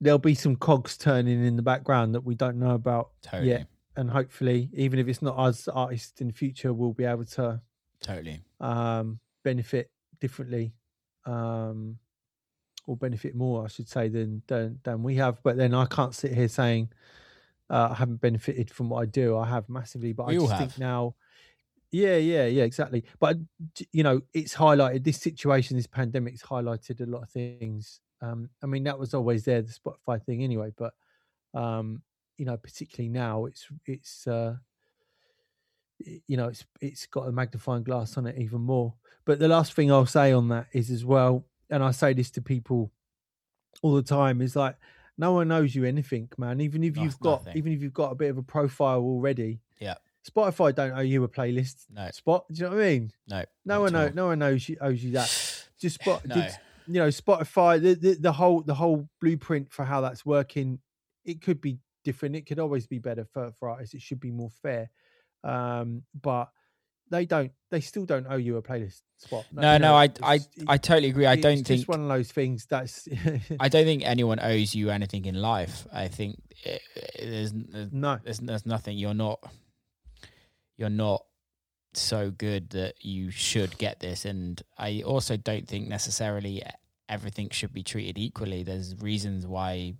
there'll be some cogs turning in the background that we don't know about Totally. yet, and hopefully, even if it's not us artists in the future, we'll be able to Totally. um benefit differently, um or benefit more, I should say, than than than we have. But then I can't sit here saying uh, I haven't benefited from what I do. I have massively, but We I just have. think now. Yeah, yeah, yeah, exactly. But you know, it's highlighted this situation, this pandemic's highlighted a lot of things. Um, I mean, that was always there, the Spotify thing, anyway. But um, you know, particularly now, it's, it's, uh, you know, it's it's got a magnifying glass on it even more. But the last thing I'll say on that is as well, and I say this to people all the time, is like no one knows you anything, man. Even if you've got nothing. even if you've got a bit of a profile already. Yeah. Spotify don't owe you a playlist No. spot. Do you know what I mean? No. No one at know, all. no one knows you owes you that. Just spot No. did, you know, Spotify, the, the the whole the whole blueprint for how that's working, it could be different. It could always be better for, for artists. It should be more fair. Um, but they don't they still don't owe you a playlist spot. No, you no, I I I totally agree. I don't think one of those things that's I don't think anyone owes you anything in life. I think it, it, there's there's no. there's there's nothing. You're not you're not so good that you should get this. And I also don't think necessarily everything should be treated equally. There's reasons why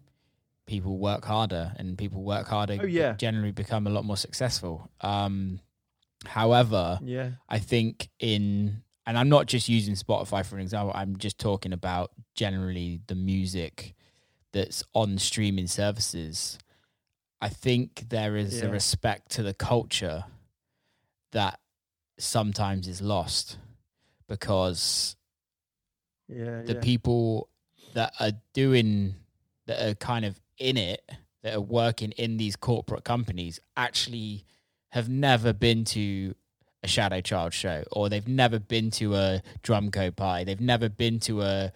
people work harder, and people work harder. Oh, yeah. generally become a lot more successful. Um, however, Yeah. I think in and I'm not just using Spotify for an example, I'm just talking about generally the music that's on streaming services. I think there is a respect to the culture that sometimes is lost because Yeah. the yeah. people that are doing that are kind of in it that are working in these corporate companies actually have never been to a Shadow Child show or they've never been to a Drumcode party they've never been to a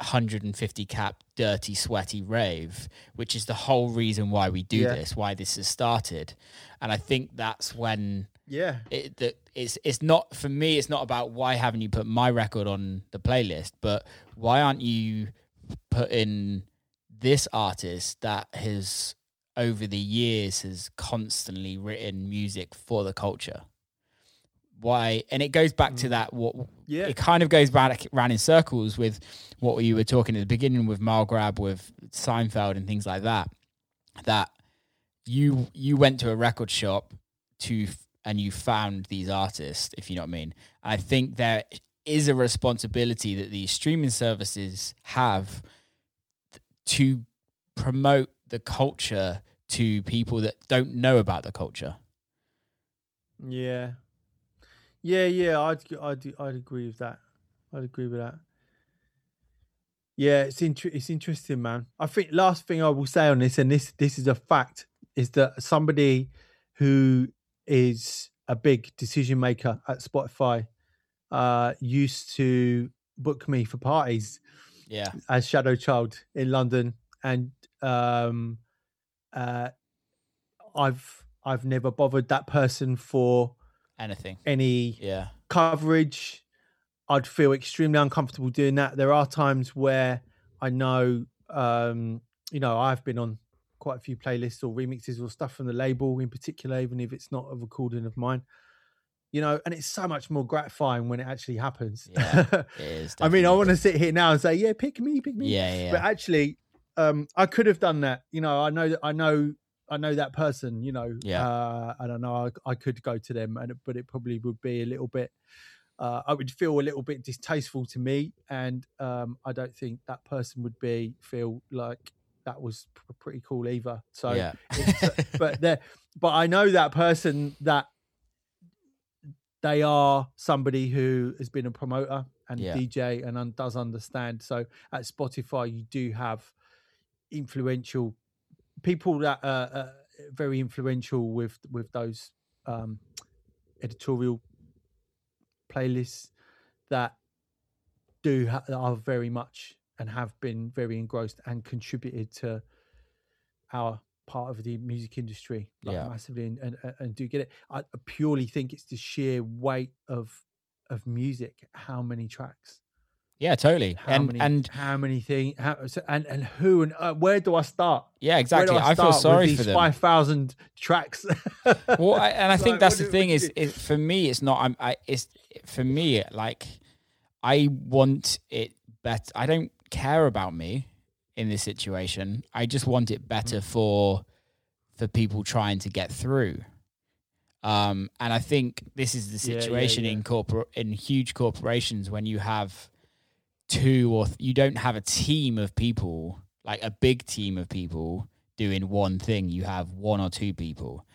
150 cap dirty sweaty rave which is the whole reason why we do Yeah. this why this has started and i think that's when yeah. it that it's it's not for me it's not about why haven't you put my record on the playlist but why aren't you putting this artist that has over the years has constantly written music for the culture why and it goes back to Mm. that what Yeah. it kind of goes back round in circles with what you were talking at the beginning with Grab, with Seinfeld and things like that. That you you went to a record shop to and you found these artists, if you know what I mean. I think there is a responsibility that these streaming services have to promote the culture to people that don't know about the culture. Yeah, yeah, yeah. I'd I'd I'd agree with that. I'd agree with that. Yeah, it's inter- it's interesting, man. I think last thing I will say on this, and this this is a fact, is that somebody who is a big decision maker at Spotify uh, used to book me for parties Yeah. as Shadow Child in London, and um, uh, I've I've never bothered that person for Anything. any Yeah. coverage. I'd feel extremely uncomfortable doing that. There are times where I know, um, you know, I've been on quite a few playlists or remixes or stuff from the label in particular, even if it's not a recording of mine. You know, and it's so much more gratifying when it actually happens. Yeah, It is. I mean, I want to sit here now and say, yeah, pick me, pick me. Yeah, yeah. But actually, um, I could have done that. You know, I know that I know I know that person. You know, Yeah. Uh, I don't know. I, I could go to them, and but it probably would be a little bit. Uh, I would feel a little bit distasteful to me, and um, I don't think that person would be feel like that was pr- pretty cool either. So, yeah. it's- but there, but I know that person that they are somebody who has been a promoter and Yeah. DJ and un- does understand. So at Spotify, you do have influential people that are, uh, very influential with with those um, editorial playlists that do ha- are very much and have been very engrossed and contributed to our part of the music industry like Yeah. massively and, and and do get it i purely think it's the sheer weight of of music how many tracks Yeah, totally. how and many and how many things how, so- and and who and uh, where do i start yeah, exactly. do I, feel sorry for them. 5000 tracks well, I, and I think Like, that's the do- thing is, is for me, it's not. I'm. I. It's for me. Like, I want it better. I don't care about me in this situation. I just want it better Mm. for for people trying to get through. Um, and I think this is the Yeah, yeah, situation in yeah. corpor in huge corporations when you have two or th- you don't have a team of people like a big team of people doing one thing. You have one or two people.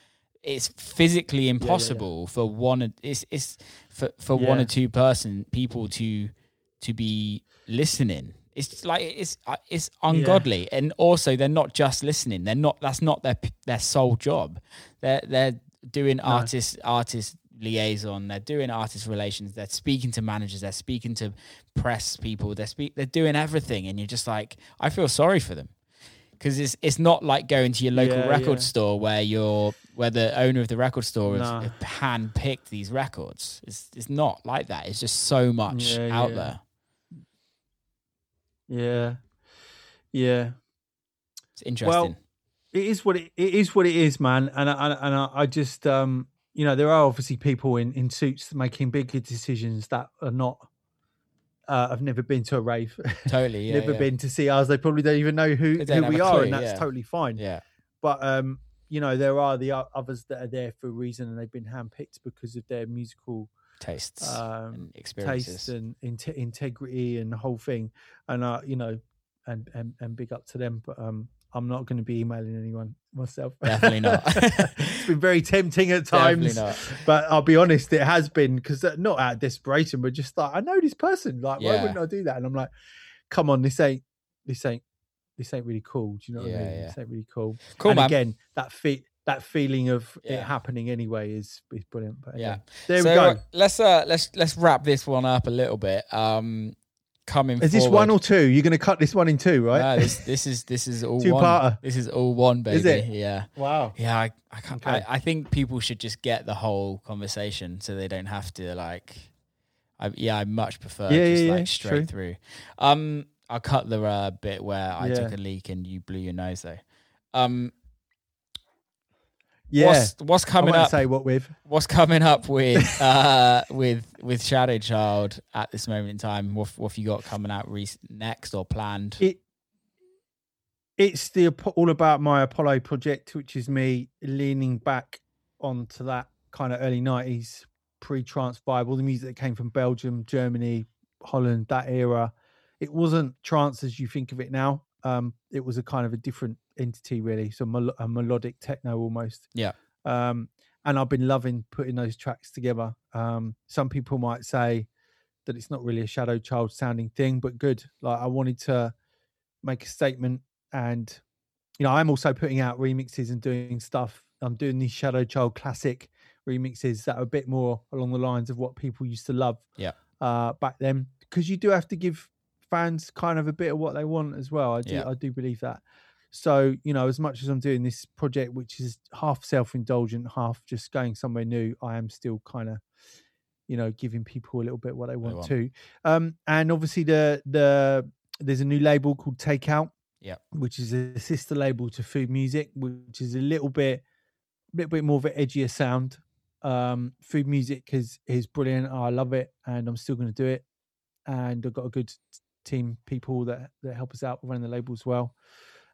It's physically yeah. impossible for one. It's it's for for one or two person people to to be listening. It's like it's uh, it's ungodly, and also they're not just listening. They're not. That's not their their sole job. They're they're doing artist artist liaison. They're doing artist relations. They're speaking to managers. They're speaking to press people. They're speak. They're doing everything, and you're just like, I feel sorry for them because it's it's not like going to your local Yeah, record yeah. store where you're where the owner of the record store has hand picked these records. It's it's not like that. It's just so much Yeah, out yeah. there. Yeah yeah It's interesting. it is what it, it is what it is man and I, and I, I just um you know there are obviously people in in suits making bigger decisions that are not uh, I've never been to a rave, totally. Yeah, never yeah. been to see us. They probably don't even know who, who we are, clue, and that's yeah. totally fine. Yeah. But um, you know, there are the others that are there for a reason, and they've been handpicked because of their musical Tastes um, and experiences. taste and inte- integrity and the whole thing. And uh, you know, and and and big up to them. But um, I'm not going to be emailing anyone myself. Definitely not. it's been very tempting at Definitely times, not. but I'll be honest, it has been because not out of desperation, but just like I know this person. Like, why wouldn't I do that? And I'm like, come on, this ain't this ain't this ain't really cool. Do you know what Yeah, I mean? yeah. This ain't really cool. Cool, and man. again, that fe- that feeling of Yeah. it happening anyway is is brilliant. But Yeah. there so we go. let's uh let's let's wrap this one up a little bit. Um, coming. Is this one or two? You're going to cut this one in two, right? No, this this is this is all one. Two-parter. This is all one, baby. Is it? Yeah. wow. Yeah, I, I can't. Okay. I, I think people should just get the whole conversation so they don't have to like. I, yeah, I much prefer Yeah, just yeah, like straight true. through. Um, I'll cut the uh, bit where I took a leak and you blew your nose though. Um, Yeah. what's what's I coming up? say what with. What's coming up with uh with with Shadow Child at this moment in time? What what have you got coming out re- next or planned? It it's the all about my Apollo project, which is me leaning back onto that kind of early nineties pre-trance vibe, all the music that came from Belgium, Germany, Holland, that era. It wasn't trance as you think of it now. Um, it was a kind of a different entity, really. So mel- a melodic techno almost. Yeah. Um, and I've been loving putting those tracks together. Um, some people might say that it's not really a Shadow Child sounding thing, but good. Like I wanted to make a statement, and you know, I'm also putting out remixes and doing stuff. I'm doing these Shadow Child classic remixes that are a bit more along the lines of what people used to love. Yeah. Uh, back then, because you do have to give fans kind of a bit of what they want as well. I do, Yeah. I do believe that. So you know, as much as I'm doing this project, which is half self-indulgent, half just going somewhere new, I am still kind of, you know, giving people a little bit what they want, want. too. Um, and obviously the the there's a new label called Takeout, Yeah. which is a sister label to Food Music, which is a little bit, a little bit more of an edgier sound. Um, Food Music is is brilliant. I love it, and I'm still going to do it. And I've got a good team people that that help us out running the label as well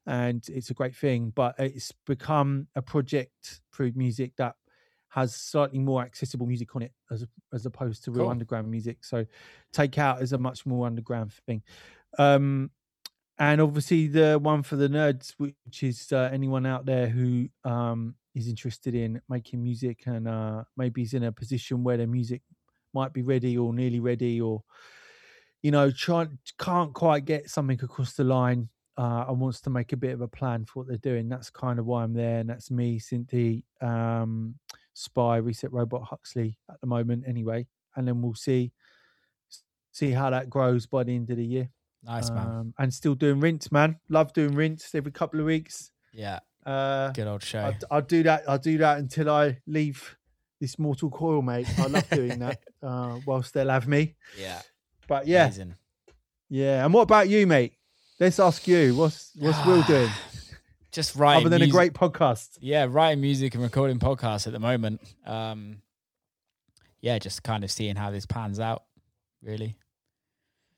and it's a great thing but it's become a project Food Music that has slightly more accessible music on it as as opposed to real Cool. underground music so take out is a much more underground thing um and obviously the one for the nerds which is uh, anyone out there who um is interested in making music and uh maybe is in a position where their music might be ready or nearly ready or you know try can't quite get something across the line uh, and wants to make a bit of a plan for what they're doing. That's kind of why I'm there, and that's me, Cynthia, um, Spy, Reset Robot, Huxley at the moment, anyway. And then we'll see see how that grows by the end of the year. Nice man. Um, and still doing rinse, man. Love doing rinse every couple of weeks. Yeah, Uh, good old show. I'll, I'll do that. I'll do that until I leave this mortal coil, mate. I love doing that. Uh, whilst they'll have me. yeah, But yeah, amazing. yeah. And what about you, mate? Let's ask you. What's what's Will doing Just writing other than a great podcast? yeah, writing music and recording podcasts at the moment. Um, yeah, just kind of seeing how this pans out. Really,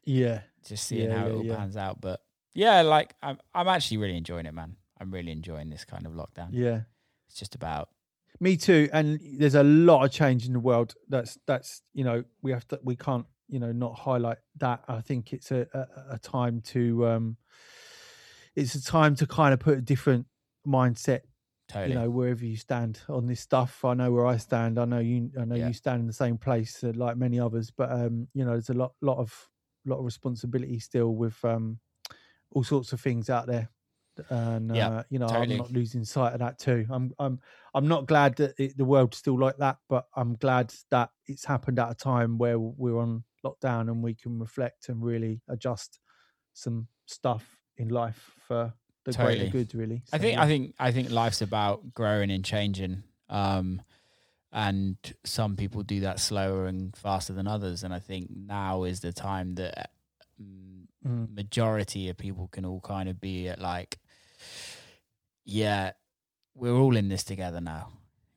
Yeah, just seeing Yeah, how it all yeah. pans out. But yeah, like I'm, I'm actually really enjoying it, man. I'm really enjoying this kind of lockdown. yeah. It's just about Me too. And there's a lot of change in the world. That's that's you know we have to we can't you know not highlight that. I think it's a a, a time to um, it's a time to kind of put a different mindset totally. you know wherever you stand on this stuff i know where i stand i know you i know Yeah. you stand in the same place uh, like many others but um you know there's a lot lot of lot of responsibility still with um all sorts of things out there and Yeah, uh, you know totally. i'm not losing sight of that too i'm i'm i'm not glad that it, the world's still like that but i'm glad that it's happened at a time where we're on lockdown and we can reflect and really adjust some stuff in life for the Totally. greater good really I think yeah. I think I think life's about growing and changing. Um and some people do that slower and faster than others and I think now is the time that mm, Mm. majority of people can all kind of be at like yeah, we're all in this together now.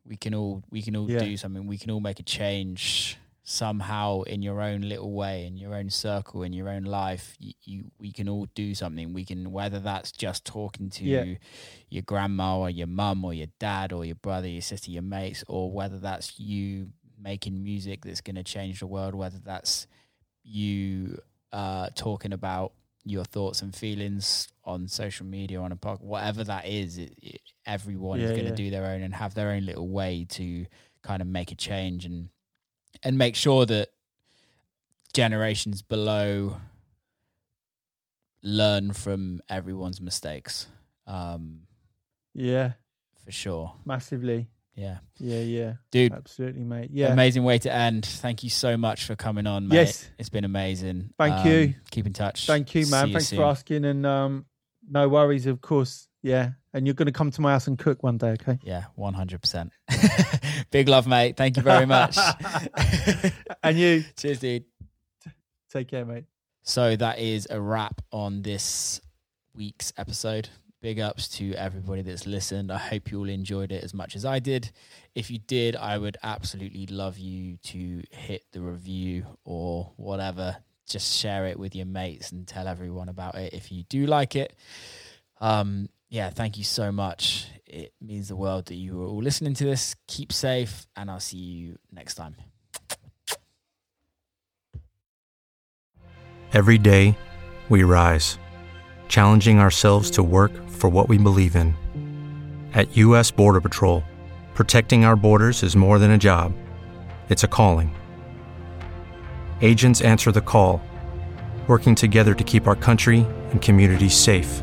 We can all we can all Yeah. do something. We can all make a change somehow in your own little way, in your own circle, in your own life. You, you we can all do something. We can whether that's just talking to Yeah. your grandma or your mum or your dad or your brother, your sister, your mates, or whether that's you making music that's going to change the world, whether that's you uh, talking about your thoughts and feelings on social media on a podcast, whatever that is, it, it, everyone is going to yeah. do their own and have their own little way to kind of make a change and and make sure that generations below learn from everyone's mistakes. Um, yeah for sure. massively Yeah. yeah yeah Dude, absolutely mate yeah amazing way to end. Thank you so much for coming on, mate. Yes. It's been amazing. Thank you. Keep in touch. thank you man thanks soon. for asking and um no worries of course yeah and you're going to come to my house and cook one day okay Yeah, 100%. Big love, mate. Thank you very much. and you Cheers, dude. take care mate So that is a wrap on this week's episode. Big ups to everybody that's listened. I hope you all enjoyed it as much as I did. If you did, I would absolutely love you to hit the review or whatever. Just share it with your mates and tell everyone about it if you do like it. Um, yeah, thank you so much. It means the world that you are all listening to this. Keep safe, and I'll see you next time. Every day, we rise, challenging ourselves to work for what we believe in. At U.S. Border Patrol, protecting our borders is more than a job, it's a calling. Agents answer the call, working together to keep our country and communities safe.